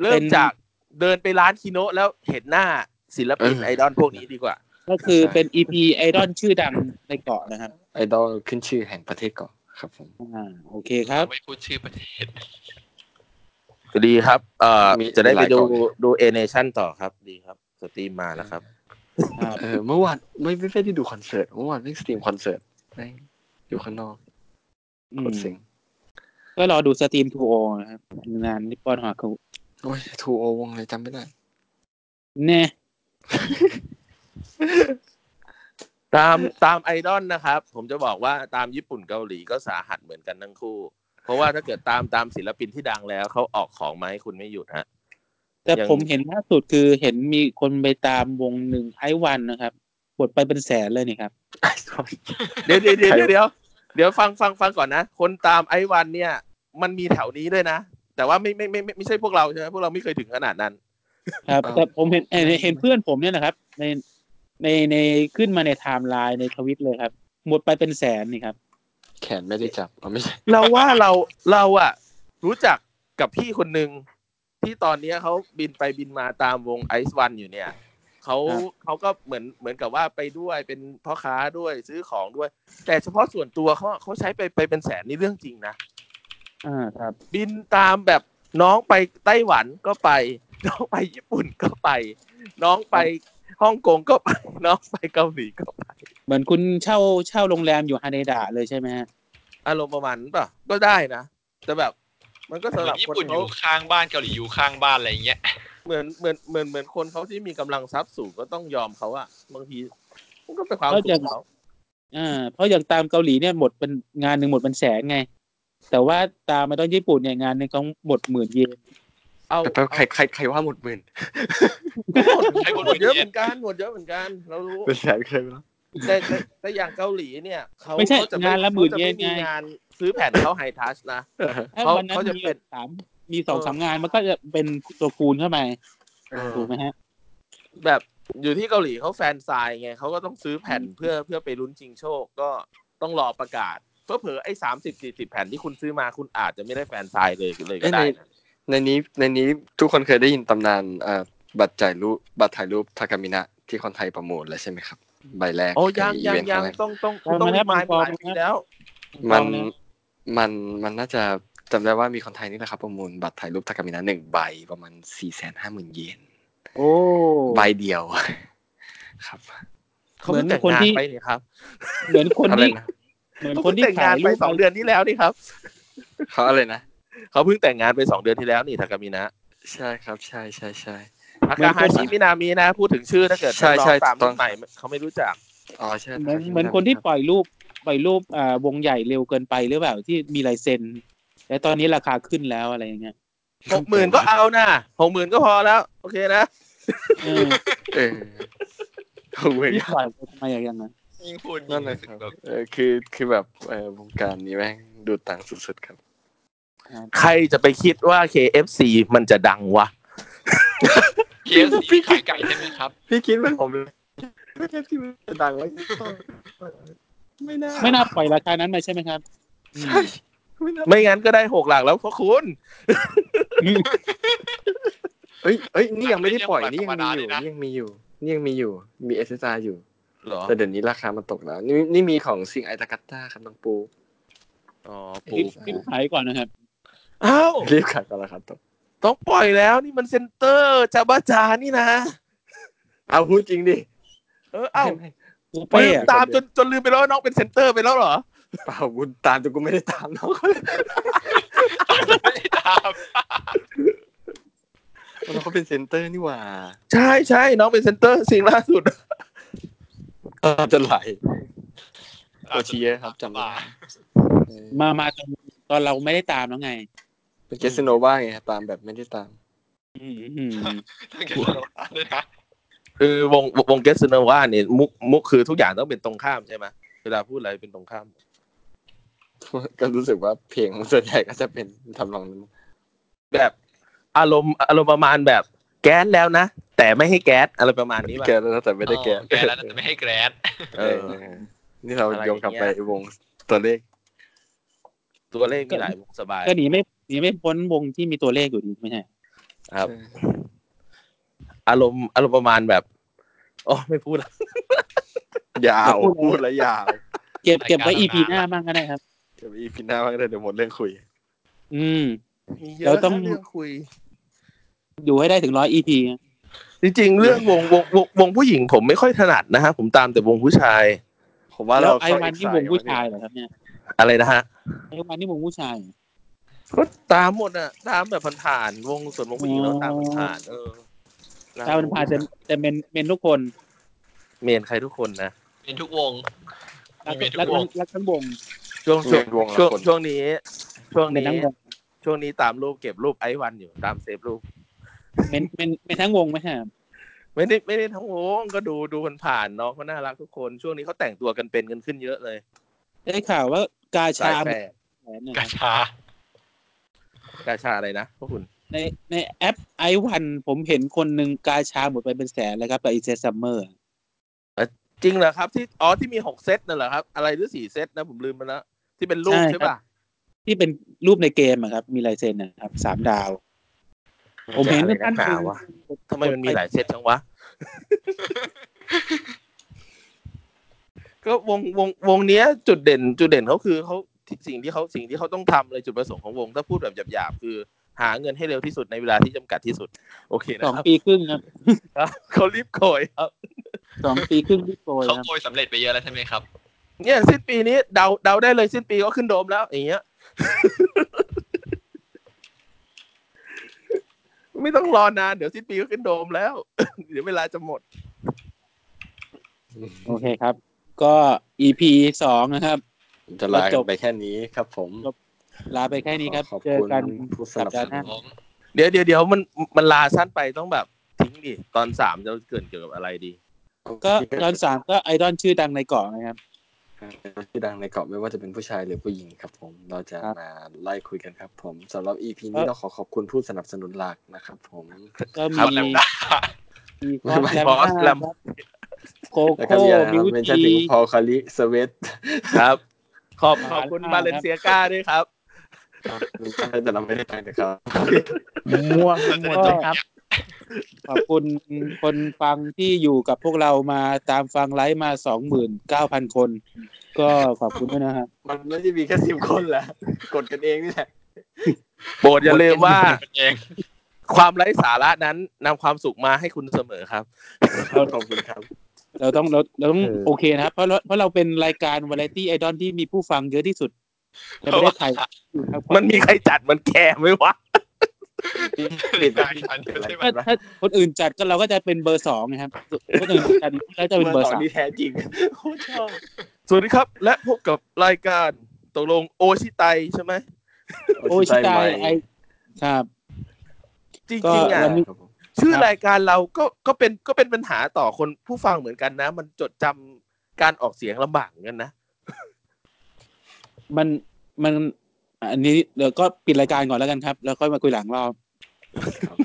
เริ่เป็มนจากเดินไปร้านคิโนะแล้วเห็นหน้า ศิลปินเออไอดอลพวกนี้ดีกว่า ก็คือเป็นอีพีไอดอลชื่อดังในเกาะนะครับ ไอดอลขึ้นชื่อแห่งประเทศเกาะครับผมอ่าโอเคครับไม่พูดชื่อประเทศดีครับ เอ่อมีจะได้มีหไปลายดูเกาะเลยดูเอเนชั่นต่อครับดีครับสตรีมมาแล้วครับครับเออเมื่อวานไม่ไม่ไม่ได้ดูคอนเสิร์ตเมื่อวานไม่สตรีมคอนเสิร์ตแม่งอยู่ข้างนอกอืโคมตรเซ็งก็รอดูสตรีมทูโอนะครับงานนิปปอนฮาคุโอ้ยทูโอวงอะไรจำไม่ได้ แน่ ตามตามไอดอลนะครับ ผมจะบอกว่าตามญี่ปุ่นเกาหลีก็สาหัสเหมือนกันทั้งคู่ เพราะว่าถ้าเกิดตามตามศิลปินที่ดังแล้วเขาออกของมาให้คุณไม่หยุดฮะ แต่ยังผมเห็นล่าสุดคือเห็นมีคนไปตามวงหนึ่งไอวันนะครับกดไปเป็นแสนเลยนี่ครับเดี๋ยวเดี๋ยวเดี๋ยวเดี๋ยวเดี๋ยวเดี๋ยวฟังฟังฟังก่อนนะ คนตามไอวันเนี่ย มันมีแถวนี้ด้วยนะ แต่ว่าไม่ไม่ไม่ไม่ไม่ใช่พวกเราใช่ไหมพวกเราไม่เคยถึงขนาดนั้น ครับอ้าวแต่ผมเห็นเห็นเห็นเพื่อนผมเนี่ยนะครับ ในในในขึ้นมาในไทม์ไลน์ในทวิตเลยครับ หมดไปเป็นแสนนี่ครับ แขนไม่ได้จับอ๋อไม่ใช่เราว่าเราเราอะรู้จักกับพี่คนหนึ่งที่ตอนเนี้ยเขาบินไปบินมาตามวงไอซ์วันอยู่เนี่ยเขาครับเขาก็เหมือนเหมือนกับว่าไปด้วยเป็นพ่อค้าด้วยซื้อของด้วย แต่เฉพาะส่วนตัวเขาเขาใช้ไปไปเป็นแสนนี่เรื่องจริงนะอ่าครับ บินตามแบบน้องไปไต้หวันก็ไป น้องไปญี่ปุ่นก็ไป น้องไปฮ่องกงก็ไป น้องไปเกาหลีก็ไป เหมือนคุณเช่าเช่าโรงแรมอยู่ฮาเนดะเลยใช่ไหมฮะอารมณ์ประมาณนั้นป่ะก็ได้นะแต่แบบ มันก็เหมืสำหอรับนญี่คนปุ่นอเขายู่ข้างบ้านเกาหลีอยู่ข้างบ้านอะไรอย่างเงี้ย เหมือนเหมือนเหมือนเหมือนคนเขาที่มีกำลังทรัพย์สูงก็ต้องยอมเขาอะบางทีมันก็เป็นความสุขของเขาอ่าเพราะอย่างตามเกาหลีเนี่ยหมดเป็นงานหนึ่งหมดเป็นแสนไง แต่ว่าตามมาตอนญี่ปุ่นเนี่ยงานหนึงเขาหมดหมื่นเยน เอาแป๊บๆใครใครใครว่าหมดหมื่นหมดใครหมดหมดเยอะเยเหอะมือนกันหมดเยอะเหมือนกัน เรารู้เป็นแสนเคยไหมล่ะแต่แต่แต่อย่างเกาหลีเนี่ยเขาไม่ใช่เขาจะงานละหมื่นขาจะเยนมีไงงานซื้อแผ่นเข้าไฮทัชนะถ้าเขาวันนั้นเขาจะมีเป็นสามมีสองเออสามงานมันก็จะเป็นตัวคูณเข้าไปเออถูกไหมฮะ แบบอยู่ที่เกาหลีเขาแฟนซายไงเขาก็ต้องซื้อแผ่นเพื่อเพื่อไปลุ้นชิงโชคก็ต้องรอประกาศเพื่อเผลอๆไอ้สามสิบสี่สิบแผ่นที่คุณซื้อมาคุณอาจจะไม่ได้แฟนซายเลยเลยก็เอ้ยในได้นะ ในนี้ในนี้ทุกคนเคยได้ยินตำนานอ่าบัตรจ่ายรูปบัตรถ่ายรูปทากามินะที่คนไทยประมูลแล้วใช่ไหมครับ ใบแรกโอ้ยังในยังเวนต์ยังครั้แรกต้องต้องยังต้องไม่ได้รีมายมังกรหลายปีแล้ว มันกองเนี่ยมันมันน่าจะจำได้ว่ามีคนไทยนี่แหละครับประมูลบัตรถ่ายรูปทากามินะหนึ่งใบประมาณสี่แสนห้าหมื่นเยนโอ้ใบเดียวครับเขาเพิ่งแต่งเหมือนคนงานที่ไปนี่ครับ เหมือนคนอะไรที่นะเหมือนเขาคนเพิ่งที่แต่งงานไปถ่ยรูปสองเดือนที่แล้วนี่ครับเขาอะไรนะ เขาเพิ่งแต่งงานไปสองเดือนที่แล้วนี่ทากามินะ ใช่ครับ ใช่ใช่ใช่ทากาฮาชิมินามินะ พูดถึงชื่อถ้าเกิดใช่ใช่น้องๆตามต้รุ่องนใหม่เขาไม่รู้จักอ๋อใช่เหมือนทาชิเหมือนคนที่ปล่อยรูปปล่อยรูปอ่าวงใหญ่เร็วเกินไปหรือเปล่าที่มีลายเซ็นแต่ตอนนี้ราคาขึ้นแล้วอะไรอย่างเงี้ยหกหมื่นก็เอานะหกหมื่นก็พอแล้ว โอเคนะเออเออเอาเว้ยนี่ปล่อยไปทำไมอย่างนั้นยิ่งพูดยิ่นั่นงแหละรู้สึคกรับแบบเออคือคือแบบเออวงการนี้แม่งดูดตังค์สุดๆครับ ใครจะไปคิดว่า KFC มันจะดังวะเคสซีขายไก่ใช่ไหมครับ พี่คิดว่าผมเลยไม่แค่ที่มันจะดังไว้ไม่น่าไม่น่าปล่อยราคานั้นมาใช่ไหมครับ ใช่ไม่น่าไม่งั้นก็ได้หกหลักแล้วเพราะคุณเอ้ยเอ้ยนี่ยังไม่ได้ปล่อยไม่นี่ใช่ยังธรรมมีดาอยู่เลยนะนี่ยังมีอยู่นี่ยังมีอยู่มี SSR อยู่เหรอแต่เดี๋ยวนี้ราคามันตกแล้ว นี่นี่มีของซิงไอตากัตตาครับน้องปูอ๋อรีปูบรีบขายก่อนนะครับ อ้าวรีบขายก่อนราคาตกต้องปล่อยแล้วนี่มันเซ็นเตอร์จาบ้าจานี่นะ เอาพูดจริงดิ เออเอ้าไม่กูลืเป้มอะตามจนจนลืมไปแล้วว่าน้องเป็นเซ็นเตอร์ไปแล้วเหรอ เปล่าบุญตามแต่กูไม่ได้ตามน้องเขาเลยไม่ได้ตามน้องเขาเป็นเซนเตอร์นี่หว่า ใช่ใช่น้องเป็นเซ็นเตอร์สิ่งล่าสุดเออจะไหลโอเชียครับจำได้เออมา มาตอนตอนเราไม่ได้ตามแล้วไง เป็นเกสโนว่าไงตามแบบไม่ได้ตามอืมอืมต้องเก็บโลหะด้วยนะคือวงวงเกสเนว่าเนี่ยมุกมุกคือทุกอย่างต้องเป็นตรงข้ามใช่ไหมเวลาพูดอะไรเป็นตรงข้าม ก็รู้สึกว่าเพลงส่วนใหญ่ก็จะเป็นทำนองนั้นแบบอารมณ์อารมณ์ประมาณแบบแก๊สแล้วนะ แต่ไม่ให้แก๊สอะไรประมาณนี้ป่ะแกแล้วแต่ไม่ได้แกอ๋อแกแล้วแต่ไม่ให้แกรดเอเอออ นี่เราอะไรโยงกลับไปอย่างเงี้ยวงตัวเลข ตัวเลขมีหลายวงสบายก็หนีไม่ หนีไม่พ้นวงที่มีตัวเลขอยู่ดีไม่ใช่ครับ อารมณ์อารมณ์ประมาณแบบโอ้ไม่พูดละยาวพูดแล้วยาว เก็บเก็บไว้อีพีหน้าบ้างก็ได้ครับเดี๋ยวอีพีหน้าบ้างได้เดี๋ยวหมดเรื่องคุย อืมมีเยเราอะต้องนะเรื่องคุย อยู่ให้ได้ถึงร้อยอีพีจริงๆ เรื่องวงวงวงวงผู้หญิงผมไม่ค่อยถนัดนะฮะผมตามแต่วงผู้ชาย ผมว่าแล้เราวไอ้วันที่วงผู้ชายเหรอครับเนี่ยอะไรนะฮะไอ้วันที่วงผู้ชาย ก็ตามหมดอะตามแบบผ่านๆวงส่วนวงผู้หญิงเราตามผ่านๆเออถ้ามันพาจะจะเป็นเป็นทุกคน เมนใครทุกคนนะเป็นทุกวงรักมีทุกรักวงรักทั้งวง ช่วงช่วงวงช่วงละคน ช่วงนี้ ช่วงเป็นนี้ทั้งวงช่วงนี้ตามรูปเก็บรูปไอวันอยู่ตามเซฟรูปเป็นเป็นเป็นทั้งวงไหมฮะไม่ได้ไม่ได้ทั้งวงก็ดูดูผ่านๆน้องเขาน่ารักทุกคนช่วงนี้เขาแต่งตัวกันเป็นกันขึ้นเยอะเลย ได้ข่าวว่ากาสาชายแฝดแสนเนี่ยกาชา กาชาอะไรนะพวกคุณ ในในแอปไอวันผมเห็นคนหนึ่งกาชาหมดไปเป็นแสนเลยครับไปอีเซซัมเมอร์จริงเหรอครับ ที่อ๋อที่มีหกเซตนั่นเหรอครับ อะไรหรือสี่เซตนะผมลืมไปแล้วที่เป็นรูปใช่ป่ะที่เป็นรูปในเกมอะครับ มีลายเซ็นนะครับสามดาว ผมเห็นอะไรท่านนักหนาวะทำไมมันมีหลายเซตจังวะ ก็วงวงวงเนี้ย จุดเด่น จุดเด่นเขาคือเขา สิ่งที่เขาสิ่งที่เขาต้องทำเลยจุดประสงค์ของวง ถ้าพูดแบบหยาบๆคือ หาเงินให้เร็วที่สุดในเวลาที่จำกัดที่สุด โอเคนะสองครับปีครึ่งครับครับเขารีบโกยครับสองปีครึ่งที่โกยเขาครับโกยสำเร็จไปเยอะแล้วใช่ไหมครับ เนี่ยสิ้นปีนี้เดาเดาได้เลยสิ้นปีก็ขึ้นโดมแล้วอย่างเงี้ยไม่ต้องรอนานเดี๋ยวสิ้นปีก็ขึ้นโดมแล้ว เดี๋ยวเวลาจะหมด โอเคครับ ก็ EP สองนะครับ จะลากันไปแค่นี้ครับ ผมลาไปแค่นี้ครับขอบคุณผู้สนับสดาห์หน้า ผมเดี๋ยวเดี๋ยวเดี๋ยวมันมันลาสั้นไปต้องแบบทิ้งดิตอนสามจะเกิดเกี่ยวกับอะไรดี ก็ตอนสามก็ไอดอลชื่อดังในเกาะนะครับที่ดังในเกาะไม่ว่าจะเป็นผู้ชายหรือผู้หญิงครับ ผมเราจะครับมาไล่คุยกันครับ ผมสำหรับ EP นี้เราขอขอบคุณผู้สนับสนุนหลักนะครับ ผมก็ครัมีบมีไม่ไม่คอส Boss แลม Lam โคแล้วก็โค่มีอะไรคมิรับวเป็นจะทีถึงพอลคาริสเวตครับ ขอบขอบคุณครับบาเลนเซียกาด้วยครับแต่เราไม่ได้ไปนะครับมั่วไปหมดเลยครับ ขอบคุณคนฟังที่อยู่กับพวกเรามาตามฟังไลฟ์มาสองหมื่นเก้าพันคน ก็ขอบคุณด้วยนะครับ มันไม่ได้มีแค่สิบคนแหละกดกันเองนี่แหละโปรดอย่าลืมว่าเองความไร้สาระนั้นนำความสุขมาให้คุณเสมอครับขอบคุณครับ เราต้องเราเราต้องเออโอเคนะครับ เพราะเราเพราะเราเป็นรายการวาไรตี้ไอดอลที่มีผู้ฟังเยอะที่สุดในประเทศไทยครับมันมีใครจัดมันแคร์ไหมวะปิดได้ทันไม่ใช่ไหมถ้าถ้าคนอื่นจัดก็เราก็จะเป็นเบอร์สองนะครับคนอื่นจัดก็จะเป็นเบอร์สามที่แท้จริงโคตรชอบสวัสดีครับ และพบกับรายการตกลงโอชิไตใช่ไหมโอ้ยชิตายไอครับ จริงก็ๆอะวันนี้ ชื่อครับรายการเราก็ก็เป็นก็เป็นปัญหาต่อคนผู้ฟังเหมือนกันนะ มันจดจำการออกเสียงลำบากเหมือนกันนะ มันมันอันนี้เดี๋ยวก็ปิดรายการก่อนแล้วกันครับ แล้วค่อยมาคุยหลังรอบ